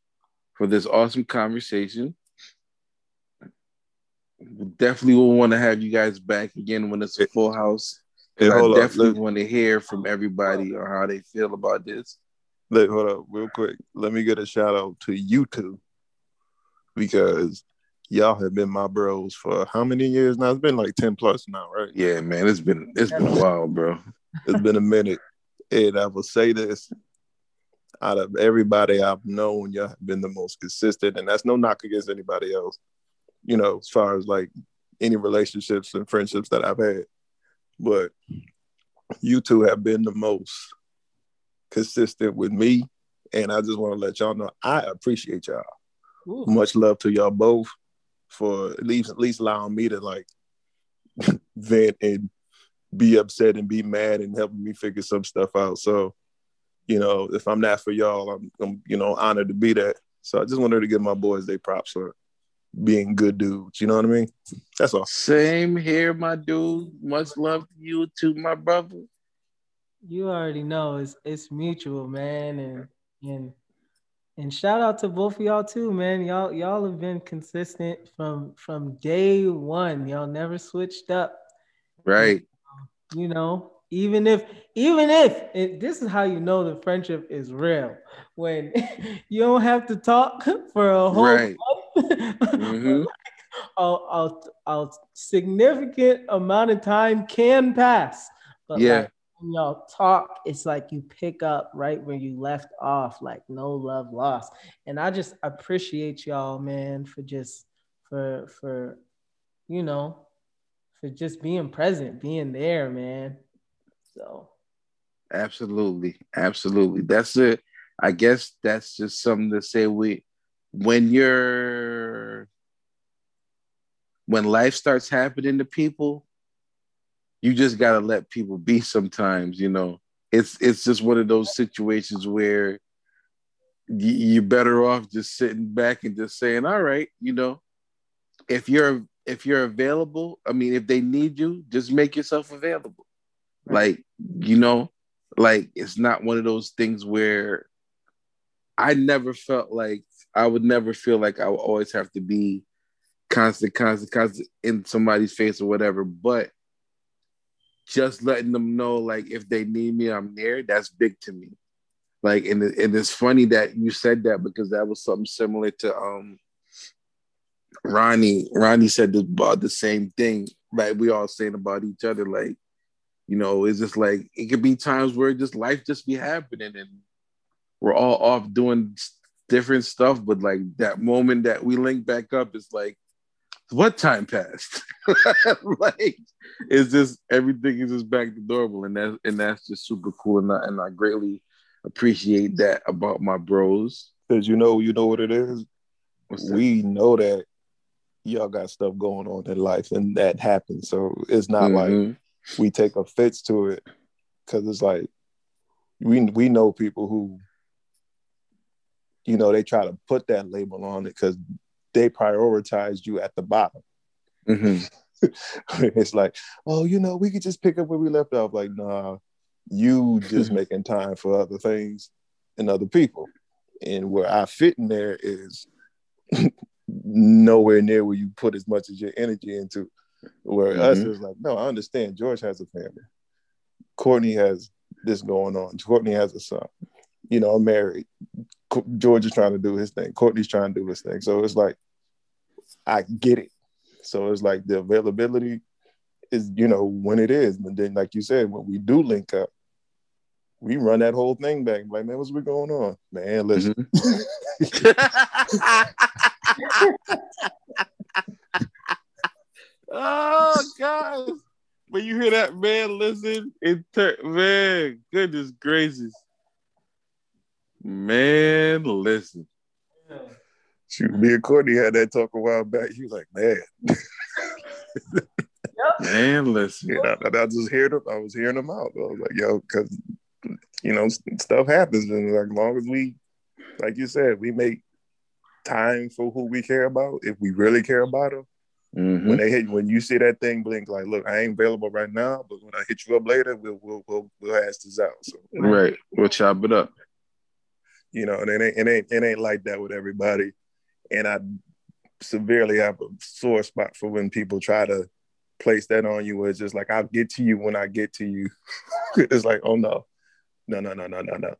S1: for this awesome conversation. Definitely will want to have you guys back again when it's a full house. Hey, I definitely want to hear from everybody on how they feel about this.
S3: Let, hold up, real quick. Let me get a shout out to you two because y'all have been my bros for how many years now? It's been like 10 plus now, right?
S1: Yeah, man. It's been it's been a while, bro.
S3: It's been a minute. And I will say this out of everybody I've known, y'all have been the most consistent. And that's no knock against anybody else, you know, as far as like any relationships and friendships that I've had. But you two have been the most consistent with me. And I just want to let y'all know I appreciate y'all. Ooh. Much love to y'all both for at least at least allowing me to like vent and be upset and be mad and helping me figure some stuff out. So, you know, if I'm not for y'all, I'm, I'm you know honored to be that. So I just wanted to give my boys their props for being good dudes. You know what I mean? That's all.
S1: Same here, my dude. Much love to you too, my brother.
S2: You already know it's it's mutual, man, and and and shout out to both of y'all too, man. Y'all y'all have been consistent from from day one. Y'all never switched up.
S1: Right.
S2: You know, even if even if it, this is how you know the friendship is real when you don't have to talk for a whole right. mm-hmm. a, a, a, significant amount of time can pass but yeah like, when y'all talk, it's like you pick up right where you left off, like no love lost. And I just appreciate y'all, man, for just for for you know, for just being present, being there, man. So
S1: absolutely, absolutely. That's it. I guess that's just something to say we when you're when life starts happening to people, you just gotta let people be sometimes, you know. It's it's just one of those situations where you're better off just sitting back and just saying, all right, you know, if you're if you're available, I mean, if they need you, just make yourself available. Like, you know, like it's not one of those things where I never felt like I would never feel like I would always have to be constant, constant, constant in somebody's face or whatever. But just letting them know like if they need me, I'm there. That's big to me. Like, and and it's funny that you said that because that was something similar to um Ronnie. Ronnie said about the same thing. Like we all saying about each other. Like, you know, it's just like it could be times where just life just be happening and we're all off doing different stuff, but like that moment that we link back up is like what time passed? like it's just everything is just back to normal, and that's and that's just super cool, and I, and I greatly appreciate that about my bros.
S3: Because you know, you know what it is. We know that y'all got stuff going on in life, and that happens. So it's not mm-hmm. like we take offense to it, because it's like we we know people who you know they try to put that label on it because they prioritized you at the bottom. Mm-hmm. it's like, oh, you know, we could just pick up where we left off. Like, nah, you just making time for other things and other people. And where I fit in there is nowhere near where you put as much as your energy into. Where mm-hmm. us is like, no, I understand. George has a family. Courtney has this going on. Courtney has a son. You know, I'm married. George is trying to do his thing. Courtney's trying to do his thing. So it's like, I get it. So it's like the availability is, you know, when it is. And then, like you said, when we do link up, we run that whole thing back. Like, man, what's we going on? Man, listen. Mm-hmm.
S1: oh, God. When you hear that, man, listen, it ter- man, goodness gracious. Man, listen.
S3: Shoot, me and Courtney had that talk a while back. He was like, man.
S1: Man, listen.
S3: Yeah, I, I, just heard them. I was hearing them out. I was like, yo, because you know, stuff happens, and like, as long as we, like you said, we make time for who we care about. If we really care about them, mm-hmm. when they hit, when you see that thing blink, like, look, I ain't available right now, but when I hit you up later, we'll we'll we'll, we'll hash this out. So
S1: right, we'll chop it up.
S3: You know, and it ain't it ain't it ain't like that with everybody. And I severely have a sore spot for when people try to place that on you. It's just like I'll get to you when I get to you. it's like, oh no, no, no, no, no, no, no.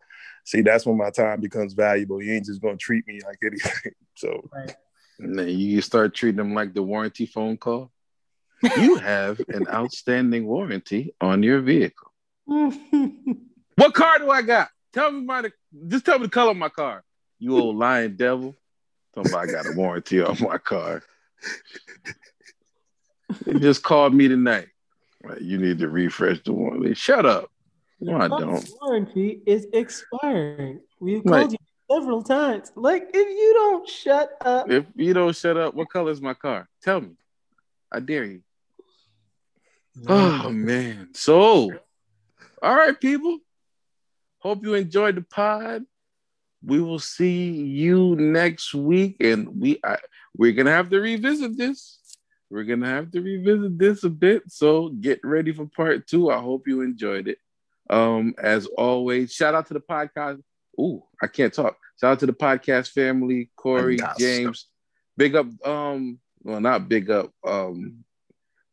S3: See, that's when my time becomes valuable. You ain't just gonna treat me like anything. So, right.
S1: And then you start treating them like the warranty phone call. You have an outstanding warranty on your vehicle. what car do I got? Tell me my just tell me the color of my car. You old lying devil. Somebody got a warranty on my car. They just called me tonight. Right, you need to refresh the warranty. Shut up. No, I don't.
S2: Warranty is expiring. We've called you several times. Like, if you don't shut up.
S1: If you don't shut up, what color is my car? Tell me. I dare you. Oh man. So, all right, people. Hope you enjoyed the pod. We will see you next week, and we I, we're gonna have to revisit this. We're gonna have to revisit this a bit. So get ready for part two. I hope you enjoyed it. Um, as always, shout out to the podcast. Ooh, I can't talk. Shout out to the podcast family, Corey, James. Big up, um, well, not big up. Um,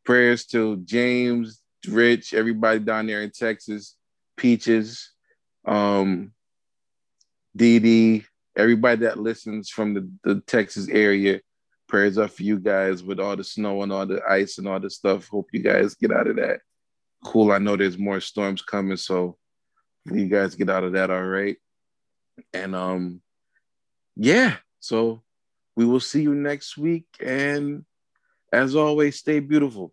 S1: prayers to James, Rich, everybody down there in Texas, Peaches, um, Dee Dee, everybody that listens from the, the Texas area. Prayers up for you guys with all the snow and all the ice and all the stuff. Hope you guys get out of that. Cool. I know there's more storms coming, so you guys get out of that all right. And um, yeah, so we will see you next week. And as always, stay beautiful.